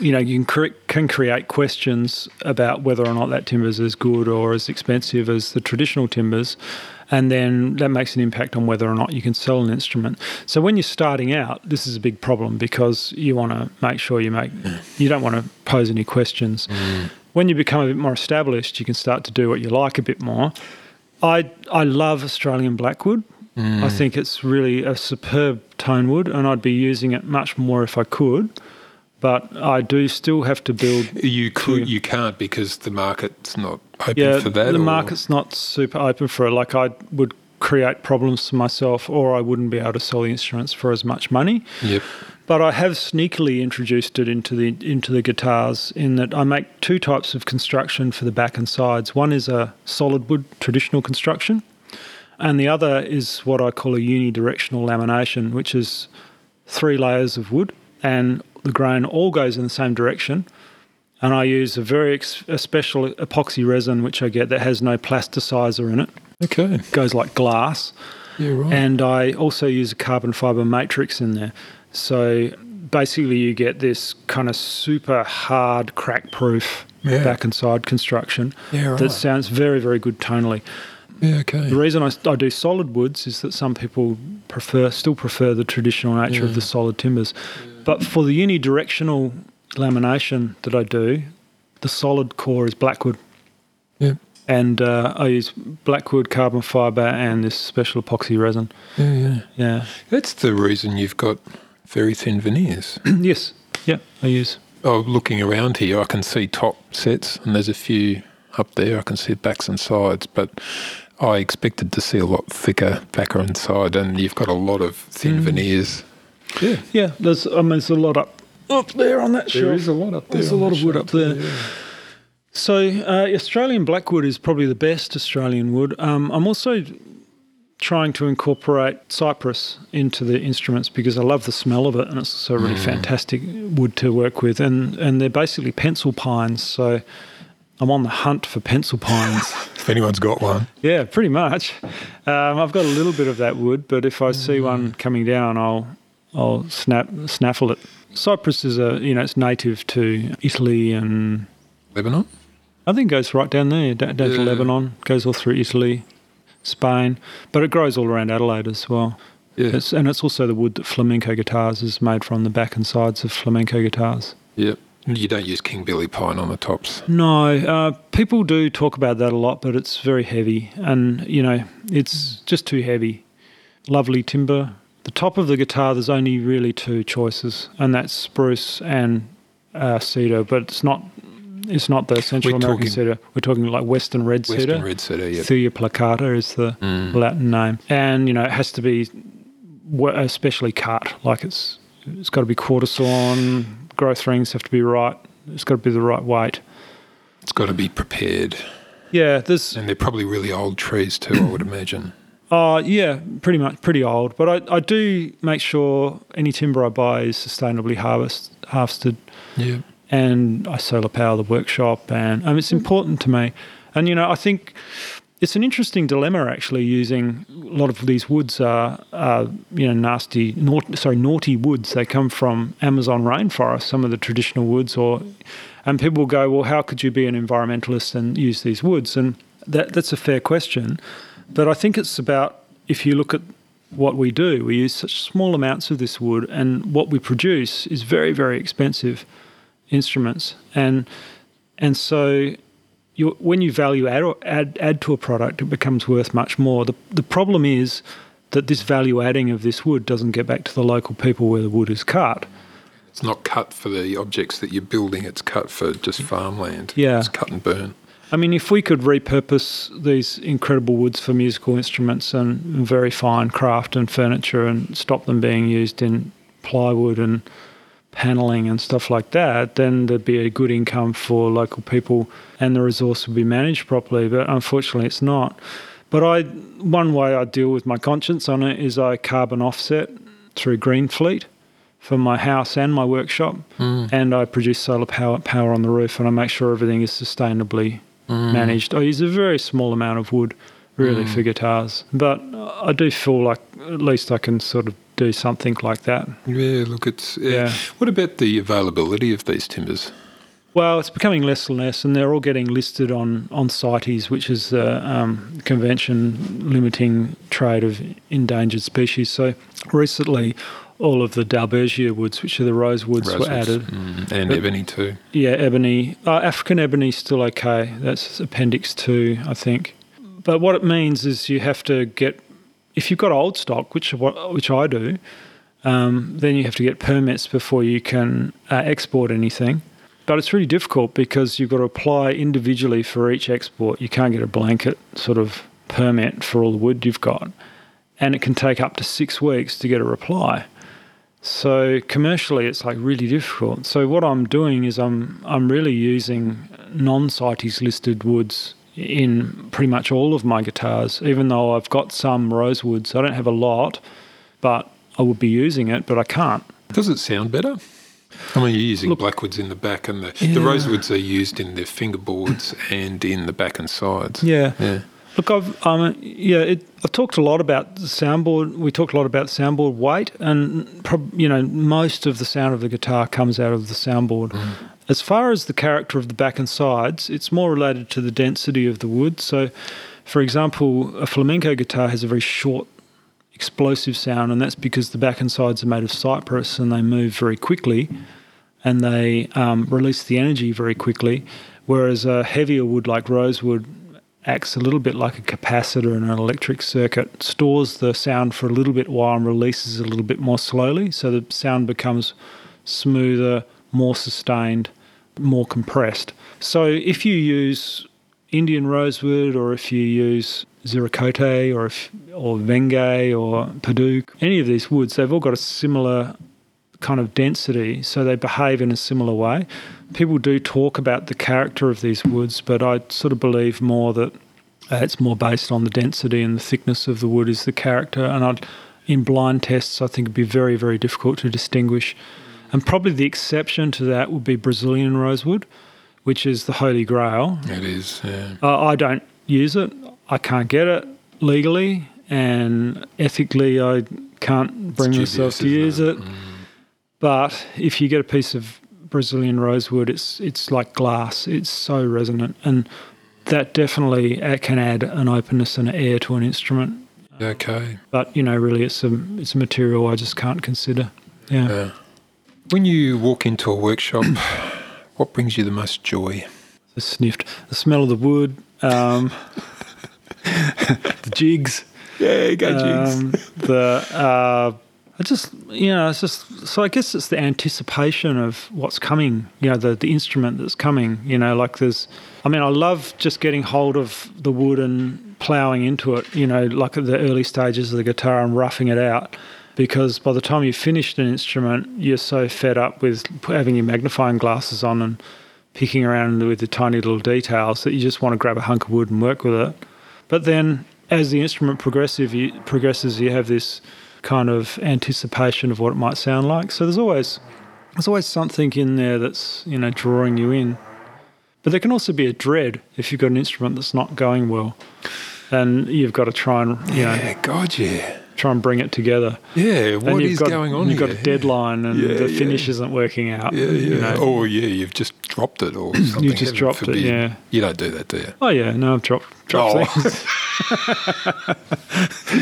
you know you can, cre- can create questions about whether or not that timber is as good or as expensive as the traditional timbers and then that makes an impact on whether or not you can sell an instrument. So when you're starting out, this is a big problem because you want to make sure you make mm. you don't want to pose any questions. Mm. When you become a bit more established, you can start to do what you like a bit more. I I love Australian blackwood. Mm. I think it's really a superb tone wood, and I'd be using it much more if I could. But I do still have to build You could, you can't because the market's not open yeah, for that. the or- market's not super open for it. Like I would create problems for myself, or I wouldn't be able to sell the instruments for as much money. Yep. But I have sneakily introduced it into the into the guitars in that I make two types of construction for the back and sides. One is a solid wood traditional construction, and the other is what I call a unidirectional lamination, which is three layers of wood, and the grain all goes in the same direction. And I use a very ex- a special epoxy resin, which I get that has no plasticizer in it. Okay. goes like glass. Yeah, right. And I also use a carbon fiber matrix in there. So basically, you get this kind of super hard, crack proof Yeah. back and side construction Yeah, right. that sounds very, very good tonally. yeah, okay. The reason I, I do solid woods is that some people prefer, still prefer the traditional nature of the solid timbers. But for the unidirectional lamination that I do, the solid core is blackwood. Yeah. And uh, I use blackwood, carbon fiber, and this special epoxy resin. Yeah, yeah. Yeah. That's the reason you've got very thin veneers. *clears throat* yes. Yeah, I use. oh, looking around here, I can see top sets, and there's a few up there. I can see backs and sides, but I expected to see a lot thicker backer and side, and you've got a lot of thin veneers. Yeah, Yeah, there's. I mean, there's a lot up up there on that there shelf. is a lot up there. There's a lot the of wood up there. yeah. So uh, Australian blackwood is probably the best Australian wood. Um, I'm also trying to incorporate cypress into the instruments because I love the smell of it, and it's also a really fantastic wood to work with. And and they're basically pencil pines, so I'm on the hunt for pencil pines. *laughs* If anyone's got one, yeah, pretty much. Um, I've got a little bit of that wood, but if I see one coming down, I'll I'll snap snaffle it. Cypress is a you know it's native to Italy and Lebanon. I think it goes right down there, down to Lebanon, goes all through Italy, Spain, but it grows all around Adelaide as well. Yeah, It's, and it's also the wood that flamenco guitars is made from, the back and sides of flamenco guitars. yep. You don't use King Billy pine on the tops. No, uh, people do talk about that a lot, but it's very heavy, and you know it's just too heavy. Lovely timber. The top of the guitar, there's only really two choices, and that's spruce and uh, cedar. But it's not. It's not the Central We're American talking- cedar. We're talking like Western red cedar. Western cedar. red cedar. Yep. Thuja plicata is the Mm. Latin name, and you know it has to be especially cut. Like it's it's got to be quarter sawn. Growth rings have to be right. It's got to be the right weight. It's got to be prepared, Yeah, there's and they're probably really old trees too. I would imagine. Uh yeah, pretty much pretty old. But I, I do make sure any timber I buy is sustainably harvest harvested Yeah. and I solar power the workshop and um, it's important to me. And you know, I think it's an interesting dilemma actually. Using a lot of these woods are, are you know nasty, naut- sorry, naughty woods. They come from Amazon rainforest, some of the traditional woods, or and people will go, well, how could you be an environmentalist and use these woods? And that that's a fair question, but I think it's about if you look at what we do, we use such small amounts of this wood, and what we produce is very very expensive instruments, and and so you, when you value add, add, add to a product, it becomes worth much more. The, the problem is that this value adding of this wood doesn't get back to the local people where the wood is cut. It's not cut for the objects that you're building, it's cut for just farmland. Yeah. It's cut and burn. I mean, if we could repurpose these incredible woods for musical instruments and very fine craft and furniture and stop them being used in plywood and paneling and stuff like that, then there'd be a good income for local people and the resource would be managed properly. But unfortunately, it's not. But I, one way I deal with my conscience on it is I carbon offset through Greenfleet for my house and my workshop, Mm. and I produce solar power power on the roof, and I make sure everything is sustainably Mm. managed. I use a very small amount of wood, really, Mm. for guitars, but I do feel like at least I can sort of do something like that. Yeah, look, it's. Uh, Yeah. What about the availability of these timbers? Well, it's becoming less and less, and they're all getting listed on on CITES, which is the um, convention limiting trade of endangered species. So recently, all of the Dalbergia woods, which are the rosewoods, were Rosewoods. added. Mm, and But- ebony too. Yeah, ebony. Uh, African ebony's still okay. That's Appendix Two, I think. But what it means is you have to get, if you've got old stock, which which I do, um, then you have to get permits before you can uh, export anything. But it's really difficult because you've got to apply individually for each export. You can't get a blanket sort of permit for all the wood you've got, and it can take up to six weeks to get a reply. So commercially, it's like really difficult. So what I'm doing is I'm I'm really using non-CITES listed woods in pretty much all of my guitars. Even though I've got some rosewoods, I don't have a lot, but I would be using it, but I can't. Does it sound better? I mean, you're using Look- blackwoods in the back, and the, the rosewoods are used in the fingerboards and in the back and sides. Yeah. Yeah. Look, I've um, yeah, it, I've talked a lot about the soundboard. We talked a lot about soundboard weight, and prob- you know, most of the sound of the guitar comes out of the soundboard. As far as the character of the back and sides, it's more related to the density of the wood. So, for example, a flamenco guitar has a very short, explosive sound, and that's because the back and sides are made of cypress and they move very quickly and they um, release the energy very quickly. Whereas a heavier wood like rosewood acts a little bit like a capacitor in an electric circuit, stores the sound for a little bit while and releases it a little bit more slowly. So the sound becomes smoother, more sustained, more compressed. So if you use Indian rosewood or if you use Ziricote or if, or Wenge or Padouk, any of these woods, they've all got a similar kind of density, so they behave in a similar way. People do talk about the character of these woods, but I sort of believe more that uh, it's more based on the density and the thickness of the wood is the character. And I'd, in blind tests, I think it'd be very, very difficult to distinguish. And probably the exception to that would be Brazilian rosewood, which is the holy grail. It is. Yeah. Uh, I don't use it. I can't get it legally, and ethically, I can't bring myself to use it? it. But if you get a piece of Brazilian rosewood, it's it's like glass. It's so resonant, and that definitely can add an openness and an air to an instrument. Okay. But you know, really, it's a it's a material I just can't consider. Yeah. Yeah. When you walk into a workshop, *coughs* what brings you the most joy? the sniffed, the smell of the wood, um, *laughs* *laughs* the jigs. Yeah, go um, jigs. the uh, I just you know it's just so I guess it's the anticipation of what's coming. You know the the instrument that's coming. You know like there's. I mean I love just getting hold of the wood and ploughing into it. You know like at the early stages of the guitar and roughing it out. Because by the time you've finished an instrument, you're so fed up with having your magnifying glasses on and picking around with the tiny little details that you just want to grab a hunk of wood and work with it. But then, as the instrument progressive you, progresses, you have this kind of anticipation of what it might sound like. So there's always there's always something in there that's you know drawing you in. But there can also be a dread if you've got an instrument that's not going well. and you've got to try and you know Yeah, God, yeah. Try and bring it together. Yeah, what you've got, going on You've here? got a deadline, and Yeah, the yeah. finish isn't working out. Yeah, yeah. You know. Oh, yeah, you've just dropped it or *clears throat* something. You just heaven dropped it, yeah. You don't do that, do you? Oh yeah, no, I've dropped dropped Oh. things.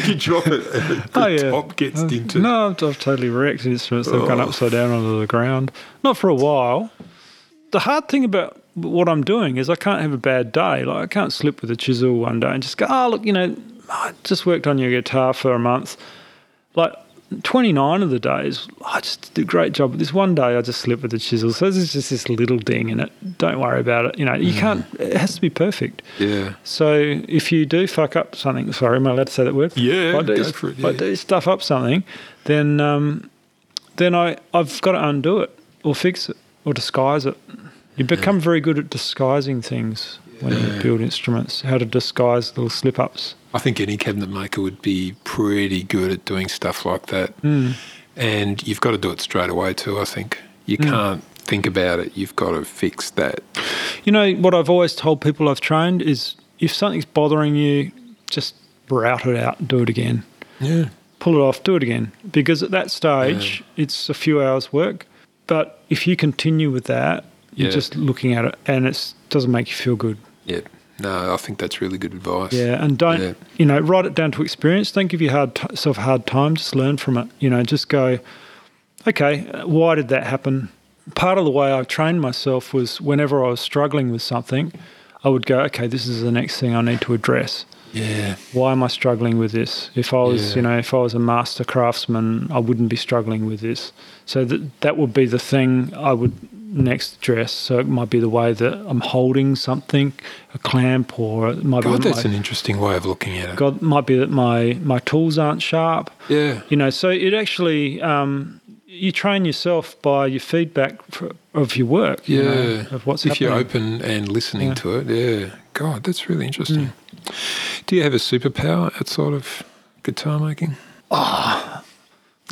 *laughs* you drop it and the Oh yeah, top gets Uh, into No, I've, I've totally wrecked instruments. They've gone Oh. upside down onto the ground. Not for a while. The hard thing about what I'm doing is I can't have a bad day. Like I can't slip with a chisel one day and just go, oh look, you know, I just worked on your guitar for a month. Like 29 of the days, I just did a great job. But this one day, I just slipped with the chisel. So there's just this little ding in it. Don't worry about it. You know, Mm. you can't. It has to be perfect. Yeah. So if you do fuck up something, sorry, am I allowed to say that word? Yeah, If I do, go for it, if I do stuff up something, then um, then I I've got to undo it or fix it or disguise it. You become very good at disguising things when you build instruments. How to disguise little slip ups. I think any cabinet maker would be pretty good at doing stuff like that. Mm. And you've got to do it straight away, too, I think. You Mm. can't think about it. You've got to fix that. You know what I've always told people I've trained is if something's bothering you, just route it out and do it again. Yeah. pull it off, do it again. Because at that stage, it's a few hours work. But if you continue with that, you're Yeah. just looking at it and it doesn't make you feel good. Yeah. No, I think that's really good advice. Yeah, and don't Yeah. you know write it down to experience. Don't give your hard t- a hard time. Just learn from it. You know, just go. Okay, why did that happen? Part of the way I trained myself was whenever I was struggling with something, I would go, okay, this is the next thing I need to address. Yeah. Why am I struggling with this? If I was, Yeah. you know, if I was a master craftsman, I wouldn't be struggling with this. So that that would be the thing I would next address. So it might be the way that I'm holding something, a clamp, or it might God, be that's my, an interesting way of looking at it. God might be that my my tools aren't sharp. Yeah. You know, so it actually um, you train yourself by your feedback for, of your work. you know, Yeah. of what's if happening. you're open and listening Yeah. to it, yeah. God, that's really interesting. Do you have a superpower outside of guitar making? Ah.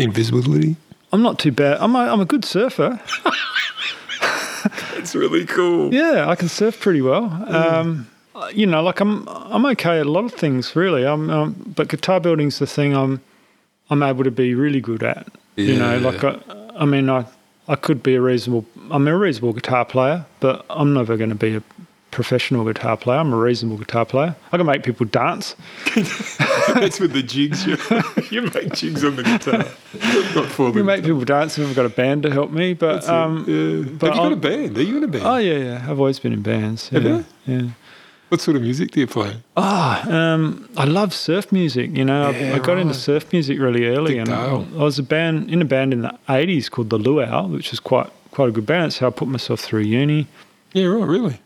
Invisibility. I'm not too bad. I'm a, I'm a good surfer. *laughs* That's really cool. Yeah, I can surf pretty well. Um, you know, like I'm I'm okay at a lot of things really. I'm um, but guitar building's the thing I'm I'm able to be really good at. You know, like I, I mean I I could be a reasonable I'm a reasonable guitar player, but I'm never going to be a professional guitar player. I'm a reasonable guitar player. I can make people dance. *laughs* That's with the jigs. You, *laughs* you make jigs on the guitar. Not for I can make people dance if I've got a band to help me. But um, yeah. but Have you got a I'm- band? Are you in a band? oh yeah, yeah, I've always been in bands. Have yeah, you? Yeah. What sort of music do you play? Ah, um, I love surf music. You know, I, Yeah, I got into surf music really early, Dick and I. I was a band in a band in the '80s called the Luau, which is quite quite a good band. How I put myself through uni. Yeah, right, really.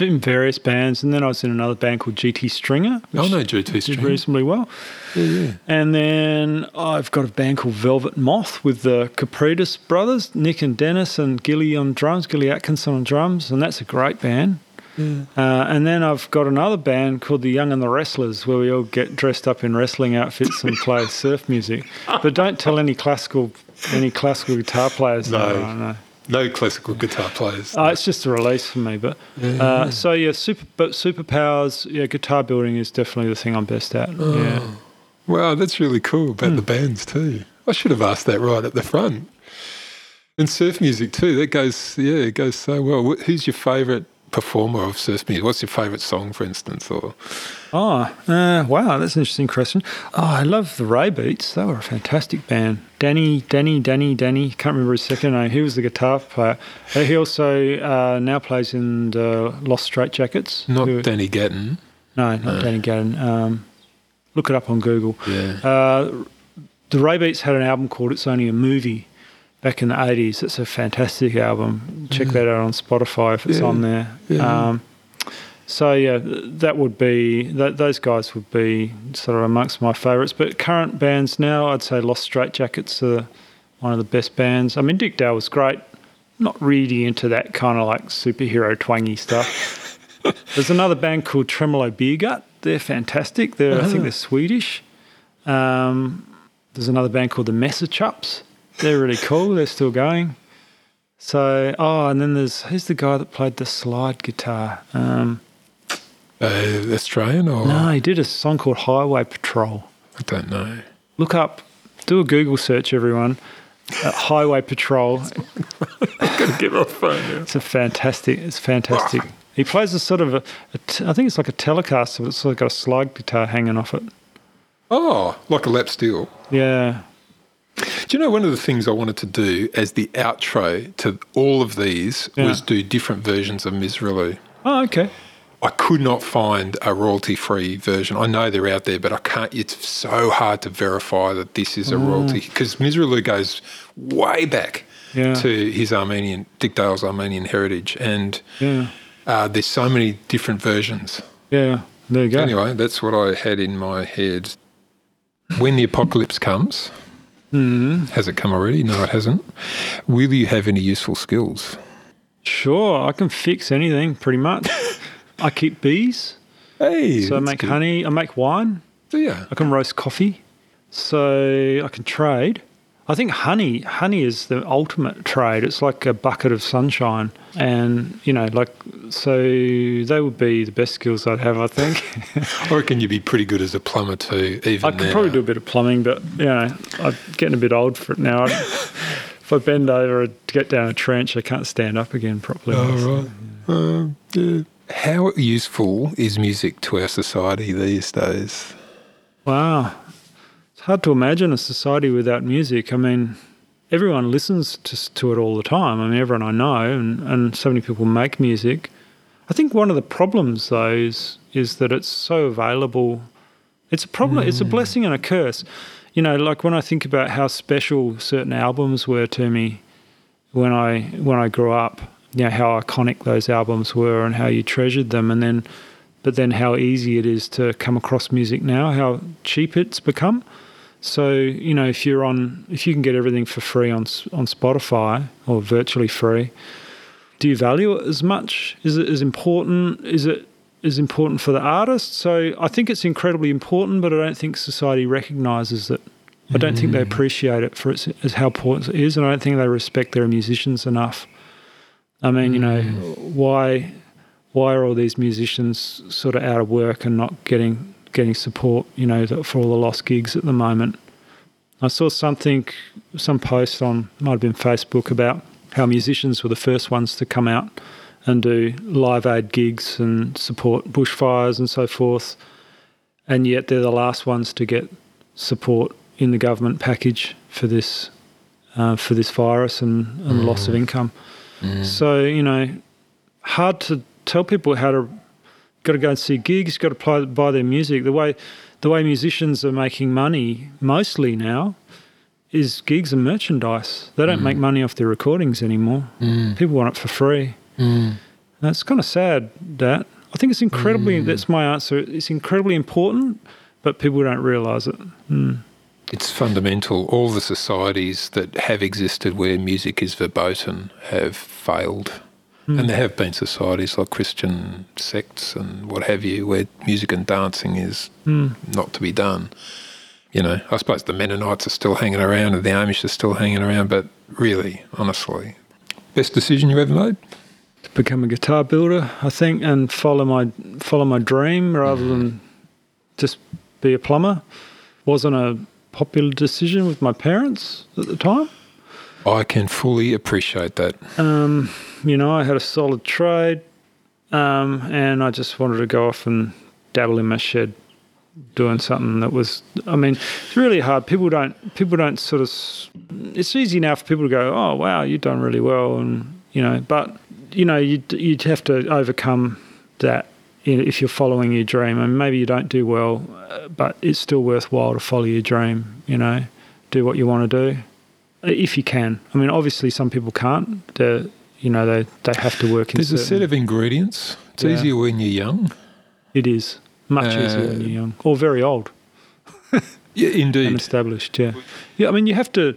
In various bands, and then I was in another band called GT Stringer, I which know GT did String. reasonably well. Yeah, yeah. And then I've got a band called Velvet Moth with the Capritas brothers, Nick and Dennis, and Gilly on drums, Gilly Atkinson on drums, and that's a great band. Uh, and then I've got another band called the Young and the Wrestlers, where we all get dressed up in wrestling outfits and play *laughs* surf music. But don't tell any classical any classical guitar players. No. that, no, no. No classical guitar players. Uh, it's just a release for me. But uh, so yeah, super but superpowers. Yeah, guitar building is definitely the thing I'm best at. Yeah. Wow, that's really cool about Hmm. the bands too. I should have asked that right at the front. And surf music too. That goes, yeah, it goes so well. Who's your favourite performer of surf music? What's your favourite song, for instance? Or Oh, uh, wow, that's an interesting question. Oh, I love the Raybeats. They were a fantastic band. Danny, Danny, Danny, Danny. Can't remember his second name. He was the guitar player. He also uh, now plays in the Los Straitjackets. not who- Danny Gatton. no, not Danny Gatton. Um, look it up on Google. Yeah. Uh, the Raybeats had an album called "It's Only a Movie" back in the eighties. It's a fantastic album. Check that out on Spotify if it's Yeah, on there. yeah. Um, so yeah, that would be th- those guys would be sort of amongst my favourites. But current bands now, I'd say Los Straitjackets are one of the best bands. I mean, Dick Dale was great. Not really into that kind of like superhero twangy stuff. *laughs* There's another band called Tremolo Beer Gut. They're fantastic. They're I Uh-huh. think they're Swedish. Um, there's another band called the Messer Chups. They're really cool. They're still going. So, oh, and then there's who's the guy that played the slide guitar? Um, Uh, Australian or No, he did a song called Highway Patrol. I don't know. Look up, do a Google search, everyone. Uh, Highway Patrol. Gotta get off phone now. It's a fantastic. It's fantastic. He plays a sort of a, a t- I think it's like a Telecaster, but it's like got a slide guitar hanging off it. Oh, like a lap steel. Yeah. Do you know one of the things I wanted to do as the outro to all of these Yeah. was do different versions of Misirlou? Oh, okay. I could not find a royalty free version. I know they're out there, but I can't. It's so hard to verify that this is a royalty because Misirlou goes way back Yeah. to his Armenian, Dick Dale's Armenian heritage. And Yeah. uh, there's so many different versions. Yeah. There you go. Anyway, that's what I had in my head. When the apocalypse comes, Mm-hmm. has it come already? No, it hasn't. Will you have any useful skills? Sure, I can fix anything pretty much. *laughs* I keep bees, Hey, so I make good. honey. I make wine. Yeah. I can roast coffee, so I can trade. I think honey, honey is the ultimate trade. It's like a bucket of sunshine, and you know, like so they would be the best skills I'd have. I think *laughs* I reckon you'd be pretty good as a plumber too. Even I could now. probably do a bit of plumbing, but you know, I'm getting a bit old for it now. *laughs* If I bend over to get down a trench, I can't stand up again properly. Oh, right. Um, yeah. How useful is music to our society these days? Wow. Hard to imagine a society without music. I mean, everyone listens to, to it all the time. I mean, everyone I know, and, and so many people make music. I think one of the problems, though, is, is that it's so available. It's a problem, it's a mm. blessing and a curse. You know, like when I think about how special certain albums were to me when I when I grew up, you know, how iconic those albums were and how you treasured them and then but then how easy it is to come across music now, how cheap it's become. So you know, if you're on, if you can get everything for free on on Spotify or virtually free, do you value it as much? Is it as important? Is it as important for the artist? So I think it's incredibly important, but I don't think society recognises it. I don't think they mm. appreciate it for its as how important it is, and I don't think they respect their musicians enough. I mean, you know, mm. why why are all these musicians sort of out of work and not getting getting support? You know, for all the lost gigs at the moment. I saw something, some post on might have been Facebook about how musicians were the first ones to come out and do live aid gigs and support bushfires and so forth, and yet they're the last ones to get support in the government package for this uh, for this virus and, and loss of income. So you know, hard to tell people how to got to go and see gigs, got to play, buy their music. The way the way musicians are making money mostly now is gigs and merchandise. They don't mm. make money off their recordings anymore. Mm. People want it for free. Mm. That's kind of sad. That I think it's incredibly. That's my answer. It's incredibly important, but people don't realise it. Mm. It's fundamental. All the societies that have existed where music is verboten have failed. Hmm. And there have been societies like Christian sects and what have you, where music and dancing is hmm. not to be done. You know, I suppose the Mennonites are still hanging around and the Amish are still hanging around, but really, honestly, best decision you ever made? to become a guitar builder, I think, and follow my follow my dream rather than just be a plumber. Wasn't a popular decision with my parents at the time. I can fully appreciate that. Um, you know, I had a solid trade, um, and I just wanted to go off and dabble in my shed, doing something that was. I mean, it's really hard. People don't. People don't sort of. It's easy now for people to go, "Oh, wow, you've done really well," and you know, but you know, you'd you'd have to overcome that if you're following your dream. And maybe you don't do well, uh, but it's still worthwhile to follow your dream. You know, do what you want to do if you can. I mean, obviously, some people can't. They're, you know, they they have to work in. There's a set of ingredients. It's Yeah. easier when you're young. It is much Uh, easier when you're young or very old *laughs* Yeah, and indeed. established. Yeah, yeah. I mean, you have to.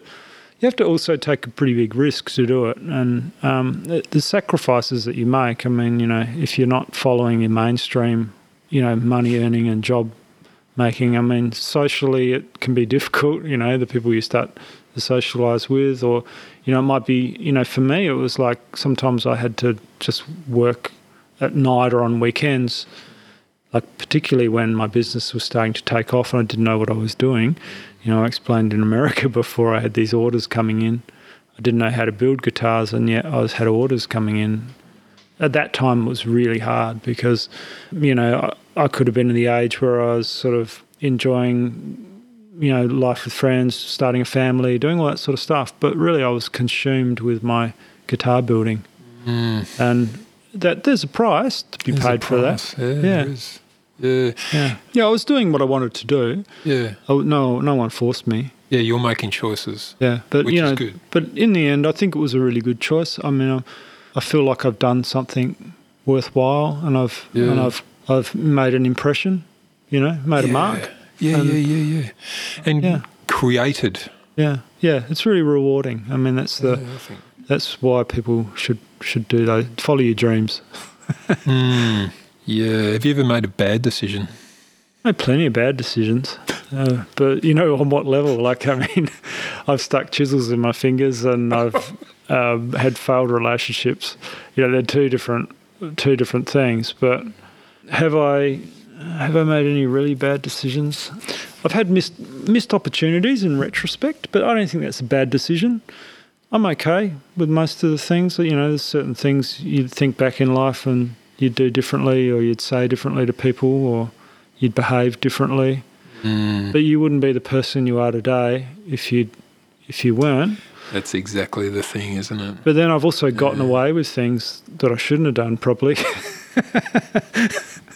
You have to also take a pretty big risk to do it, and um, the, the sacrifices that you make. I mean, you know, if you're not following your mainstream, you know, money earning and job making. I mean, socially it can be *laughs* difficult. You know, the people you start to socialise with, or you know, it might be. You know, for me, it was like sometimes I had to just work at night or on weekends like particularly when my business was starting to take off and I didn't know what I was doing. You know, I explained in America *laughs* before I had these orders coming in. I didn't know how to build guitars, and yet I was had orders coming in. At that time, it was really hard because, you know, I, I could have been in the age where I was sort of enjoying, you know, life with friends, starting a family, doing all that sort of stuff. But really, I was consumed with my guitar building, Mm. and that there's a price to be There's paid for that. Yeah. Yeah. Yeah. Yeah, yeah. I was doing what I wanted to do. Yeah. I, no, no one forced me. Yeah. You're making choices. Yeah, but Which you is know, good. but in the end, I think it was a really good choice. I mean, I, I feel like I've done something worthwhile, and I've Yeah. and I've I've made an impression. You know, made a mark. Yeah. And- yeah. Yeah. Yeah. And Yeah. created. Yeah, yeah. It's really rewarding. I mean, that's the Yeah, that's why people should should do those. Follow your dreams. *laughs* Mm. Yeah. Have you ever made a bad decision? I made plenty of bad decisions, uh, but you know on what level? Like, I mean, *laughs* I've stuck chisels in my fingers and I've *laughs* um, had failed relationships. You know, they're two different two different things. But have I have I made any really bad decisions? I've had missed missed opportunities in retrospect, but I don't think that's a bad decision. I'm okay with most of the things. You know, there's certain things you'd think back in life and you'd do differently, or you'd say differently to people, or you'd behave differently. Mm. But you wouldn't be the person you are today if you if you weren't. That's exactly the thing, isn't it? But then I've also gotten Yeah. away with things that I shouldn't have done properly. *laughs*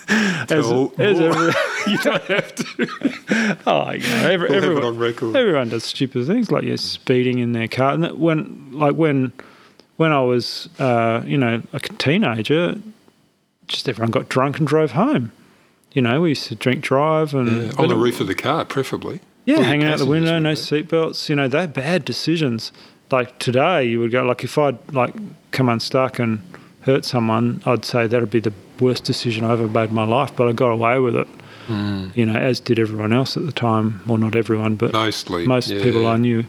as, as every, you don't have to. oh, you know, every, We'll everyone, on record. everyone does stupid things like you're speeding in their car. And when, like when, when I was, uh, you know, a teenager, just everyone got drunk and drove home. You know, we used to drink drive and Yeah, on the roof of the car, preferably. Yeah, hanging out the window, no seatbelts. You know, they're bad decisions. Like today, you would go like if I'd like come unstuck and hurt someone, I'd say that'd be the worst decision I ever made in my life. But I got away with it. Mm. You know, as did everyone else at the time. Well, not everyone, but Mostly. most yeah. people I knew.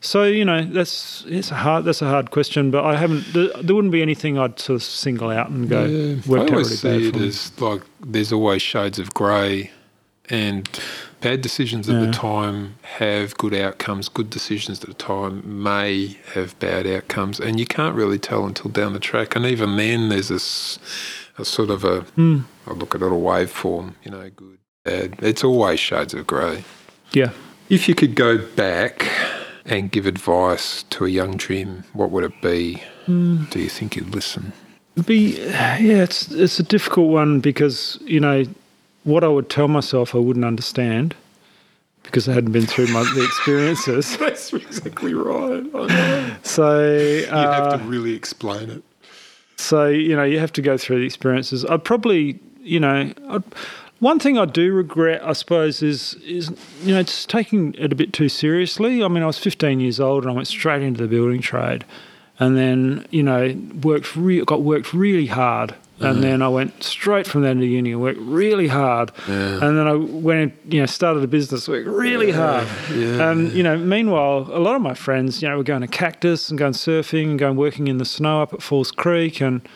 So you know, that's it's a hard that's a hard question. But I haven't. There, there wouldn't be anything I'd sort of single out and go Yeah. I always see it as like there's always shades of grey, and bad decisions at Yeah. the time have good outcomes. Good decisions at the time may have bad outcomes, and you can't really tell until down the track. And even then, there's this a sort of a Hmm. I look at it a waveform. You know, good, bad. It's always shades of grey. Yeah. If you could go back and give advice to a young Jim, what would it be? Hmm. Do you think you'd listen? Be yeah, it's it's a difficult one because you know what I would tell myself I wouldn't understand because I hadn't been through my the experiences. *laughs* That's exactly right. So You have uh, to really explain it. So you know you have to go through the experiences. I'd probably you know I'd, one thing I do regret I suppose is is you know just taking it a bit too seriously. I mean I was 15 years old and I went straight into the building trade, and then you know worked re- got worked really hard. And then I went straight from there to uni and worked really hard. Yeah. And then I went, you know, started a business, worked really hard. Yeah. And you know, meanwhile, a lot of my friends, you know, were going to Cactus and going surfing and going working in the snow up at Falls Creek, and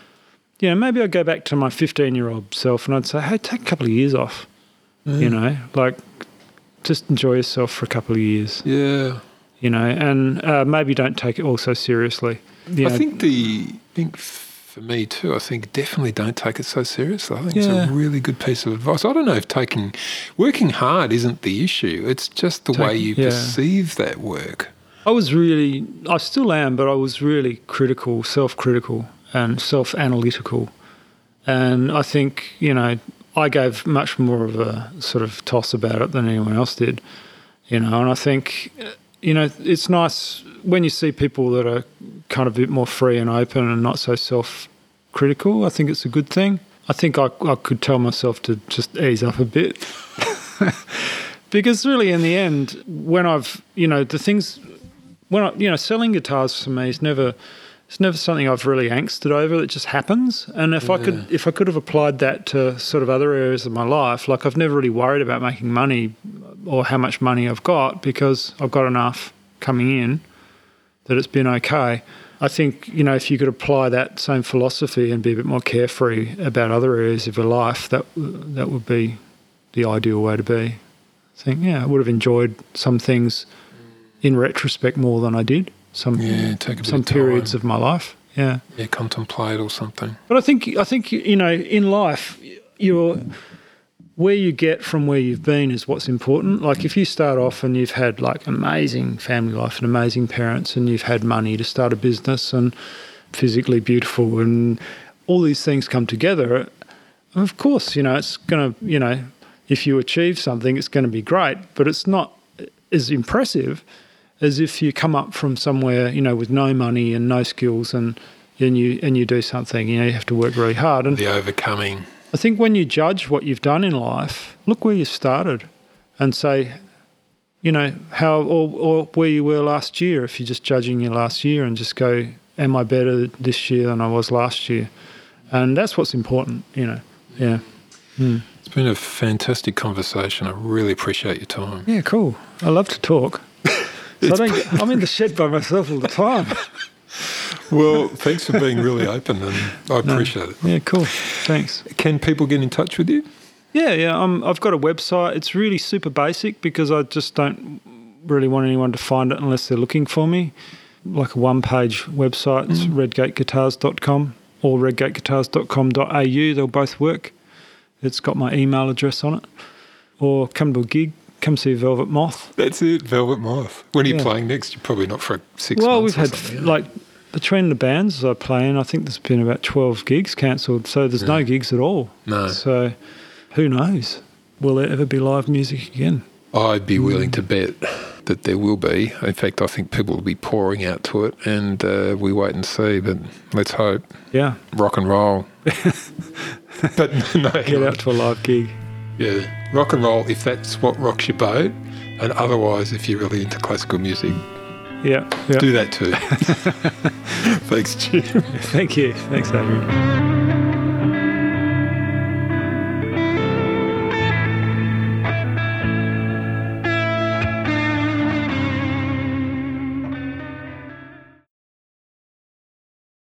you know, maybe I'd go back to my fifteen-year-old self and I'd say, hey, take a couple of years off. You know, like just enjoy yourself for a couple of years. Yeah. You know, and uh, maybe don't take it all so seriously. You I know, think the I think for me too, I think definitely don't take it so seriously. I think it's a really good piece of advice. I don't know if taking working hard isn't the issue. It's just the way you yeah. perceive that work. I was really, I still am, but I was really critical, self critical, and self analytical. And I think, you know, I gave much more of a sort of toss about it than anyone else did, you know. And I think, uh, you know, it's nice when you see people that are kind of a bit more free and open and not so self critical. I think it's a good thing. I think I, I could tell myself to just ease up a bit. *laughs* because really, in the end, when I've, you know, the things when I, you know, selling guitars for me is never, it's never something I've really angsted over. It just happens. And if I could, if I could have applied that to sort of other areas of my life, like I've never really worried about making money or how much money I've got because I've got enough coming in that it's been okay. I think, you know, if you could apply that same philosophy and be a bit more carefree about other areas of your life, that that would be the ideal way to be. I think, yeah, I would have enjoyed some things in retrospect more than I did. Some Yeah, take a bit some of periods of my life. Yeah. Yeah, contemplate or something. But I think I think you know in life you're where you get from where you've been is what's important. Like if you start off and you've had like amazing family life and amazing parents and you've had money to start a business and physically beautiful and all these things come together, of course, you know, it's going to, you know, if you achieve something, it's going to be great, but it's not as impressive as if you come up from somewhere, you know, with no money and no skills and and you and you do something, you know, you have to work very hard. And The overcoming. I think when you judge what you've done in life, look where you started and say, you know, how or, or where you were last year if you're just judging your last year and just go, am I better this year than I was last year? And that's what's important, you know. Yeah. Hmm. It's been a fantastic conversation. I really appreciate your time. Yeah, cool. I love to talk. *laughs* so I don't I'm in the shed by myself all the time. *laughs* Well, thanks for being really open, and I appreciate it. Yeah, cool. Thanks. Can people get in touch with you? Yeah, yeah. Um, I've got a website. It's really super basic because I just don't really want anyone to find it unless they're looking for me. Like a one page website. It's redgateguitars.com or redgateguitars.com.au. They'll both work. It's got my email address on it. Or come to a gig. Come see Velvet Moth. That's it, Velvet Moth. When are you playing next? You're probably not for six well, months. we've had like between the bands I play in, I think there's been about 12 gigs cancelled. So there's no gigs at all. No. So who knows? Will there ever be live music again? I'd be willing to bet that there will be. In fact, I think people will be pouring out to it, and uh, we wait and see. But let's hope Yeah. rock and roll. *laughs* but no, Get out to a live gig. yeah, rock and roll if that's what rocks your boat, and otherwise, if you're really into classical music, Yeah. yeah. do that too. *laughs* Thanks, Jim. Thank you. Thanks, Adrian.